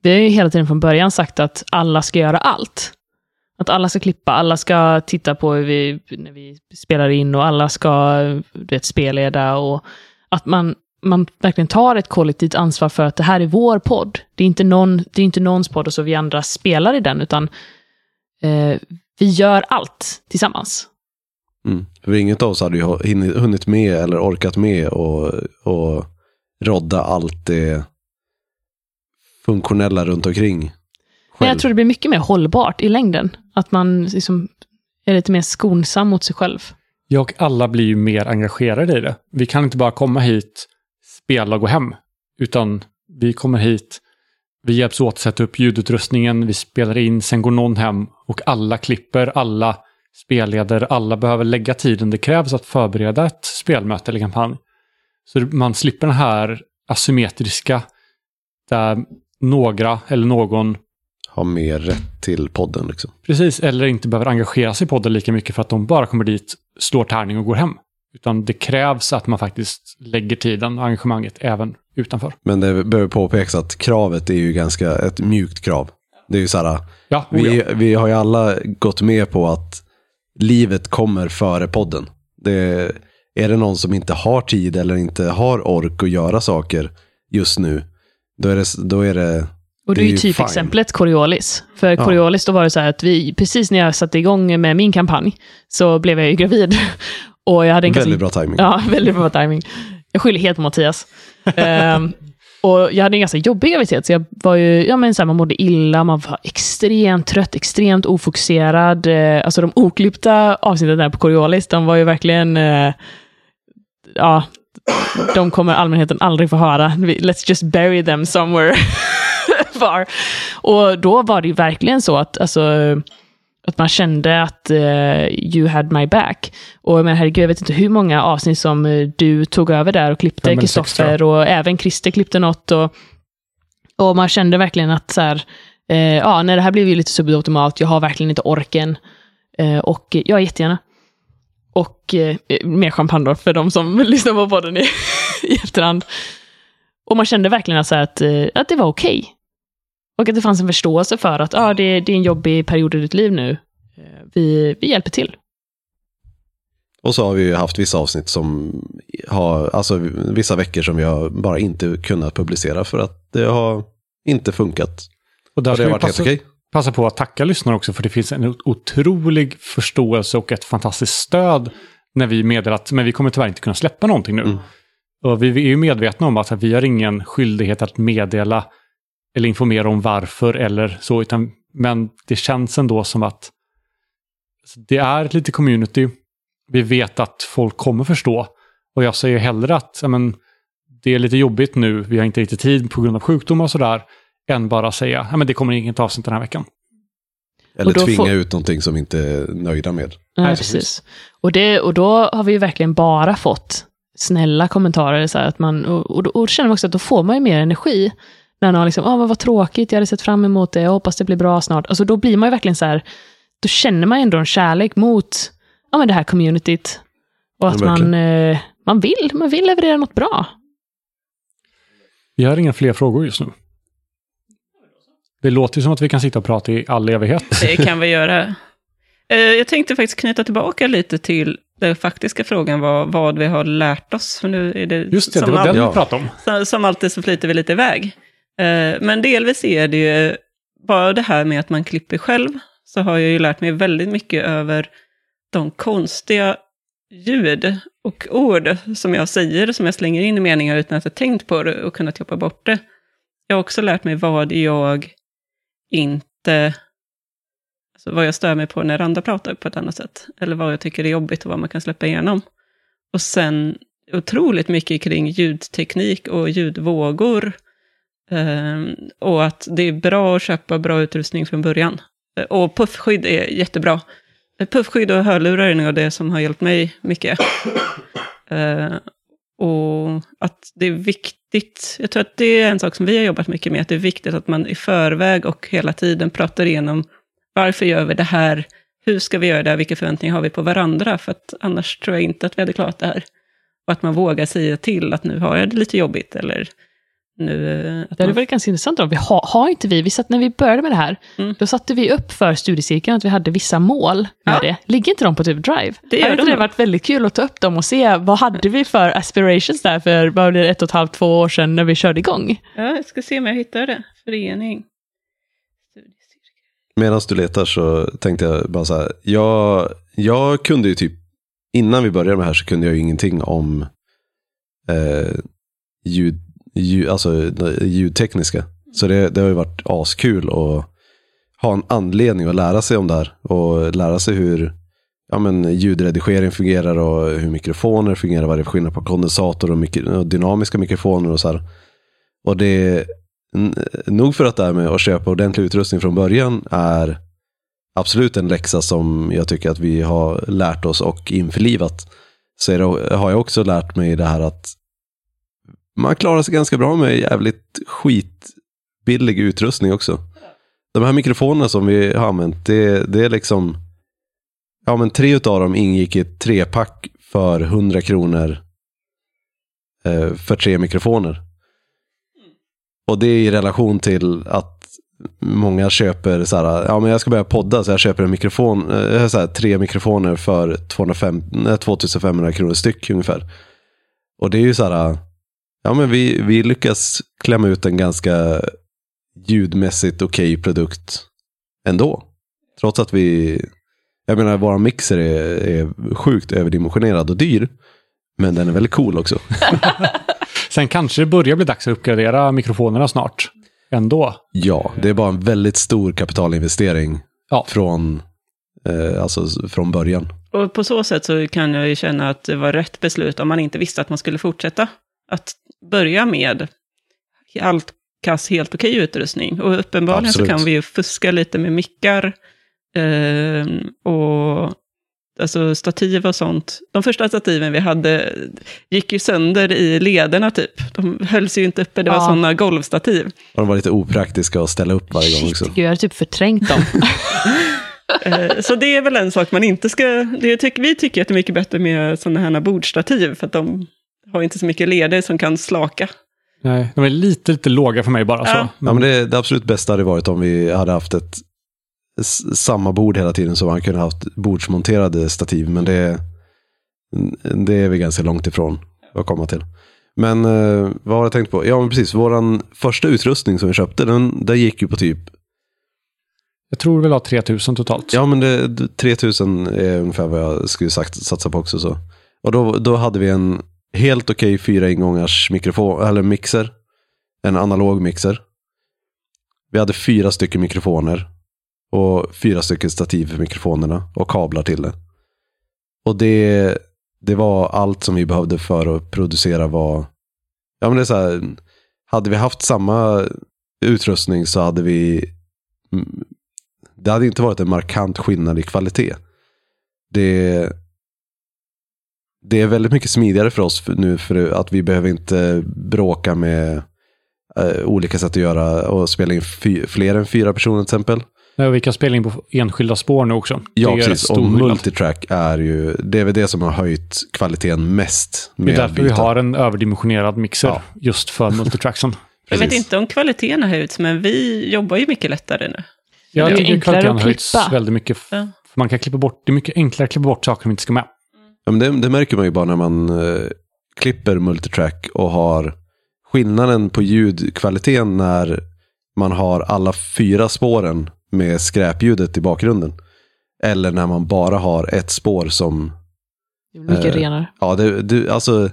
Vi har ju hela tiden från början sagt att alla ska göra allt. Att alla ska klippa, alla ska titta på hur vi, när vi spelar in och alla ska du vet, spelleda och att man, man verkligen tar ett kollektivt ansvar för att det här är vår podd. Det är inte, någon, det är inte någons podd och så vi andra spelar i den, utan eh, vi gör allt tillsammans. Mm. För inget av oss hade ju hunnit med eller orkat med och, och rodda allt det funktionella runt omkring. Själv. Jag tror det blir mycket mer hållbart i längden. Att man liksom är lite mer skonsam mot sig själv. Ja, och alla blir ju mer engagerade i det. Vi kan inte bara komma hit, spela och gå hem. Utan vi kommer hit, vi hjälps åt att sätta upp ljudutrustningen, vi spelar in, sen går någon hem och alla klipper, alla spelleder, alla behöver lägga tiden det krävs att förbereda ett spelmöte eller kampanj. Så man slipper den här asymmetriska där några eller någon har mer rätt till podden. Liksom. Precis, eller inte behöver engagera sig i podden lika mycket för att de bara kommer dit, slår tärning och går hem. Utan det krävs att man faktiskt lägger tiden och engagemanget även utanför. Men det behöver påpekas att kravet är ju ganska ett mjukt krav. Det är ju så här, ja, vi, oh vi har ju alla gått med på att livet kommer före podden. Det, är det någon som inte har tid eller inte har ork att göra saker just nu, då är det... Då är det och det är ju typexemplet Coriolis. För ja. Coriolis, då var det så här att vi, precis när jag satte igång med min kampanj, så blev jag ju gravid. <laughs> Och jag hade en väldigt bra timing. Ja, <laughs> väldigt bra timing. Jag skyller helt på Mattias. um, <laughs> Och jag hade en ganska jobbig graviditet, så jag var ju, ja men så här, man mådde illa, man var extremt trött, extremt ofokuserad. Eh, alltså de oklippta avsnitten där på Coriolis, de var ju verkligen, eh, ja, de kommer allmänheten aldrig få höra. Let's just bury them somewhere <laughs> far. Och då var det ju verkligen så att, alltså, att man kände att uh, you had my back. Och men herregud, jag vet inte hur många avsnitt som uh, du tog över där och klippte, Kristoffer, och även Christer klippte något. Och, och man kände verkligen att så här, uh, ja, nej, det här blev ju lite suboptimalt, jag har verkligen inte orken. och ja, jättegärna. Och eh, mer champagne då, för de som <laughs> lyssnar på podden i, i efterhand. Och man kände verkligen alltså att, eh, att det var okej. Och att det fanns en förståelse för att ah, det, det är en jobbig period i ditt liv nu. Eh, Vi, vi hjälper till. Och så har vi ju haft vissa avsnitt som har, alltså vissa veckor som vi har bara inte kunnat publicera för att det har inte funkat. Och där det ska vi varit helt passa, okej. passa på att tacka lyssnarna också, för det finns en otrolig förståelse och ett fantastiskt stöd när vi meddelar att men vi kommer tyvärr inte kunna släppa någonting nu. Mm. Och vi, vi är ju medvetna om att vi har ingen skyldighet att meddela eller informera om varför eller så, utan, men det känns ändå som att alltså, det är ett litet community. Vi vet att folk kommer förstå. Och jag säger hellre att men, det är lite jobbigt nu, vi har inte riktigt tid på grund av sjukdom och sådär, än bara säga men det kommer inget avsnitt den här veckan. Eller tvinga får- ut någonting som vi inte är nöjda med. Ja, Nej, precis. Och, det, och då har vi ju verkligen bara fått snälla kommentarer. Så här, att man, och, och, och då känner man också att då får man ju mer energi. När någon liksom, åh vad, tråkigt, jag hade sett fram emot det, jag hoppas det blir bra snart. Alltså då blir man ju verkligen så här, då känner man ändå en kärlek mot ja, men det här communityt. Och att Ja, man, eh, man, vill, man vill leverera något bra. Vi har inga fler frågor just nu. Det låter ju som att vi kan sitta och prata i all evighet. <laughs> Det kan vi göra. <laughs> Eh, Jag tänkte faktiskt knyta tillbaka lite till den faktiska frågan vad, vad vi har lärt oss. För nu är det, Just det, det som, var den Ja. vi pratade om. som, som alltid så flyter vi lite iväg. Eh, men delvis är det ju bara det här med att man klipper själv, så har jag ju lärt mig väldigt mycket över de konstiga ljud och ord som jag säger, som jag slänger in i meningar utan att ha tänkt på det och kunnat jobba bort det. Jag har också lärt mig vad jag inte, alltså vad jag stör mig på när andra pratar på ett annat sätt. Eller vad jag tycker är jobbigt och vad man kan släppa igenom. Och sen otroligt mycket kring ljudteknik och ljudvågor. Ehm, och att det är bra att köpa bra utrustning från början. Eh, Och puffskydd är jättebra. Eh, Puffskydd och hörlurar är nog det som har hjälpt mig mycket. <coughs> Eh, och att det är viktigt, jag tror att det är en sak som vi har jobbat mycket med, att det är viktigt att man i förväg och hela tiden pratar igenom varför gör vi det här, hur ska vi göra det, här? vilka förväntningar har vi på varandra, för att annars tror jag inte att vi hade klarat det här. Och att man vågar säga till att nu har jag det lite jobbigt, eller nu... eh, Att Det hade man, varit ganska intressant då. Vi har, har inte vi, vi satt, när vi började med det här, Mm. då satte vi upp för studiecirkeln att vi hade vissa mål med Ja. det. Ligger inte de på typ Drive? Det gör hade de inte det varit väldigt kul att ta upp dem och se vad hade vi för aspirations där för vad blir ett och ett halvt, två år sedan när vi körde igång? ja, jag ska se om jag hittar det. Förening. Medan du letar så tänkte jag bara så här. Jag, jag kunde ju typ, innan vi började med det här så kunde jag ju ingenting om eh, ljud, ljud, alltså ljudtekniska. Så det, det har ju varit askul att ha en anledning att lära sig om det här. Och lära sig hur ja, men ljudredigering fungerar och hur mikrofoner fungerar. Vad det är för skillnad på kondensator och, mikro, och dynamiska mikrofoner och så här. Och det är nog för att det här med att köpa ordentlig utrustning från början är absolut en läxa som jag tycker att vi har lärt oss och införlivat. Så det, har jag också lärt mig det här att man klarar sig ganska bra med jävligt skitbillig utrustning också. De här mikrofonerna som vi har använt, det, det är liksom, ja men tre av dem ingick i ett trepack för 100 kronor eh, för tre mikrofoner. Och det är i relation till att många köper så här, ja men jag ska börja podda så jag köper en mikrofon, eh, så här, tre mikrofoner för 250, eh, 2500 kronor styck ungefär. Och det är ju så här, ja men vi, vi lyckas klämma ut en ganska ljudmässigt okej produkt ändå. Trots att vi, jag menar vår mixer är, är sjukt överdimensionerad och dyr. Men den är väldigt cool också. <laughs> Sen kanske det börjar bli dags att uppgradera mikrofonerna snart. Ändå. Ja, det är bara en väldigt stor kapitalinvestering Ja. från, eh, alltså, från början. Och på så sätt så kan jag ju känna att det var rätt beslut om man inte visste att man skulle fortsätta. Att börja med allt kass, helt okej utrustning. Och uppenbarligen Absolut. så kan vi ju fuska lite med mickar eh, och alltså stativ och sånt. De första stativen vi hade gick ju sönder i lederna typ. De hölls ju inte uppe, det var Ja. sådana golvstativ. Och de var lite opraktiska att ställa upp varje gång också. Shit, gud, jag hade typ förträngt dem. <laughs> <laughs> Eh, Så det är väl en sak man inte ska... Det tycker, vi tycker att det är mycket bättre med sådana här bordstativ, för att de har inte så mycket leder som kan slaka. Nej, de är lite, lite låga för mig bara. Så. Ja. Ja, men det, det absolut bästa hade varit om vi hade haft ett samma bord hela tiden så man kunde haft bordsmonterade stativ. Men det, det är vi ganska långt ifrån att komma till. Men eh, vad har jag tänkt på? Ja, men precis. Våran första utrustning som vi köpte, den, den gick ju på typ, Jag tror vi la 3000 totalt. ja men det, 3000 är ungefär vad jag skulle sagt, satsa på också. Så. Och då, då hade vi en helt okej fyra ingångars mikrofon, eller mixer. En analog mixer. Vi hade fyra stycken mikrofoner. Och fyra stycken stativ för mikrofonerna. Och kablar till det. Och det, det var allt som vi behövde för att producera var... Ja men det är så här. Hade vi haft samma utrustning så hade vi... Mm, det hade inte varit en markant skillnad i kvalitet. Det, det är väldigt mycket smidigare för oss nu för att vi behöver inte bråka med eh, olika sätt att göra och spela in fy, fler än fyra personer till exempel. Nej, och vi kan spela in på enskilda spår nu också. Ja, precis. Och multitrack är ju, det är väl det som har höjt kvaliteten mest. Det är med därför vi har en överdimensionerad mixer Ja. just för <laughs> multitracksen. Jag vet inte om kvaliteten har höjts, men vi jobbar ju mycket lättare nu. Jag Det är tycker enklare kvaliteten att har höjts klippa. väldigt mycket. Ja. För man kan klippa bort, det är mycket enklare att klippa bort saker som inte ska med. Ja, men det, det märker man ju bara när man eh, klipper multitrack och har skillnaden på ljudkvaliteten när man har alla fyra spåren med skräpljudet i bakgrunden. Eller när man bara har ett spår som, mycket Eh, renare. ja det, det, alltså,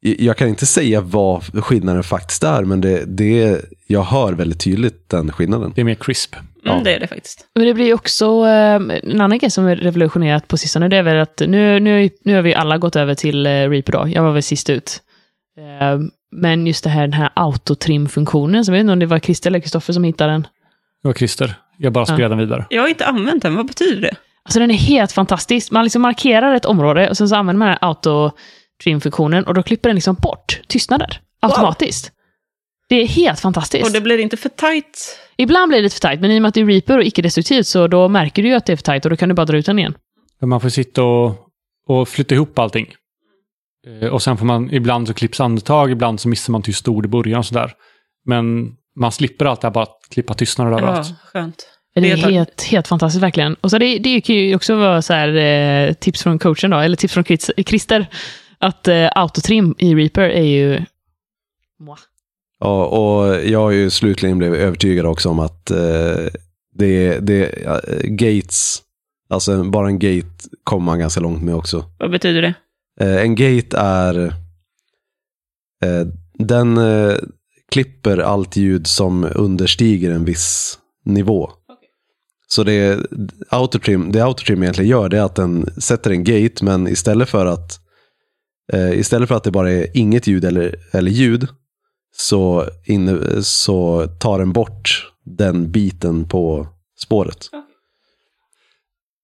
jag kan inte säga vad skillnaden faktiskt är, men det, det, jag hör väldigt tydligt den skillnaden. Det är mer crisp. Mm, Ja. Det är det faktiskt. Men det blir också eh, en annan grej som är revolutionerat på sistone. Det är väl att nu, nu, nu har vi alla gått över till eh, Reaper då. Jag var väl sist ut. Eh, men just det här, den här autotrim-funktionen, som jag vet inte om det var Christer eller Kristoffer som hittade den. Det var Christer. Jag bara spred den vidare. Jag har inte använt den, vad betyder det? Alltså den är helt fantastisk. Man liksom markerar ett område och sen så använder man den här auto-trim-funktionen och då klipper den liksom bort tystnader automatiskt. Det är helt fantastiskt. Och det blir inte för tight. Ibland blir det lite för tajt, men i och med att det är Reaper och icke-destruktivt så då märker du ju att det är för tajt och då kan du bara dra ut den igen. Men man får sitta och, och flytta ihop allting. Eh, Och sen får man, ibland så klipps andetag, ibland så missar man tyst ord i början och sådär. Men man slipper alltid bara att klippa tystnader överallt. Ja, skönt. Det är Det helt, helt fantastiskt verkligen. Och så det, det kan ju också vara så här, eh, tips från coachen då, eller tips från Chris- Christer. Att eh, autotrim i Reaper är ju... Mwah. Ja, och jag har ju slutligen blivit övertygad också om att eh, det, det, gates, alltså bara en gate kommer man ganska långt med också. Vad betyder det? Eh, en gate är, eh, den eh, klipper allt ljud som understiger en viss nivå. Så det autotrim, det autotrim egentligen gör det är att den sätter en gate, men istället för att eh, istället för att det bara är inget ljud eller, eller ljud så, inne, så tar den bort den biten på spåret.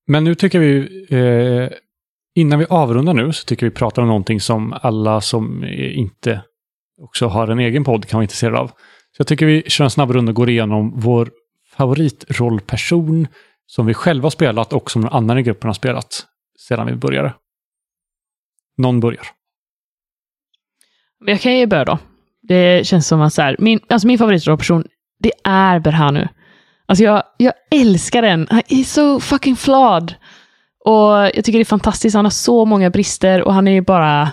Men nu tycker vi, eh, innan vi avrundar nu, så tycker vi pratar om någonting som alla som inte också har en egen podd kan vara intresserade av. Så jag tycker vi kör en snabb runda och går igenom vår favoritrollperson som vi själva har spelat och som någon annan i gruppen har spelat sedan vi började. Någon börjar. Men jag kan ju börja då. Det känns som att så här, min, alltså min favoritrollperson, det är Berhanu. Alltså jag, jag älskar den. Han är så fucking flawed. Och jag tycker det är fantastiskt. Han har så många brister och han är ju bara...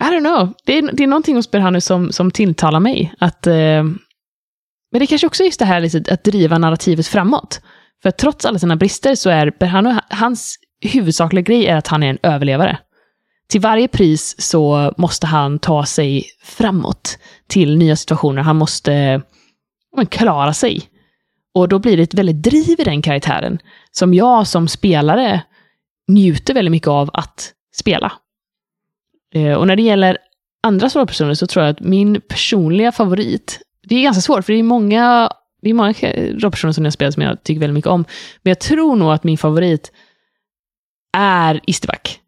I don't know. Det är, det är någonting hos Berhanu som, som tilltalar mig. Att, eh, men det kanske också är just det här liksom, att driva narrativet framåt. För trots alla sina brister så är Berhanu, hans huvudsakliga grej är att han är en överlevare till varje pris så måste han ta sig framåt till nya situationer. Han måste man, klara sig. Och då blir det ett väldigt driv i den karaktären som jag som spelare njuter väldigt mycket av att spela. Eh, och när det gäller andra svåra personer så tror jag att min personliga favorit, det är ganska svårt för det är många, det är många rollpersoner som jag spelar som jag tycker väldigt mycket om. Men jag tror nog att min favorit är Isterback.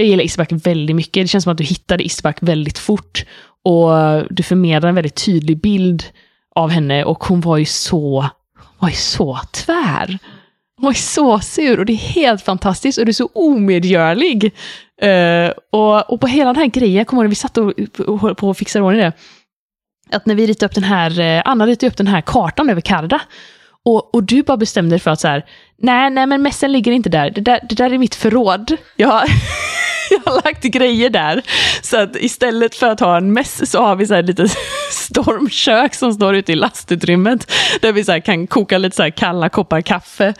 Jag gillar Isterback väldigt mycket. Det känns som att du hittade Isterback väldigt fort. Och du förmedlar en väldigt tydlig bild av henne och hon var ju så, var ju så tvär. Hon var ju så sur och det är helt fantastiskt och du är så omedgörlig. Uh, och, och på hela den här grejen, jag kommer ihåg när vi satt och, och, på och fixade ordning det. Att när vi ritade upp den här, eh, Anna ritade upp den här kartan över Karda. Och, och du bara bestämde dig för att så här, nej, nej men mässen ligger inte där. Det där, det där är mitt förråd. Jag har, <laughs> jag har lagt grejer där. Så att istället för att ha en mäss så har vi så här lite <laughs> stormkök som står ute i lastutrymmet. Där vi så kan koka lite så kalla koppar kaffe.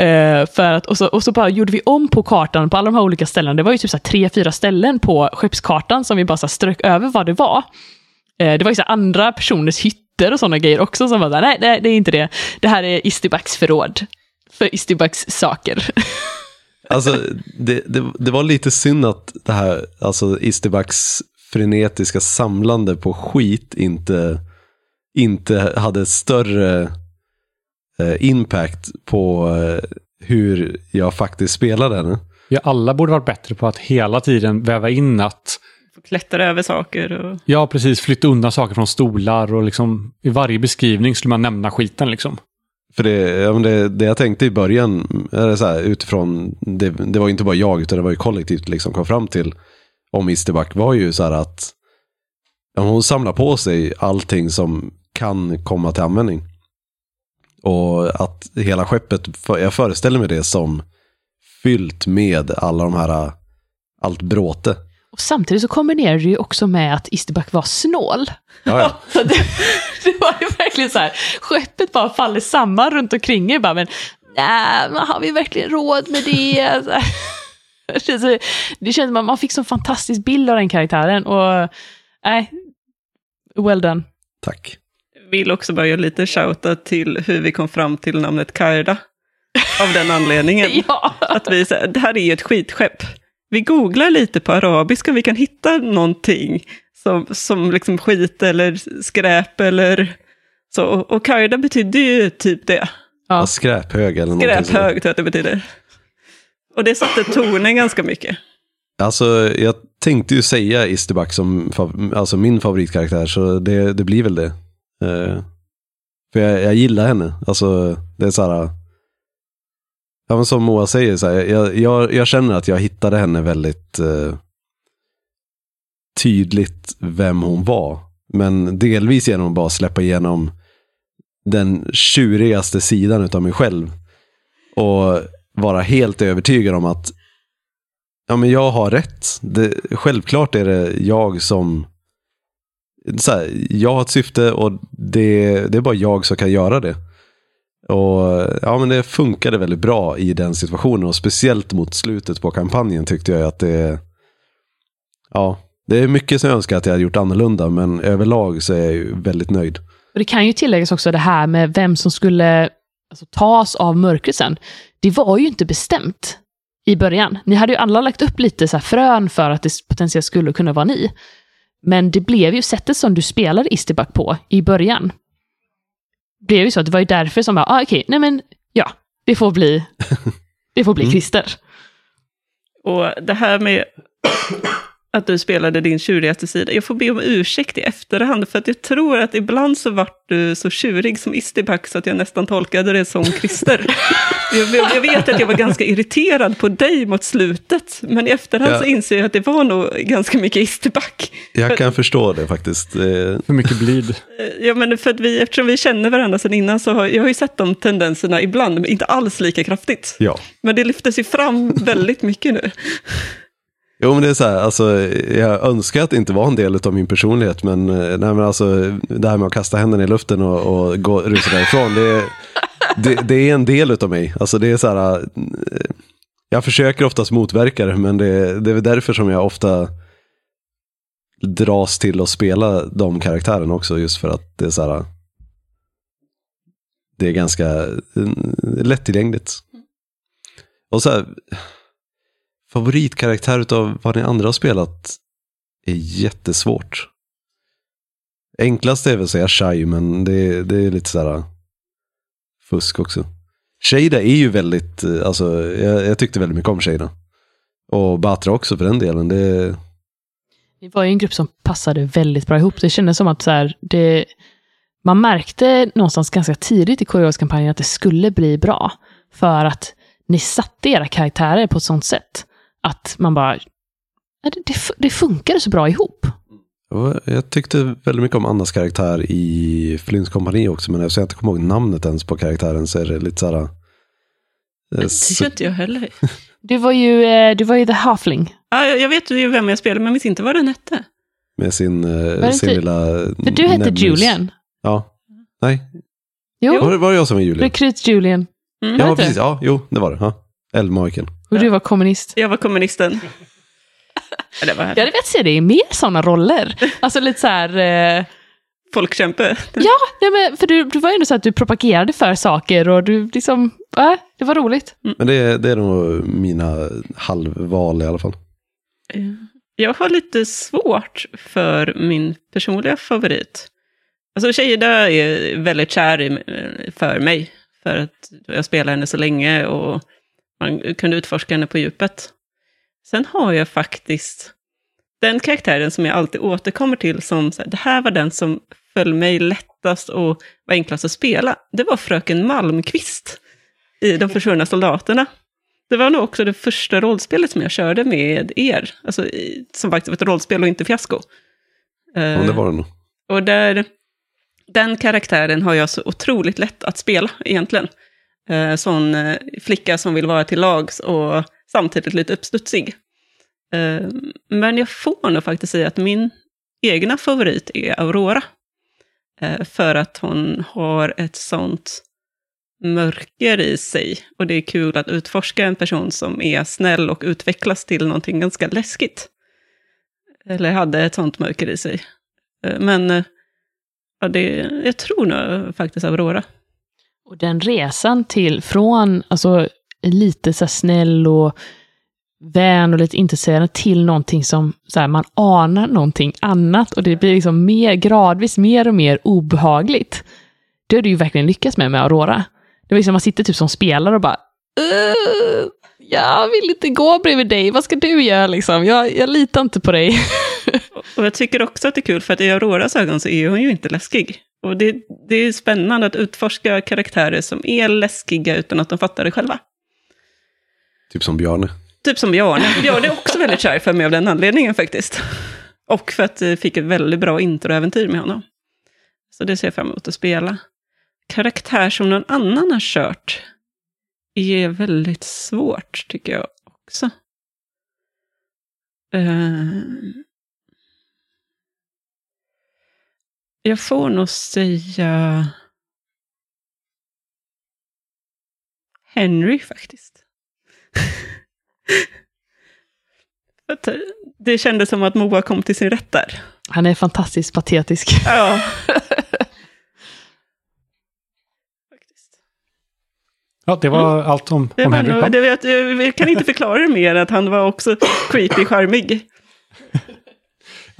Uh, för att, och, så, och så bara gjorde vi om på kartan på alla de här olika ställena. Det var ju typ så tre, fyra ställen på skeppskartan som vi bara så strök över vad det var. Uh, det var ju så andra personers hytter och sådana grejer också som var där, nej, nej, det är inte det. Det här är Istibaks förråd. För Istibaks saker. <laughs> Alltså, det, det, det, var lite synd att det här, alltså Istibaks frenetiska samlande på skit inte, inte hade större eh, impact på eh, hur jag faktiskt spelade henne. Ja, alla borde varit bättre på att hela tiden väva in att klättra över saker. Och... Ja, precis. Flytta undan saker från stolar och liksom i varje beskrivning skulle man nämna skiten liksom. För det, det, det jag tänkte i början, är så här, utifrån, det, det var inte bara jag utan det var ju kollektivt liksom kom fram till om Isterback var ju så här att ja, hon samlar på sig allting som kan komma till användning. Och att hela skeppet, jag föreställer mig det som fyllt med alla de här, allt bråte. Och samtidigt så kombinerar det ju också med att Isterback var snål. Ja, ja. <laughs> det, det, var ju verkligen så här, skeppet bara faller samman runt omkring er. Bara, men nej, har vi verkligen råd med det? <laughs> det känns som att man fick så fantastisk bild av den karaktären. Och nej, well done. Tack. Vill också börja lite shouta till hur vi kom fram till namnet Karda. Av den anledningen. <laughs> ja. Att vi, det här är ju ett skitskepp vi googlar lite på arabiska, vi kan hitta någonting som, som liksom skit eller skräp eller så. Och karda betyder ju typ det. Ja. Skräphög eller någonting. Skräphög tror jag att det betyder. Och det satte tonen ganska mycket. Alltså, jag tänkte ju säga Isterback som alltså min favoritkaraktär, så det, det blir väl det. Uh, för jag, jag, gillar henne. Alltså, det är så här, Ja, men som Moa säger, så här, jag, jag, jag, känner att jag hittade henne väldigt eh, tydligt vem hon var. Men delvis genom att bara släppa igenom den tjurigaste sidan av mig själv. Och vara helt övertygad om att ja, men jag har rätt. Det, självklart är det jag som... Så här, jag har ett syfte och det, det är bara jag som kan göra det. Och ja, men det funkade väldigt bra i den situationen och speciellt mot slutet på kampanjen tyckte jag att det Ja, det är mycket som jag önskar att jag hade gjort annorlunda, men överlag så är jag ju väldigt nöjd. Och Det kan ju tilläggas också det här med vem som skulle alltså, tas av mörkret sen. Det var ju inte bestämt i början. Ni hade ju alla lagt upp lite så frön för att det potentiellt skulle kunna vara ni. Men det blev ju sättet som du spelade Isterback på i början blev ju så att det var ju därför som jag, ah, okej, okay, nej men ja, det får bli, <laughs> det får bli mm. Christer. Och det här med att du spelade din tjurigaste sida. Jag får be om ursäkt i efterhand, för att jag tror att ibland så vart du så tjurig som Istiback så att jag nästan tolkade det som Christer. <laughs> jag, jag, vet att jag var ganska irriterad på dig mot slutet, men i efterhand ja. så inser jag att det var nog ganska mycket Istiback. Jag kan förstå det faktiskt. För mycket blid. Eh, ja, men för att vi, eftersom vi känner varandra sedan innan så har jag har ju sett de tendenserna ibland, men inte alls lika kraftigt. Ja. Men det lyftes ju fram väldigt mycket nu. Jo men det är så här, alltså, jag önskar att det inte var en del av min personlighet, men, eh, nej, men alltså, det här med att kasta händerna i luften och, och gå, rusa därifrån, det, det, det, är en del av mig. Alltså, det är så här, eh, jag försöker oftast motverka det, men det, det är därför som jag ofta dras till att spela de karaktärerna också, just för att det är så här, det är ganska eh, lättillgängligt. Och så här, favoritkaraktär utav vad ni andra har spelat är jättesvårt. Enklast är väl att säga Shai, men det, det är lite sådär äh, fusk också. Shada är ju väldigt, äh, alltså jag, jag tyckte väldigt mycket om Shada. Och Batra också för den delen. Det... Vi var ju en grupp som passade väldigt bra ihop. Det kändes som att så här, det, man märkte någonstans ganska tidigt i KOS-kampanjen att det skulle bli bra. För att ni satte era karaktärer på ett sånt sätt att man bara, det, det, det funkade så bra ihop. Jag tyckte väldigt mycket om Annas karaktär i Flynns kompani också, men eftersom jag inte kommer ihåg namnet ens på karaktären så är det lite såhär... eh, Det så- gör inte jag heller. <laughs> Du var ju, eh, du var ju the halfling. Ja, jag vet ju vem jag spelar, men jag minns inte vad den hette. Med sin, eh, sin inte- lilla... För du hette. Julian. Ja. Nej, Jo, var, det- var det jag som var Julian? rekryt Julian. Mm. Ja, precis. Ja, jo, det var det. Ja. Eldmagiken. Och du var kommunist. Jag var kommunisten. Ja, det var Jag hade velat se dig i mer sådana roller. Alltså lite så här... Eh, folkkämpe. ja, nej, men, för du, du var ju ändå så att du propagerade för saker och du liksom... Äh, det var roligt. Men det, är- det är nog mina halvval i alla fall. Jag har lite svårt för min personliga favorit. Alltså Tjejda är väldigt kär i, för mig. För att jag spelade henne så länge och man kunde utforska henne på djupet. Sen har jag faktiskt den karaktären som jag alltid återkommer till som, så här, det här var den som föll mig lättast och var enklast att spela. Det var fröken Malmqvist i De försvunna soldaterna. Det var nog också det första rollspelet som jag körde med er. Alltså, i- som faktiskt var ett rollspel och inte fiasko. Eh, Ja, det var det nog. och där, den karaktären har jag så otroligt lätt att spela egentligen. Eh, sån eh, flicka som vill vara till lags och samtidigt lite uppstudsig. Eh, men jag får nog faktiskt säga att min egna favorit är Aurora. Eh, för att hon har ett sånt mörker i sig. Och det är kul att utforska en person som är snäll och utvecklas till någonting ganska läskigt. Eller hade ett sånt mörker i sig. Eh, men eh, ja, det, jag tror nog faktiskt Aurora. Och den resan till, från alltså, lite så snäll och vän och lite intresserad till någonting som så här, man anar någonting annat och det blir liksom mer, gradvis mer och mer obehagligt. Det har du ju verkligen lyckats med med Aurora. Det var liksom man sitter typ som spelare och bara "Uh, jag vill inte gå bredvid dig, vad ska du göra liksom? Jag, jag litar inte på dig. <laughs> Och jag tycker också att det är kul för att i Auroras ögon så är hon ju inte läskig. Och det, det är spännande att utforska karaktärer som är läskiga utan att de fattar det själva. Typ som Bjarne. Typ som Bjarne. Bjarne är också väldigt kär för mig av den anledningen faktiskt. Och för att jag fick ett väldigt bra introäventyr med honom. Så det ser jag fram emot att spela. Karaktär som någon annan har kört är väldigt svårt, tycker jag också. Eh, jag får nog säga Henry faktiskt. <laughs> Det kändes som att Moa kom till sin rätt där. Han är fantastiskt patetisk. <laughs> Ja. Faktiskt. Ja, det var allt om, Det om Henry. nog, det jag kan inte förklara det mer att han var också creepy, charmig. <laughs>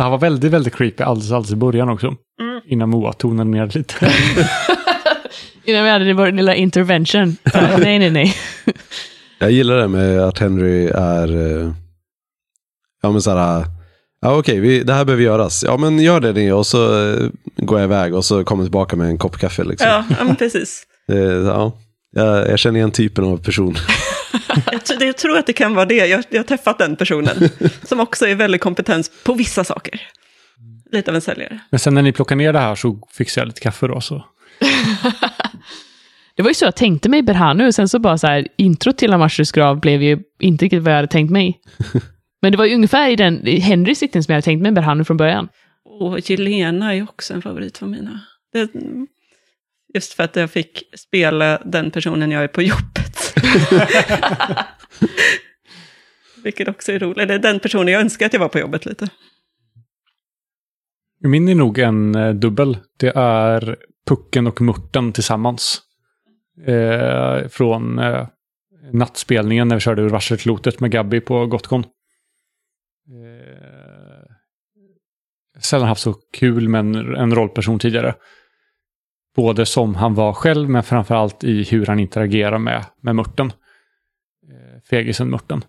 Han var väldigt, väldigt creepy alldeles, alldeles i början också. Mm. Innan Moa tonade ner lite. <laughs> Innan vi hade vår lilla intervention. Så, nej, nej, nej. <laughs> Jag gillar det med att Henry är, eh, ja men såhär, ja okej, vi- det här behöver göras. Ja men gör det ni och så eh, går jag iväg och så kommer jag tillbaka med en kopp kaffe liksom. Ja, ja men precis. <laughs> Eh, ja. Jag, jag känner igen typen av person. <laughs> Jag, jag tror att det kan vara det. Jag, jag har träffat den personen. <laughs> Som också är väldigt kompetent på vissa saker. Lite av en säljare. Men sen när ni plockade ner det här så fixade jag lite kaffe då. Så. <laughs> Det var ju så jag tänkte mig Berhanu, och sen så bara så här, intro till Amashus grav blev ju inte riktigt vad jag hade tänkt mig. Men det var ju ungefär i den Henrys riktning som jag hade tänkt mig Berhanu från början. Och Jelena är också en favorit för mina. Det, just för att jag fick spela den personen jag är på jobbet. <laughs> Vilket också är roligt. Det är den personen jag önskar att jag var på jobbet lite. Min är nog en eh, dubbel. Det är Pucken och Murten tillsammans. Eh, från eh, nattspelningen när vi körde ur varselklotet med Gabby på Gotcon. Eh, sällan haft så kul med en, en rollperson tidigare. Både som han var själv, men framförallt i hur han interagerar med, med Murten. Eh, fegisen Murten.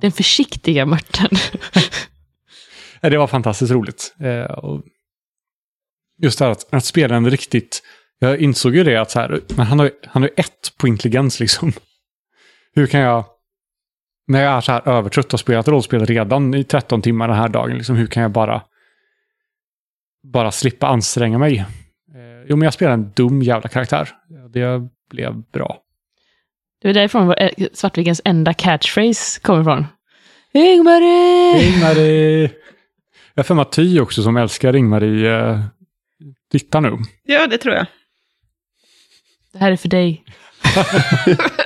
Den försiktiga mörten. <laughs> Det var fantastiskt roligt. Eh, just det här att, att spela en riktigt... Jag insåg ju det att så här, men han har, ju- han har ett på intelligens liksom. Hur kan jag... När jag är så här övertrött och spelat rollspel redan i 13 timmar den här dagen, liksom, hur kan jag bara... Bara slippa anstränga mig? Eh, jo, men jag spelar en dum jävla karaktär. Det blev bra. Det är därifrån eh, Svartvikens enda catchphrase kommer ifrån. Ingmarie! Ingmarie! Jag har för mig att Ty också som älskar Ingmarie eh, tittar nu. Ja, det tror jag. Det här är för dig. <laughs>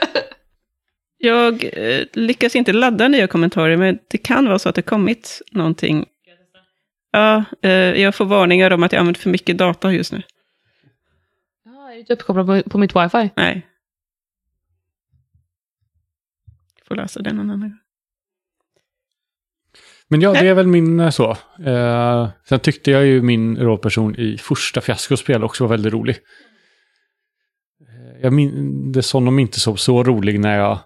Jag eh, lyckas inte ladda nya kommentarer, men det kan vara så att det kommit någonting. Ja, eh, jag får varningar om att jag använder för mycket data just nu. Ja, är du inte uppkopplad på, på mitt wifi? Nej. Får läsa det någon annan gång. Men ja, det är väl min eh, så. Eh, sen tyckte jag ju min rollperson i första fiaskospel också var väldigt rolig. Eh, Jag minns honom inte så, så rolig när jag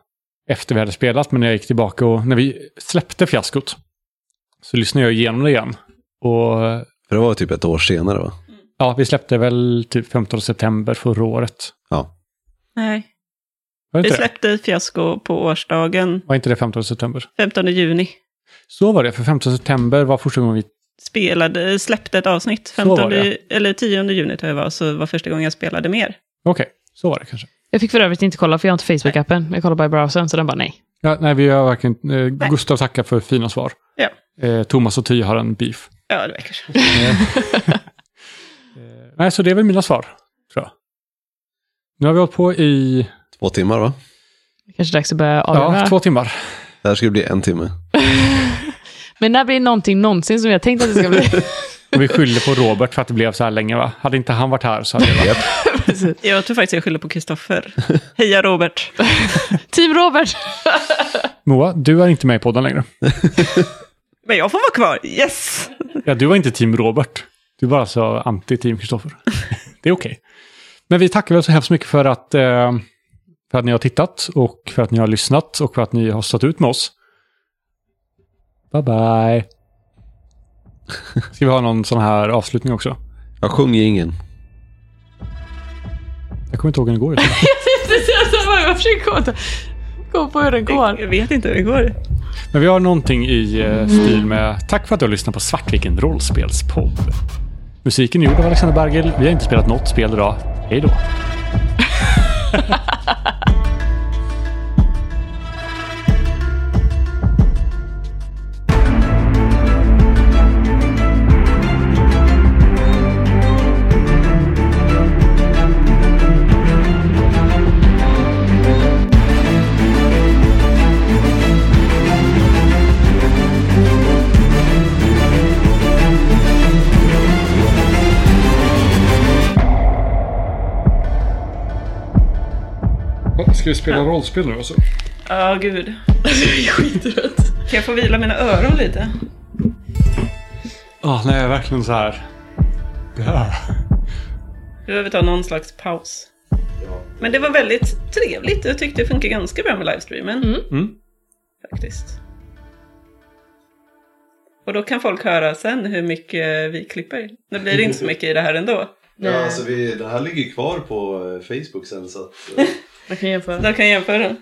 efter vi hade spelat, men när jag gick tillbaka och när vi släppte fiaskot så lyssnade jag igenom det igen. Och För det var typ ett år senare va? ja, vi släppte väl typ 15 september förra året. Ja. Nej. Vi inte det? släppte fiasko på årsdagen, Var inte det 15 september? 15 juni. Så var det, för 15 september var första gången vi... Spelade, släppte ett avsnitt. Så var 15, det. eller 10 juni tror jag var, så var första gången jag spelade mer. Okej, så var det kanske. Jag fick för övrigt inte kolla, för jag har inte Facebook-appen. Jag kollar bara i browsern, så den bara nej. Ja, nej, vi har varken... Eh, Gustav tackar för fina svar. Ja. Eh, Thomas och Ty har en beef. Ja, det verkar så. <laughs> Nej, så det är väl mina svar, tror jag. Nu har vi hållit på i Två timmar va? Det kanske dags att börja avgöra. ja, två timmar. Det här skulle bli en timme. <laughs> Men när blir någonting någonsin som jag tänkt att det ska bli? <laughs> Och vi skyller på Robert för att det blev så här länge, va? Hade inte han varit här så hade det varit... Jag tror faktiskt jag skyller på Kristoffer. Heja Robert! Team Robert! Moa, du är inte med i podden längre. Men jag får vara kvar, yes! Ja, du var inte team Robert. Du var alltså anti-team Kristoffer. Det är okej. Men vi tackar väl så hemskt mycket för att, eh, för att ni har tittat och för att ni har lyssnat och för att ni har stått ut med oss. Bye bye. Ska vi ha någon sån här avslutning också? Jag sjunger ingen. Jag kommer inte ihåg hur den går. <laughs> jag försöker komma, komma på hur den går. Jag vet inte hur det går. Men vi har någonting i eh, stil med Tack för att du har lyssnat på Svartviken rollspelspodd. Musiken är gjord av Alexander Bergel. Vi har inte spelat något spel idag. Hej då. <laughs> Ska vi spela rollspel nu alltså? Ja, gud. <laughs> Skittrött. Kan jag få vila mina öron lite? Ja, nej, verkligen så här. Ja. Vi behöver ta någon slags paus. Men det var väldigt trevligt. Jag tyckte det funkar ganska bra med livestreamen. Mm. Faktiskt. Och då kan folk höra sen hur mycket vi klipper. Nu blir det inte så mycket i det här ändå. Ja, alltså vi, det här ligger kvar på eh, Facebook sen så att... <laughs> Jag kan jämföra. Då kan jämföra.